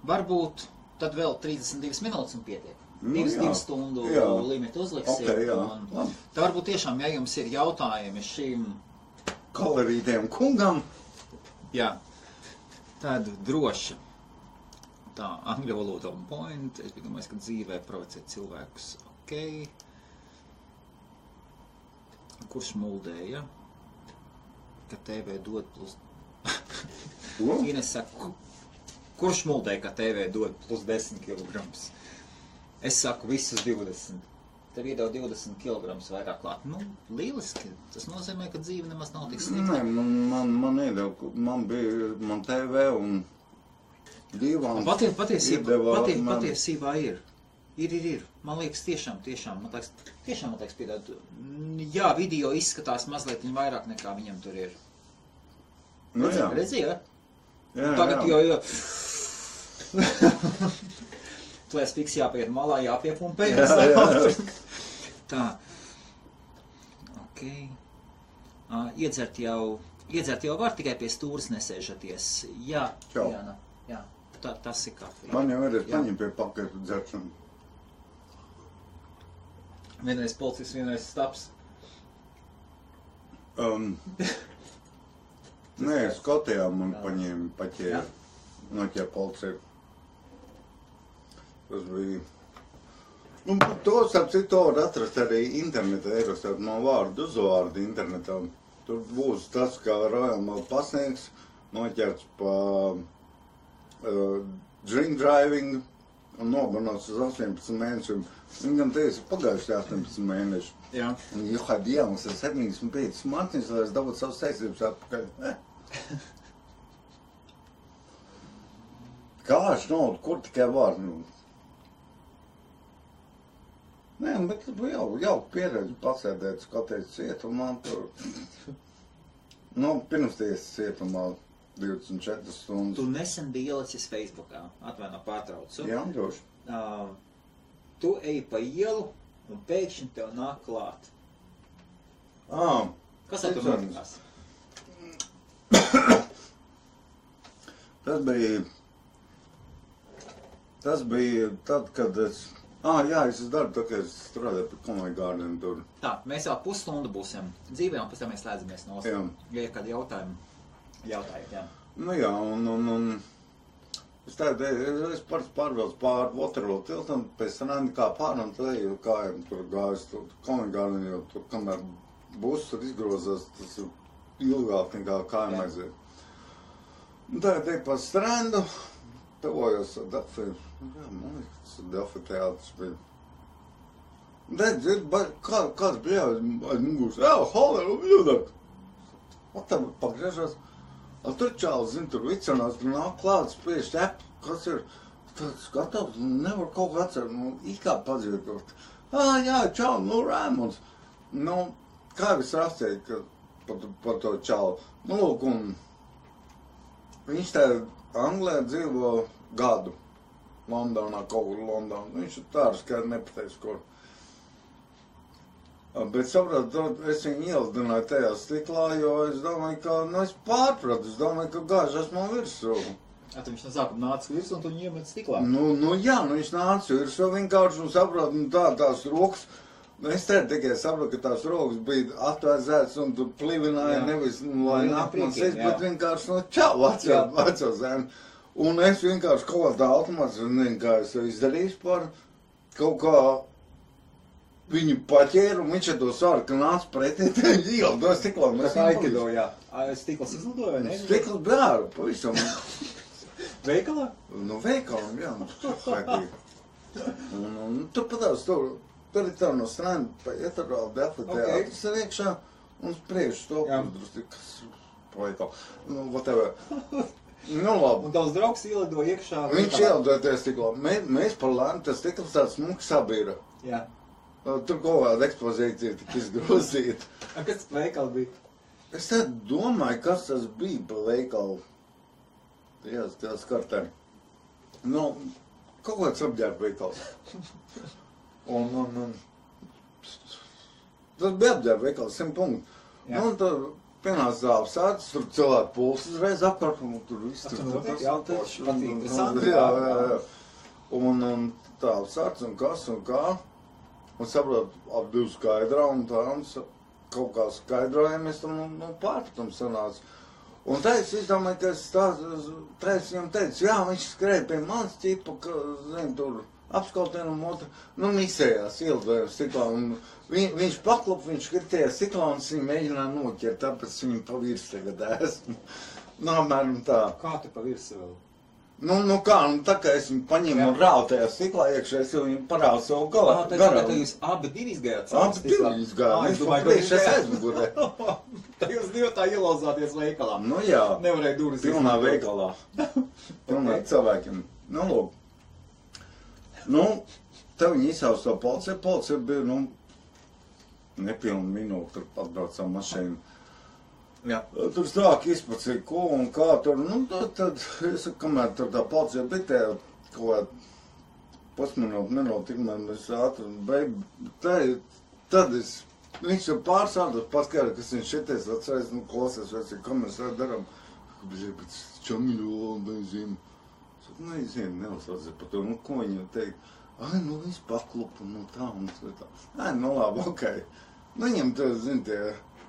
varbūt tad vēl 32 minūtes un pietiek. Nu, Divas, jā. divas stundu Jā. limitu uzliksim. Ok, jā. un. Tā varbūt tiešām, ja jums ir jautājumi šīm, Kalerītiem kungam. jā, tad droši. Tā, angļu valoda on point, es domāju, ka dzīvē provocē cilvēkus, ok. Kurš muldēja, ka TV dod plus? Ines [laughs] saka, ku- kurš muldē, ka TV dod plus 10 kg? Es saku, visus 20. Tev iedod 20 kg vairāk klāt. Nu, lieliski. Tas nozīmē, ka dzīve nemaz nav tik Nē, slikta. man, man, man iedeva, man bija, man TV un divām. Patie, patiesībā, iedeva patie, man- patiesībā ir. Ir, ir, ir. Man liekas, tiešām, tiešām, man liekas, tiešām, man liekas, piedod. Mm, Jā, video izskatās mazliet vairāk nekā viņam tur ir. Nu, jā. Redzi, jā? jā, Tagad jā. jau, [laughs] esi fiks jāpiet malā, jāpiepumpē. Jā, [laughs] jā. Tā. Ok. Uh, iedzert jau, iedzert jau var tikai pie stūres nesēžaties. Jā, Čau. Jāna, jā. Tā, tas ir kafija. Man jau ir, es Jā. paņemu pie paketu dzeršanu. Vienreiz policists, vienreiz staps. Um, Nē, Skotijā man paņēma, paķēra. Noķēra policija. Tas bija. Nu, par to, starp citu, to var atrast arī internetā, ierakstāt no vārdu uzvārdu internetā. Tur būs tas, kā Royal pasniegs, noķerts pa uh, drink driving un nobanots uz 18 mēnešiem. Viņam teica, pagājuši 18 mēneši. Jā. Kādā dienā mums ir 75 mārciņas, lai es dabūtu savas saistības atpakaļ. Eh. Kāds naudu, kur tikai var, nu. Nē, bet jau, jau pieredzi pasēdēt, skaties cietumā, tur. Nu, pirms tiesas cietumā 24 Tu stundas. nesen biji ielicis Facebookā, atvaino pārtraucu. Jā, droši. Uh, tu ej pa ielu un pēkšņi tev nāk klāt. Ā, Kas ar to notikās? Tas bija. Tas bija tad, kad es. Ah, jā, es uz darbu, tā kā es strādāju pie Komēģa Gārdena tur. Tā, mēs vēl pusstundu būsim dzīvē, un pēc tam mēs slēdzamies no Jā. Ja ir kādi jautājumi, jautājiet, jā. Nu jā, un, un, un es tādu, es, pats pārvilcu pāri Waterloo tiltam, pēc tam nāmi kā pāri un tad eju kājām tur gājis, tur Gārdena, jo tur, kamēr būs tur izgrozās, tas ir ilgāk nekā kājām Jā. aiziet. Un tā ir pa strandu, tavojos ar Delfi, jā, man liekas, tas ir Delfi teātris bija. Dzird, ba- kā, kāds bija aiz muguras, jā, holeru, jūdak. Un tam pagriežos, tur čāls, zin, tur vicinās, tur nāk klāt, spiež tep, kas ir, tāds gatavs, nevar kaut ko atcer, nu, ikā padzirdot. Ā, jā, čau, nu, Raimonds. Nu, kā es rakstīju, ka par, par to čālu. Nu, lūk, un viņš tā Anglē dzīvo gadu. Londonā, kaut kur Londonā. Viņš ir tāds, ka nepateiks, kur. Bet saprotu, es viņu ielidināju tajā stiklā, jo es domāju, ka, nu, es pārpratu, es domāju, ka gāž esmu virsū. Jā, viņš no sākuma nāca virs, un tu viņu iemet stiklā. Nu, nu, jā, nu, viņš nāca virsū vienkārši un saprotu, nu, tā, tās rokas. Nu, es te tikai saprotu, ka tās rokas bija atvērts un tu plivināji Jā. nevis, nu, lai nāk man sēst, bet vienkārši, nu, čau, veco, Jā. veco zēnu. Un es vienkārši kaut kādā automāts, nezinu, kā es to izdarīšu par kaut kā viņu paķēru, un viņš ar to svaru, ka nāca pretī, [laughs] ieldoja stiklā. Tā kā aikido, jā. Stikls izlidoja, ne? Stikls bēra, pavisam. [laughs] Veikalā? Nu, veikalam, jā, nu. Un, un tur patās, tur, tur ir tā no strāna, paiet ar vēl defa Ok. teātris ir iekšā, un spriež to, Jā. drusku, kas pa veikalu. Nu, whatever. Nu, labi. Un tavs draugs ielidoja iekšā. Viņš veikalā. ieldoja tajā stiklā. Mē, mēs par lēmu, tas stikls tāds smuks sabīra. Jā. Tur kaut kāda ekspozīcija tika izgrozīta. A, Kas tas veikals bija? Es domāju, kas tas bija pa veikalu. Jā, tas kartē. Nu, kaut kāds apģērba veikals. Un, un, un. Tas bija apģērba veikals, simt punktu. Nu, un tad pienāca zāles sācis, tur cilvēki pulsi uzreiz apkārt, un tur viss tur. notiek, tas- jā, tas- patīk, jā, jā. jā. Un, un tā sācis un kas un kā. Un saprot, ap divu skaidrā un tā, un kaut kā skaidrojamies, tam nu, nu, pārpratam sanāca. Un tā es izdomāju, ka es tādu trešais viņam teicu, jā, viņš skrēja pie manas ķipa, ka, zin, tur apskautienam otru, nu, misējās, ielidojās stiklā, un vi, viņš paklop, viņš kritēja stiklā, un viņu mēģināju noķert, tāpēc viņu pa virs tagad esmu. [laughs] Nu, apmēram tā. Kā tu pa virsu vēl? Nu, nu kā, nu tā kā es viņu paņēmu Jā. un rāvu tajā stiklā iekšā, es jau viņu parādu savu galā. Ah, tā kā jūs abi divi izgājāt. cauri Abi stiklā. divi izgāja, Ah, viņš es domāju, ka [laughs] jūs es aizmugurē. Tā jūs divi tā ielauzāties veikalā. Nu jā. Nevarēja durvis Pilnā veikalā. [laughs] Pilnā Ok. cilvēkiem. Nu, lūk. Nu, te viņi izsauc to policiju. Policija bija, nu, nepilnu minūti, tur atbraucām mašīnu. Jā. Tur sāk izpacīt, ko un kā tur, nu, tad, tad es saku, kamēr tur tā policija kaut kādā pusminūte, minūte, tikmēr es ātri beigtu. Tā, tad es, viņš jau pārsādos paskaidro, kas viņš šities, atceries, nu, klausies, vai ko mēs darām. Pēc čamiļu benzīmu. Saku, nu, es zinu, neuzsauciet par to, nu, ko viņam teikt. Ai, nu, viņš paklupa, nu, tā un tā. Ai, nu, labi, ok. Nu, viņam tur, zin, tie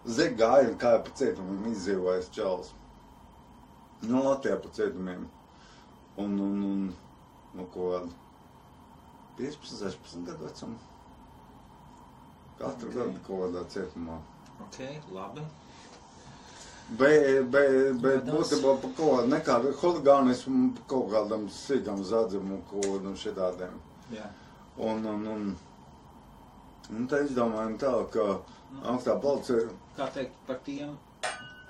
zegāji, kā pa cietumu viņi izdzīvojas čalis. Nu, Latvijā pa cietumiem. Un, un, un, nu, ko kādu 15, 16 gadu vecumu. Katru Ok. gadu kaut kādā cietumā. Ok, labi. Bet, bet, bet būtībā par kaut kādu nekādu huligānismu, kaut kādam sīkam zadzim un kaut kādam šitādiem. Jā. Un, un, un, un te izdomājam tā, ka augstā policija Kā teikt par tiem,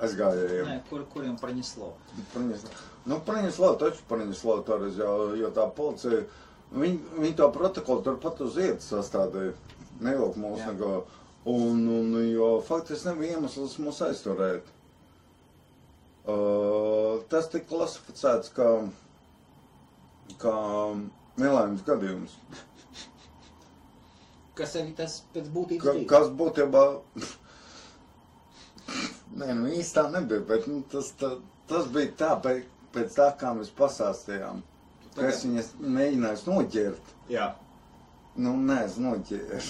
aizgājējiem. ne, kur, kuriem praņeslo? Praņas- Nu, Praņaslav, taču Praņaslav toreiz jau, jo tā policija, viņi, viņi to protokolu turpat uz vietas sastādīja, nevilk mūs Jā. neko. Un, un, jo faktiski nebija iemesls mūs aizturēt. Uh, tas tika klasificēts kā, kā nelaimes gadījums. Kas arī tas pēc būtības Ka, bija? kas būtībā. Nē, nu īsti tā nebija, bet nu, tas, tā, tas bija tā, pēc, pēc tā, kā mēs pasāstījām. Ka es viņas mēģināju noķert. Jā. Nu, nē, es noķēru.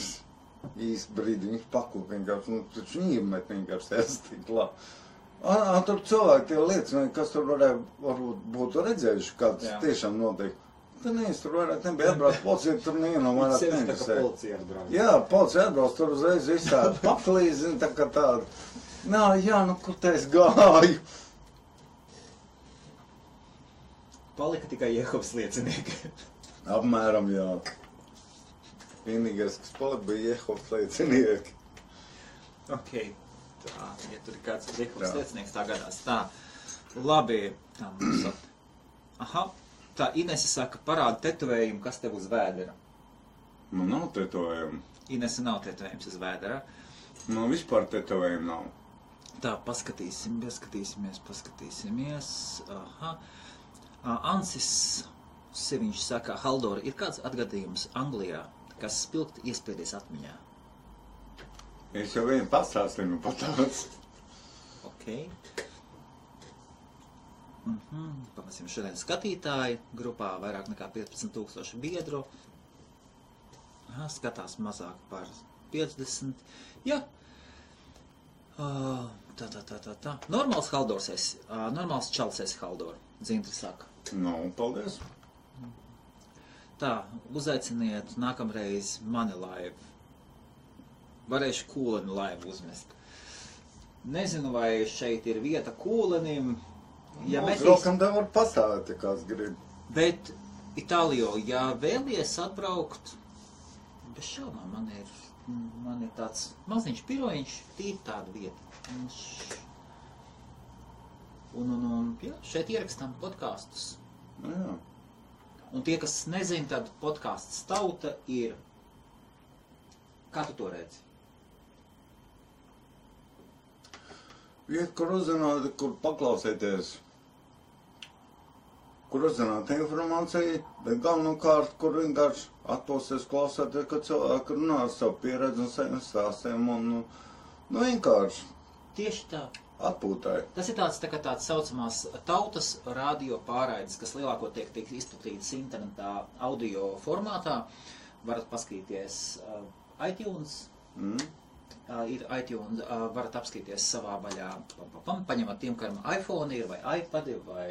Īsti brīdi viņš pakūp vienkārši, nu, taču viņi iemet vienkārši es tik labi. A, tur cilvēki tie liecināja, kas tur varēja, varbūt būtu redzējuši, kā tas Jā. tiešām notiek. Tad nē, es tur vairāk nebija atbrauc policija, tur nevienam vairāk Sevišķi tā kā neinteresēja. policija atbrauc. Jā, policija atbrauc tur uzreiz izstāda [laughs] paplīzi, zin, tā kā tāda. Nā, jā, nu, kur te es gāju? Palika tikai Jehovas liecinieki. Apmēram, jā. Vienīgais, kas palika, bija Jehovas liecinieki. ok. Tā, ja tur ir kāds Jehovas Jā. liecinieks, tā gadās. Tā, labi. Tā, mums at... Aha. Tā, Inese saka, parāda tetovējumu, kas tev uz vēdera. Man nav tetovējumu. Inese nav tetovējums uz vēdera. Man vispār tetovējumu nav. Tā, paskatīsim, paskatīsimies, paskatīsimies. Aha. Ansis Seviņš saka, Haldora, ir kāds atgadījums Anglijā, kas spilgti iespiedies atmiņā? Es jau vienu pastāstīju, nu pat Ok. Mhm. Pamasim šodien skatītāji grupā vairāk nekā 15 tūkstoši biedru. Aha, skatās mazāk par 50. Jā. Uh, tā, tā, tā, tā, tā. Normāls Haldors esi. Uh, normāls čals esi Haldor. Dzintri saka. Nu, paldies. Tā, uzaiciniet nākamreiz mani laivu. Varēšu kūleni laivu uzmest. Nezinu, vai šeit ir vieta kūlenim. Ja nu, metīs, Draugam te var pastāvēt, ja kāds grib. bet Itālijā, ja vēlies atbraukt, bez šaubām man ir, man ir tāds maziņš pirojiņš, tīri tāda vieta. Un, un, un, jā, šeit ierakstām podkāstus. Nu, jā. Un tie, kas nezina, tad podkāsts tauta ir. Kā tu to redzi? Vieta, kur uzzināt, kur paklausieties. Kur uzzināt informāciju, bet galvenokārt, kur vienkārši atpūsties, klausāties, kad cilvēki runā ar savu pieredzi un saviem stāstiem un, nu, nu vienkārši Tieši tā. atpūtai. Tas ir tāds tā kā tāds saucamās tautas radio pārraides, kas lielākoties tiek izplatītas internetā audio formātā. Varat paskatīties uh, iTunes. Mm. Uh, ir iTunes, uh, varat apskatīties savā vaļā. Pam, pam, pam, paņemat tiem, kam iPhone ir, vai iPad, vai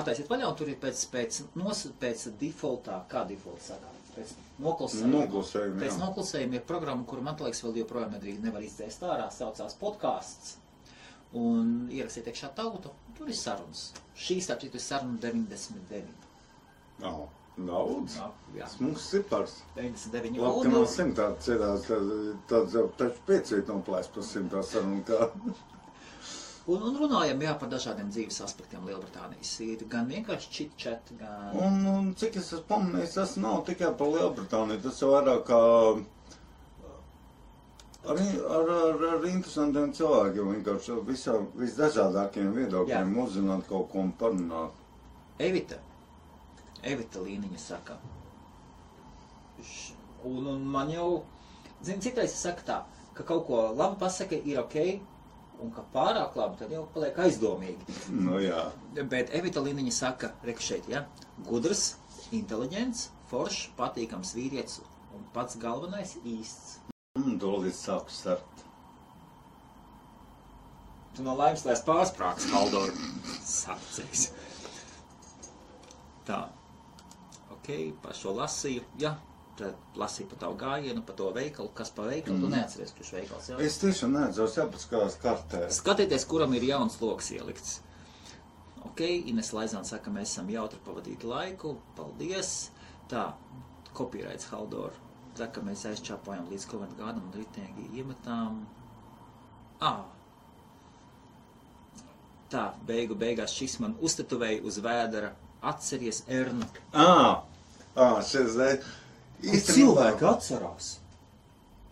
attaisiet vaļā, tur ir pēc, pēc, nos, pēc defaultā, kā default saka, pēc noklusējuma. Noklusējuma, Pēc noklusējuma ir programma, kuru man liekas vēl joprojām nedrīkst nevar izdzēst ārā, saucās podkāsts. Un ierakstiet iekšā tautu, tur ir sarunas. Šī starp citu ir saruna 99. Nav. Daudz. Smuks cipars. 99. Labi, ka Un, nav simtā citās, tāds jau taču piecīt un plēs par simtā sarunu kā. Un, un runājam jā, par dažādiem dzīves aspektiem Lielbritānijas. Ir gan vienkārši chit-chat, gan... Un, un cik es esmu pamanījis, tas nav tikai par Lielbritāniju, tas jau vairāk kā ar, ar, ar, ar interesantiem cilvēkiem, vienkārši visā, visdažādākiem viedokļiem uzzināt kaut ko un parunāt. Evita. Evita līniņa saka. Un, un man jau, zini, citreiz es saku tā, ka kaut ko labi pasaka ir ok, un ka pārāk labi, tad jau paliek aizdomīgi. Nu jā. Bet Evita līniņa saka, rek šeit, ja, gudrs, inteliģents, foršs, patīkams vīrietis un pats galvenais īsts. To līdz sāku start. Tu no laimes lēs pārsprāgs, Haldoru. Sapcīs. Tā. Ok, par šo lasīju. Tad lasīju par tavu gājienu, par to veikalu. Kas pa veikalu? Mm. Tu neatceries, kurš veikals jau. Es tiešām neatceros, jāpaskatās kartē. Skatieties, kuram ir jauns lokus ielikts. Ok, Ines Laizāna saka, mēs esam jautri pavadīti laiku. Paldies! Tā, kopīraits Haldor. Saka, mēs aizčāpājām līdz Covent Garden un ritīgi iemetām. Ah! Tā, beigu beigās šis man uztatuvēja uz vēdera. Atceries Ernu. Ā, ā, šis dēļ. Cilvēki atcerās.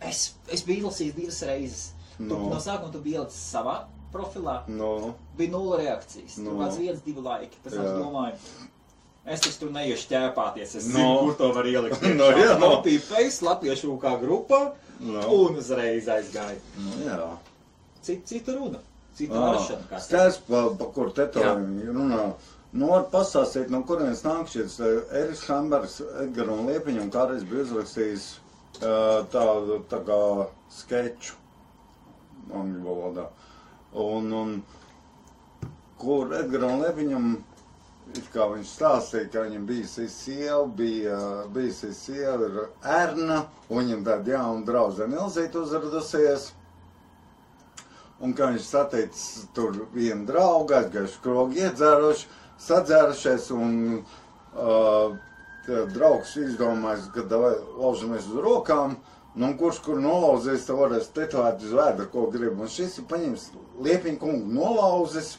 Es, es biju lasījis divas reizes. Tu, No. no sākuma tu biji ielicis savā profilā. No, Bija nulle reakcijas. No. Tur kāds viens, divi laiki. Pēc tam es Jā. domāju, es taču tur neiešu ķēpāties. Es No. zinu, kur to var ielikt. [laughs] No, jā. Kopija face, lapiešu kā grupā no. un uzreiz aizgāja. no jā. Cita, cita runa. Cita varašana. kā saka. Stāsts, pa, pa kur tetovējumu runā. Nu, var pastāstīt, no kurienes nāk šis eh, Eriks Hambers, Edgar un Liepiņam kādreiz bija uzrakstījis uh, tādu tā kā skeču angļu valodā. Un, un kur Edgar un Liepiņam, it kā viņš stāstīja, ka viņam bijusi sieva, bija bijusi sieva ir Erna, un viņam tāda jauna draudzene Ilzīt uzradusies. Un kā viņš saticis tur vienu draugu, aizgājuši krogu iedzēruši, sadzērušies, un uh, draugs izdomājis, ka laužamies uz rokām, nu kurš kur nolauzīs, tad varēs tetovēt uz vēdra, ko grib. Un šis ir paņems liepiņu kungu nolauzis,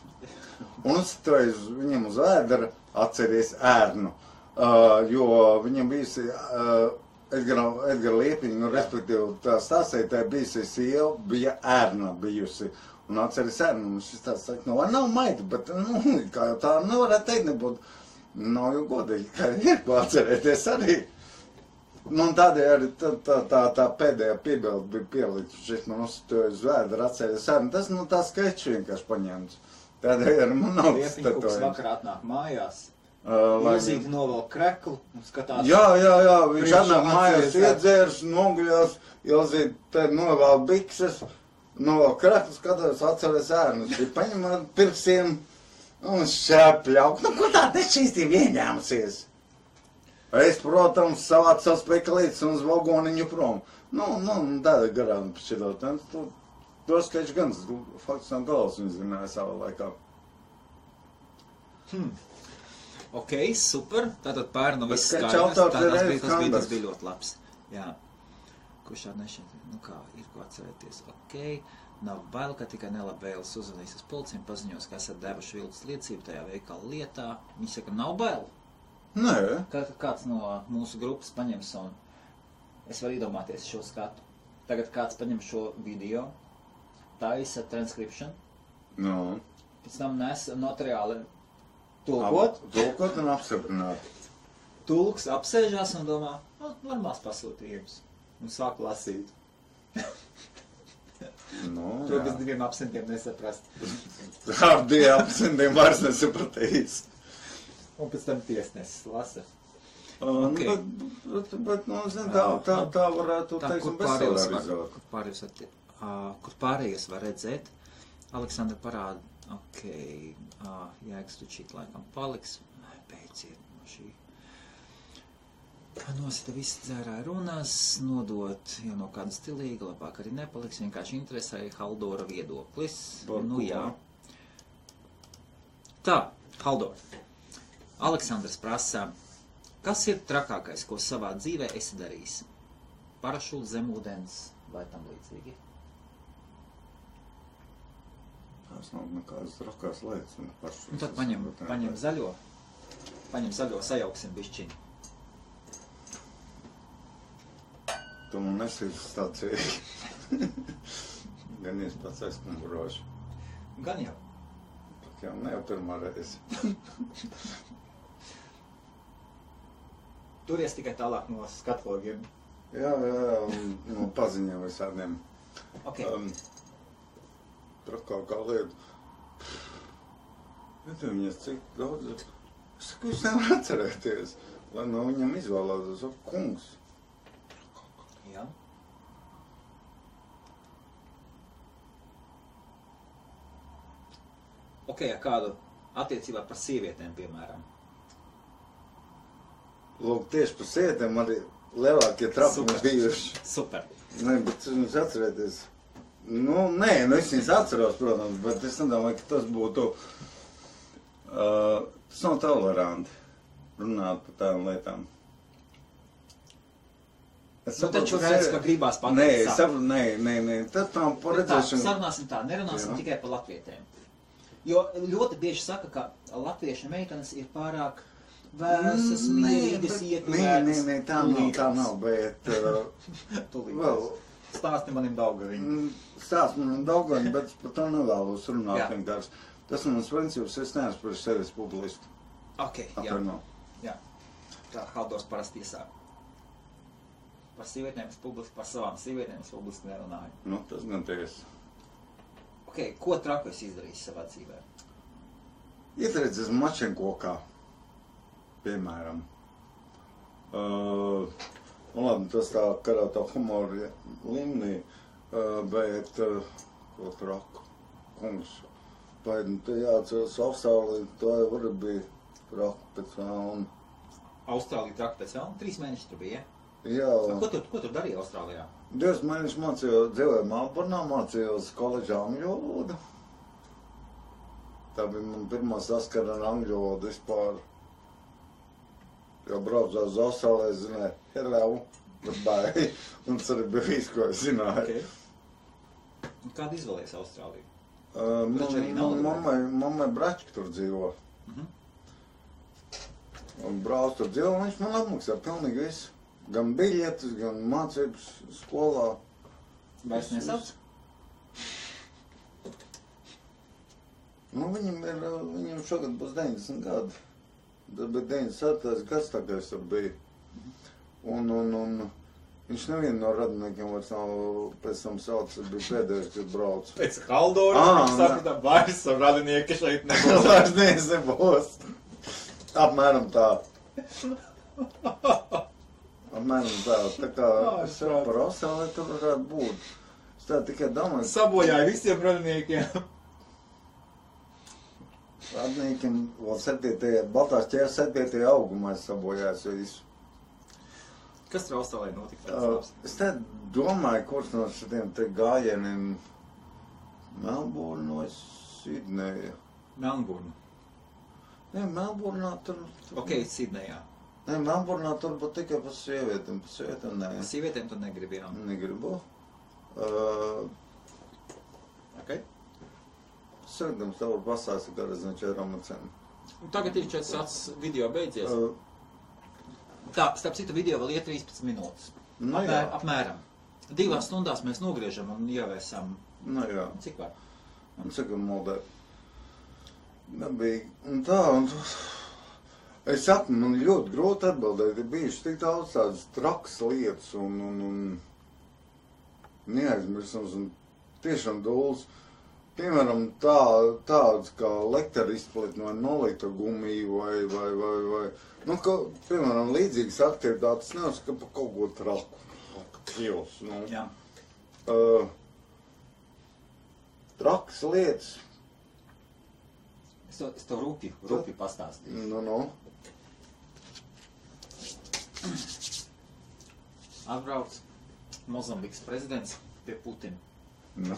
un uzstājas viņam uz vēdra, atceries ērnu. Uh, jo viņam bijusi uh, Edgara, Edgara Liepiņa, nu, respektīvi, tā stāstītāja bijusi sieva, bija ērna bijusi. Un atceries ērnu, un šis tāds saka, nu, nav maita, bet, nu, [laughs] kā jau tā nevarētu teikt, nebūtu, nav jau godīgi, ka [laughs] ir ko atcerēties arī. Nu, un tādējādi tā, tā, tā, tā pēdējā piebilde bija pielikta, šis man uzstāja uz vēdra, atceries ērnu, tas, nu, tā sketch vienkārši paņemts. Tādējādi man nav Liepiņkungs tetojums. vakarā atnāk mājās. Uh, Ilzīti novelk kreklu un skatās. Jā, jā, jā, viņš atnāk mājās, iedzērs, noguļās, ilzīt, te novēl bikses, novēl kratus, skatās, atceries ērnus, ir paņem ar pirksiem un šēpļauk. Nu, ko tā te šīs tev ieņēmusies? Es, protams, savāc savus pekalītes un uz vagoniņu prom. Nu, nu, tāda garām šķidot. To, to skaiču gan, faktiski no galvas viņš zināja savā laikā. Ok, super. Tātad pērnu viss skaidrs. Tā, tas, bija, tas, bija ļoti labs. Jā. Kurš šādi nešķiet, nu kā, ir ko atcerēties. Ok, nav bail, ka tikai nelabvēlis uzvanīs uz policiju, paziņos, ka esat devuši viltus liecību tajā veikala lietā. Viņi saka, nav bail. Nē, Kā, kāds no mūsu grupas paņems un es varu iedomāties šo skatu. Tagad kāds paņem šo video, taisa transcription, nu. pēc tam nes materiāli tulkot. Ap- Tulkot un apstiprināt. Tulks apsēžās un domā, nu, normāls pasūtījums. Un sāk lasīt. [laughs] Nu, To jā. bez diviem absentiem nesaprast. [laughs] Ar diviem apsindiem vairs nesapratīs. Un pēc tam tiesnesis lasa. Un, Ok. Bet, bet, bet, nu, zin, tā, tā, tā varētu, Tā, teiksim, kur pārējos var, kur pārējos var, uh, kur pārējos var redzēt, Aleksandra parāda, ok, uh, jēgas tu šīt laikam paliks, beidziet. Nosita viss dzērāja runās, nodot jau no kāda stilīga, labāk arī nepaliks, vienkārši interesēja Haldora viedoklis. Par nu jā. Tā, Haldor. Aleksandrs prasa, kas ir trakākais, ko savā dzīvē esi darījis? Parašūts zem ūdens vai tam līdzīgi? Tas nav nekādas trakās lietas. Nu, tad paņem, paņem zaļo, paņem zaļo, sajauksim bišķiņu. Tu man nesīsi stāciju. Gan es pats esmu grožs. Gan jau. Pat jau ne jau pirmā reize. [laughs] Turies tikai tālāk no skatlogiem. Jā, jā, jā, un no paziņiem visādiem. Ok, Um, trakākā lieta. Bet viņas cik daudz. Es saku, jūs nevarat atcerēties. Lai no viņam izvēlētos, o, kungs. ok, ar kādu attiecībā par sievietēm, piemēram. Lūk, tieši par sievietēm arī lielākie trapumi bijuši. Super. Nē, bet jūs atcerieties. Nu, nē, nu es viņus atceros, protams, bet es nedomāju, ka tas būtu. Uh, tas nav toleranti runāt par tādām lietām. Es Nu, taču tas redz, ir- ka gribās pateikt Nē, saprotu, nē, nē, nē, tas nav par Bet Tā, sarunāsim tā, nerunāsim Jā. tikai par latvietēm. Jo ļoti bieži saka, ka latviešu meitenes ir pārāk vēsas, Mm, Nē, mierīgas, bet- Nē, nē, nē, tā nav, tā nav, bet [laughs] uh, vēl Stāsti manim daugaviņam. Mm, Stāsts man daudzāk, bet par to nevēlos runāt Jā. vienkārši. Tas ir mans princips, es neesmu par sevis publistu. Ok, jā. Atvaino. jā. Tā Haldors parasti iesāk. Par sievietēm es publiski, par savām sievietēm es publiski nerunāju. Nu, tas gan tiesa. Ok, ko traku es izdarīju savā dzīvē? Ietriecies mačenkokā, piemēram. Uh, nu labi, tas tā karā tā humora līmenī, uh, bet, uh, ko traku, kungs, vai nu te jāatceras Austrālija, tā jau var bija traku pēc vēlna. Austrālija traku pēc vēl trīs mēnešus tur bija. Jā? Ko, tur, ko tur darīja Austrālijā? divas mēnešus mācījos, dzīvoju Melburnā, mācījos koledžā angļu valodu. Tā bija man pirmā saskara ar angļu valodu vispār. Jo braucu uz Austrāliju, zināju, hello, goodbye. [laughs] Un tas arī bija viss, ko es zināju. Okay. Un Kāda izvēlējies Austrāliju? Uh, man, mammai, mammai brački tur dzīvo. Mhm. Un brauc tur dzīvo, un viņš man apmaksā pilnīgi visu. Gan biļetes, gan mācības skolā. Vairs nesauc? Nu, viņam ir, viņam šogad būs 90 gadi. Bija 97. gads, es tur biju. Un, un, un viņš nevienu no radiniekiem vairs nav pēc tam sauc, tas bija pēdējais, kad brauc. Pēc Haldora Ah, mēs sapratām, vairs ar radinieki šeit [laughs] nebūs. Vairs nebūs. Apmēram tā. [laughs] Apmēram tā. Tā kā par Austrāliju tur varētu būt. Es tā tikai domāju, Sabojāja visiem radiniekiem. radniekiem vēl 7. Baltās ķēras 7. augumā es sabojājos visu. Kas tur Austrālijā notika? Uh, es te domāju, kurš no šitiem te gājieniem Melburnu vai Sidneja. Melnburnu. Nē, Melburnā tur. tur Ok, Sidnejā. Nē, Melburnā tur būtu tikai par sievietēm. Par sievietēm nē. Ar sievietēm tu negribi, jā. Negribu. Uh, Ok. Sēdams tev pasāsti, ka es nečēru amacēm. Un Tagad ir 4 sats video beidzies. Uh, Tā, starp citu video vēl ir 13 minūtes. nu Apmēr, apmēram. Divās stundās mēs nogriežam un ievēsam. nu jā. Cik var? Un cik un modē. Nebija. Un tā, un es saku, man ļoti grūti atbildēt. Ir bijušas tik daudz tādas trakas lietas un, un, un neaizmirsams un tiešām dūls. Piemēram, tā, tāds kā lektera izplatne vai nolīta gumija vai, vai, vai, vai, nu, ka, piemēram, līdzīgas aktivitātes neuzskata par kaut ko traku. Dievs, nu. Jā. Uh, trakas lietas. Es to, es to rūpju, rūpju pastāstīju. Nu, nu. Atbrauc Mozambikas prezidents pie Putina. nu.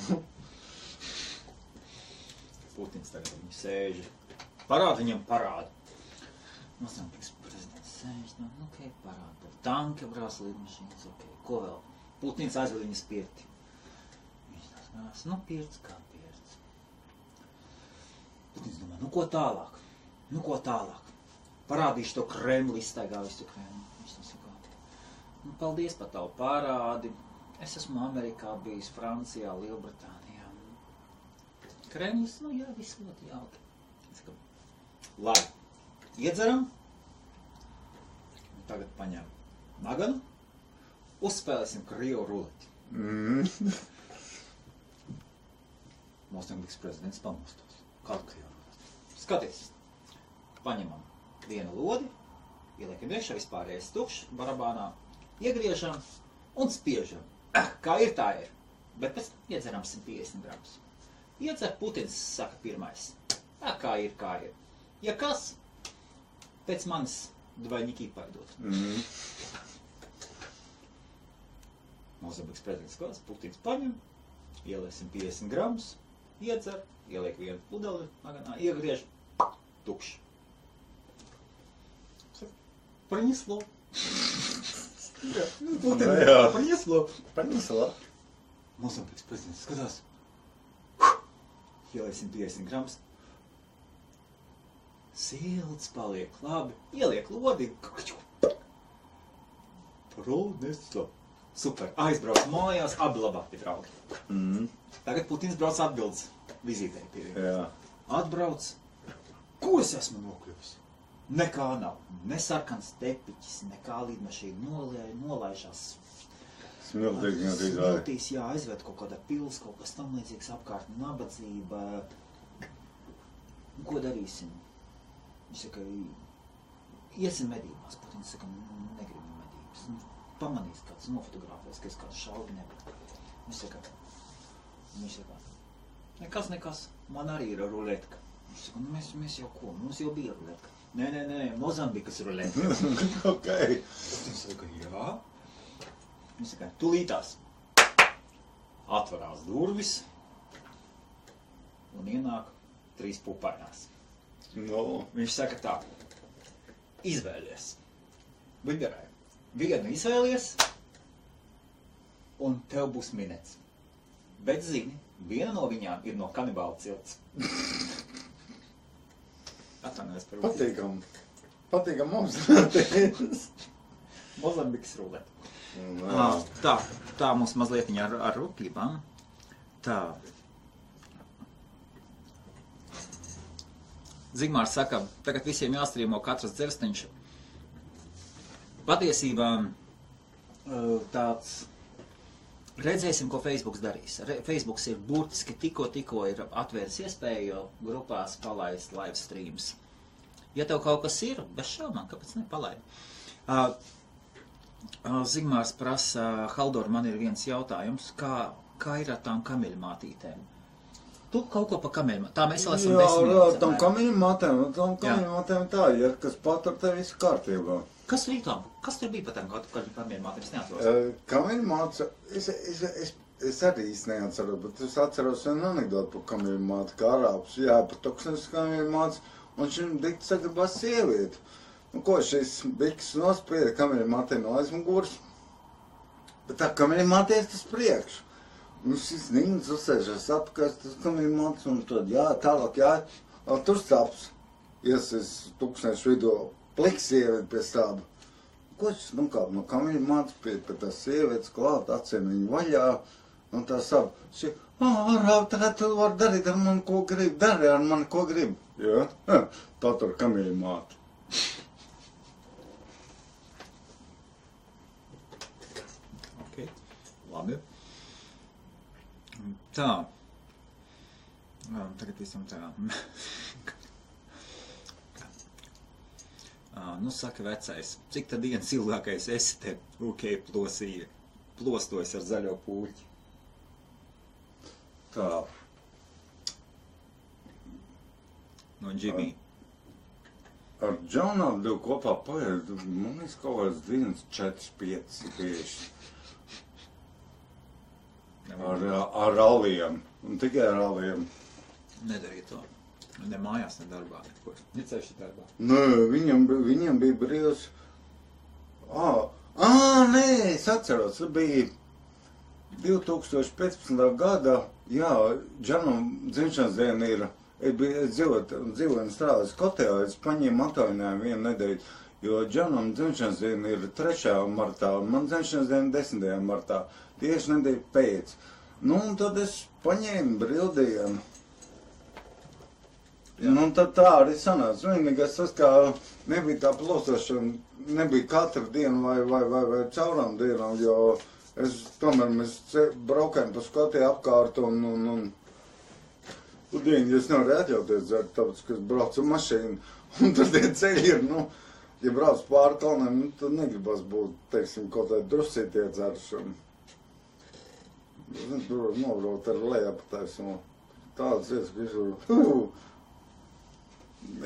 Putins tagad viņu sēž. Parāda viņam parādu. Mozambikas prezidents sēž, nu, nu, ok, parāda. Tad tanka brās lidmašīnas, ok. Ko vēl? Putins aizved viņas pirti. Viņš tās brās, nu, pirts kā pirts. Putins domā, nu, ko tālāk? Nu, ko tālāk? Parādīšu to Kremli, izstaigā visu Kremli. Viņš tā saka, nu, paldies par tavu parādi. Es esmu Amerikā bijis, Francijā, Lielbritānijā. Kremlis, nu jā, viss ļoti jauki. Labi, iedzeram. Tagad paņem maganu. Uzspēlēsim krievu ruleti. Mm. [laughs] Mozambikas prezidents pamostos. Kādu krievu ruleti? Skaties, paņemam vienu lodi, ieliekam iekšā vispārējais tukšs barabānā, iegriežam un spiežam. Ah, kā ir tā ir. Bet pēc tam iedzeram 150 gramus. Iedzer Putins, saka pirmais. Tā kā ir, kā ir. Ja kas, pēc manis dvaļņiki paidot. Mm. Mozambiks prezidents klāsts, putīns paņem, ieliesim 50 gramus, iedzer, ieliek vienu pudeli, maganā, iegriež, tukšs. Принесло. Jā. Принесло. Paņemsla. Mozambiks prezidents skatās. Ieliesim 50 gramus. Silts paliek labi. Ieliek lodi. Proneso. Super. Aizbrauc mājās, abi labāki draugi. Mm. Tagad Putins brauc atbildes vizītē pie viņa. Jā. Atbrauc. Ko es esmu nokļuvis? Nekā nav. Ne sarkans tepiķis, nekā līdmašīna nolē, nolaižās. Gāja. Smiltīs, jā, aizved kaut kāda pils, kaut kas tam līdzīgs apkārt, nabadzība. Ko darīsim? Viņš saka, iesim medībās. Putins saka, "Nu, negribu medības. Nu, pamanīs kāds, nofotografēs, ka es kāds šaubi nevaru. Viņš saka, viņš saka, nekas, nekas, man arī ir ruletka. Viņš saka, nu mēs, mēs jau ko, mums jau bija ruletka. Nē, nē, nē, Mozambikas ruletka. ok. Viņš saka, jā. Viņš saka, tūlītās atverās durvis un ienāk trīs pupainās. No. Viņš saka tā, izvēlies. Vigarai. Vienu izvēlies, un tev būs minēts. Bet zini, viena no viņām ir no kanibāla cilts. Atvainojos par Patīkam. Patīkam mums. Mozambikas ruleti. Nā. Ah, tā, tā mums mazliet ar, ar rūpībām. Tā. Zigmārs saka, tagad visiem jāstrīmo katrs dzerstiņš. Patiesībā tāds. Redzēsim, ko Facebook darīs. Re, Facebook ir burtiski tikko, tikko ir atvēris iespēju grupās palaist live streams. Ja tev kaut kas ir, bez šaubām, kāpēc nepalaid? Uh, Zigmārs prasa, Haldor, man ir viens jautājums, kā, kā ir ar tām kameļmātītēm? Tu kaut ko pa kameļmātītēm, tā mēs vēl esam Jā, ar matēm, tam kamiņu matēm tā, ja kas patur, te viss kārtībā. Kas tām? Kas tur bija pa tām kaut kādām kameļmātītēm? Es neatceros. Uh, Kamiņu māca, es, es, es, es arī īsti neatceros, bet es atceros vienu anekdotu par kamiņu mācu, kā arābs, jā, par toksenes kamiņu mācu, un šim dikti sagribās sievieti. Nu, ko šis biks nospieda matē no aizmugurs, bet tā matē ir tas priekš. Nu, šis nīns uzsēžas apkārt, tas kamiņu māca, un tad jā, tālāk jā, tur stāps. Iesis tūkstnešu vidū, pliks sievieti pie stāba. Ko šis, nu kā, no kamiņu māca pie, pie tās sievietes klāt, acīm viņu vaļā, un tā sap, šī, ārā, tagad tu vari darīt ar mani, ko gribi, dari ar mani, ko gribi. Jā, tā tur kamiņu māca. Okay. Labi. Tā. Tagad visam tā. Ā, nu, saka vecais, cik tad viens ilgākais esi te UK plosīja, plostojas ar zaļo pūķi? Tā. No Jimmy. Ar Džonādu kopā paiet, man liekas, kaut kāds četrs, pieci, tieši. Ar, ar aliem. Un tikai ar aliem. Nedarīja to. Ne mājās, ne darbā. Nekur. Ne ceļš darbā. Nē, viņam, viņam bija brīvs. Ā, ā, nē, es atceros, bija 2015. gada, jā, Džanam dzimšanas diena ir, es biju, dzīvoju, un strādāju Skotijā, es paņēmu atvaļinājumu vienu nedēļu, jo Džanam dzimšanas diena ir 3. martā, man dzimšanas diena 10. martā, tieši nedēļu pēc. Nu, un tad es paņēmu brīvdienu. Nu, un tad tā arī sanāca. Vienīgais tas, ka nebija tā plosošana, nebija katru dienu vai, vai, vai, vai caurām dienām, jo es tomēr mēs braukājam pa Skotiju apkārt un, un, un Udieņi es nevaru atļauties dzert, tāpēc, ka es braucu mašīnu, [laughs] un tad tie ceļi ir, nu, ja brauc pāri kalniem, nu, tad negribas būt, teiksim, kaut kādā drusīt iedzeršana. Zinu, tur nobraukt ar lejā pa taisnu. Tādas lietas, ka visur, uh,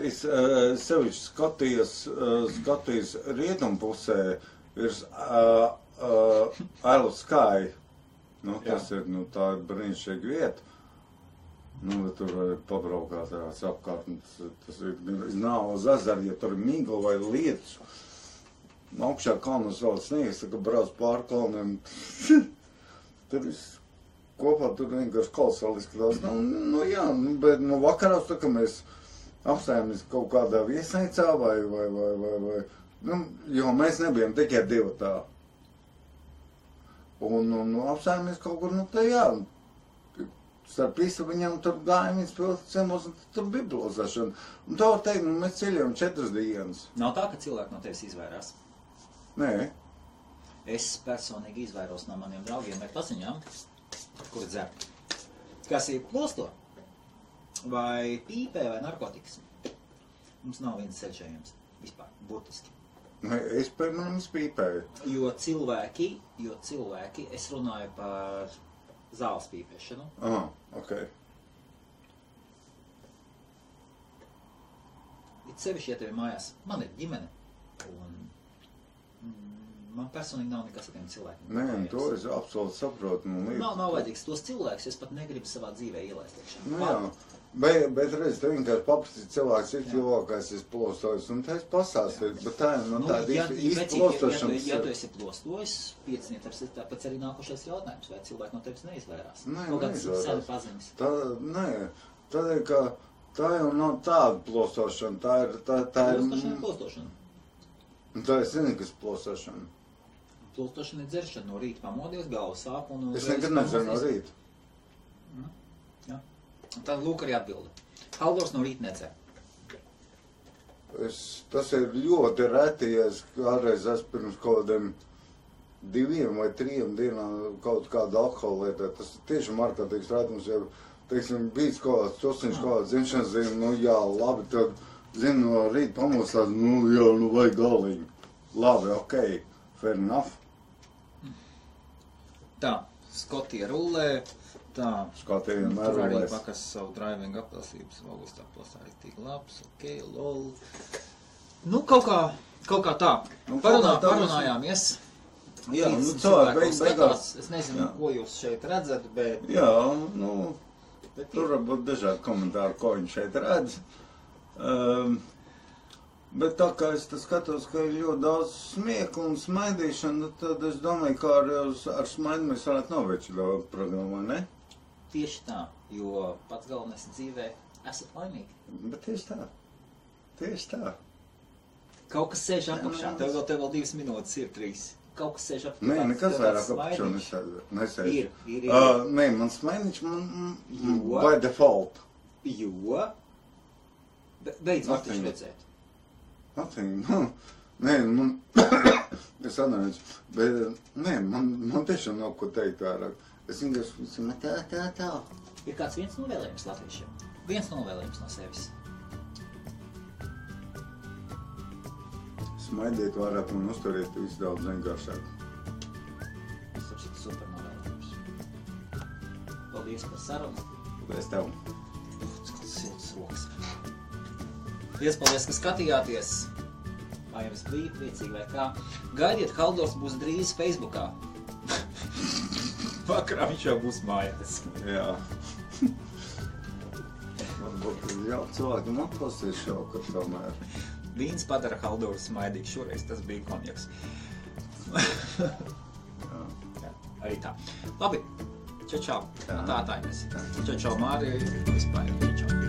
Es uh, sevišķi skatījos, uh, skatījos rietumpusē, ir uh, uh, Isle of Sky. Nu, tas Jā. ir, nu, tā ir brīnišķīga vieta. Nu, bet tur var pabraukāt tās apkārt, un tas, ir, nav uz ezera, ja tur ir mīgla vai lietus. Augšā kalnos vēl sniegs, tā kā brauc pār kalniem. [laughs] tur viss kopā tur vienkārši kolosāli izskatās. Nu, nu jā, nu, bet nu vakarās, tā kā mēs apstājāmies kaut kādā viesnīcā vai, vai, vai, vai, vai, nu, jo mēs nebijām tikai divi tā. Un, un nu, apstājāmies kaut kur, nu, tā jā, starp visu viņam tur gājām ciemos un tur bibliozēšana. Un var teikt, nu, mēs ceļojam četras dienas. Nav tā, ka cilvēki no tevis izvairās? Nē. Es personīgi izvairos no maniem draugiem vai paziņām, kur dzer. Kas ir plosto? Vai pīpē vai narkotikas? Mums nav viens ceļšējums vispār, burtiski. Es, piemēram, spīpēju. Jo cilvēki, jo cilvēki, es runāju par zāles pīpēšanu. Ah, ok. It sevišķi, ja tev ir mājās, man ir ģimene, un man personīgi nav nekas ar tiem cilvēkiem. Nē, to es absolūti saprotu. Man liekas, nav, nav vajadzīgs tos cilvēkus, es pat negribu savā dzīvē ielaist. Nu, jā. Bet, bet redz, tu vienkārši paprasti cilvēks ir cilvēks, es plostojos, un es pasāstīju, bet tā ir, nu, nu tāda ja, īsti plostošanas. Ja, ja, ja tu esi plostojis, pieciniet, tāpēc arī nākošais jautājums, vai cilvēki no tevis neizvairās? Nē, Kaut paziņas. Tā, nē, tādēļ, ka tā jau nav tāda plostošana, tā ir, tā, tā ir. Plostošana ir plostošana. Tā ir zini, kas plostošana. Plūstošana ir dzeršana no rīta pamodies, galva sāp un... Es nekad nedzeru no rīta. Un tad lūk arī atbildi. Haldors no rīta nedzer. Es, tas ir ļoti reti, ja es kādreiz esmu pirms kaut kādiem diviem vai trim dienām kaut kādu alkoholu lietā. Tas ir tieši markatīgs rētums, ja, teiksim, bijis kaut kāds tusiņš, kaut kāds dzimšanas diena, nu jā, labi, tad, zinu, no rīta pamostās, nu jā, nu vajag galīgi. Labi, ok, fair enough. Tā, Skotija rullē. Tā, Skotija vienmēr tur arī pakas savu driving aplasības augustā plasā ir tik labs, ok, lol. Nu, kaut kā, kaut kā tā. Nu, Parunā, tā parunājāmies. Jā, nu, 30 cilvēki cilvēku beig- beigās- Es nezinu, Jā. ko jūs šeit redzat, bet... Jā, nu, bet tur var būt dažādi komentāri, ko viņš šeit redz. Um, bet tā kā es skatos, ka ir ļoti daudz smieku un smaidīšana, tad es domāju, ka ar, ar smaidu mēs varētu novērst šo programmu, ne? Tieši tā, jo pats galvenais dzīvē esat laimīgi. Bet tieši tā. Tieši tā. Kaut kas sēž apakšā, tev vēl, tev vēl divas minūtes ir trīs. Kaut kas sēž apakšā. Nē, nekas vairāk apakšā nesēž. Ir, ir, ir. Uh, nē, man smaidiņš man, Jo? by default. Jo, Be- beidz redzēt. Nothing, nu, [laughs] nē, man, [coughs] es atnācu, bet, nē, man, man tiešām nav ko teikt vairāk. Es vienkārši, tā, tā, tā. Ir kāds viens novēlējums latviešiem? Viens novēlējums no sevis. Smaidiet vairāk un uzturiet visu daudz vienkāršāk. Tas ir super novēlējums. Paldies par sarunu. Paldies tev. Cik silts rokas. Liels paldies, ka skatījāties. Vai jums bija priecīgi vai kā? Gaidiet, Haldors būs drīz Facebookā. Vakarā viņš jau būs mājās. Jā. Varbūt jā, cilvēkam atklāsies šovakar tomēr. Vīns padara Haldoru smaidīgu. Šoreiz tas bija konjaks. Jā. Jā, [laughs] arī tā. Labi. Čau, čau. Tā tā ir. Čau, čau, Mārija. Vispār. Čau.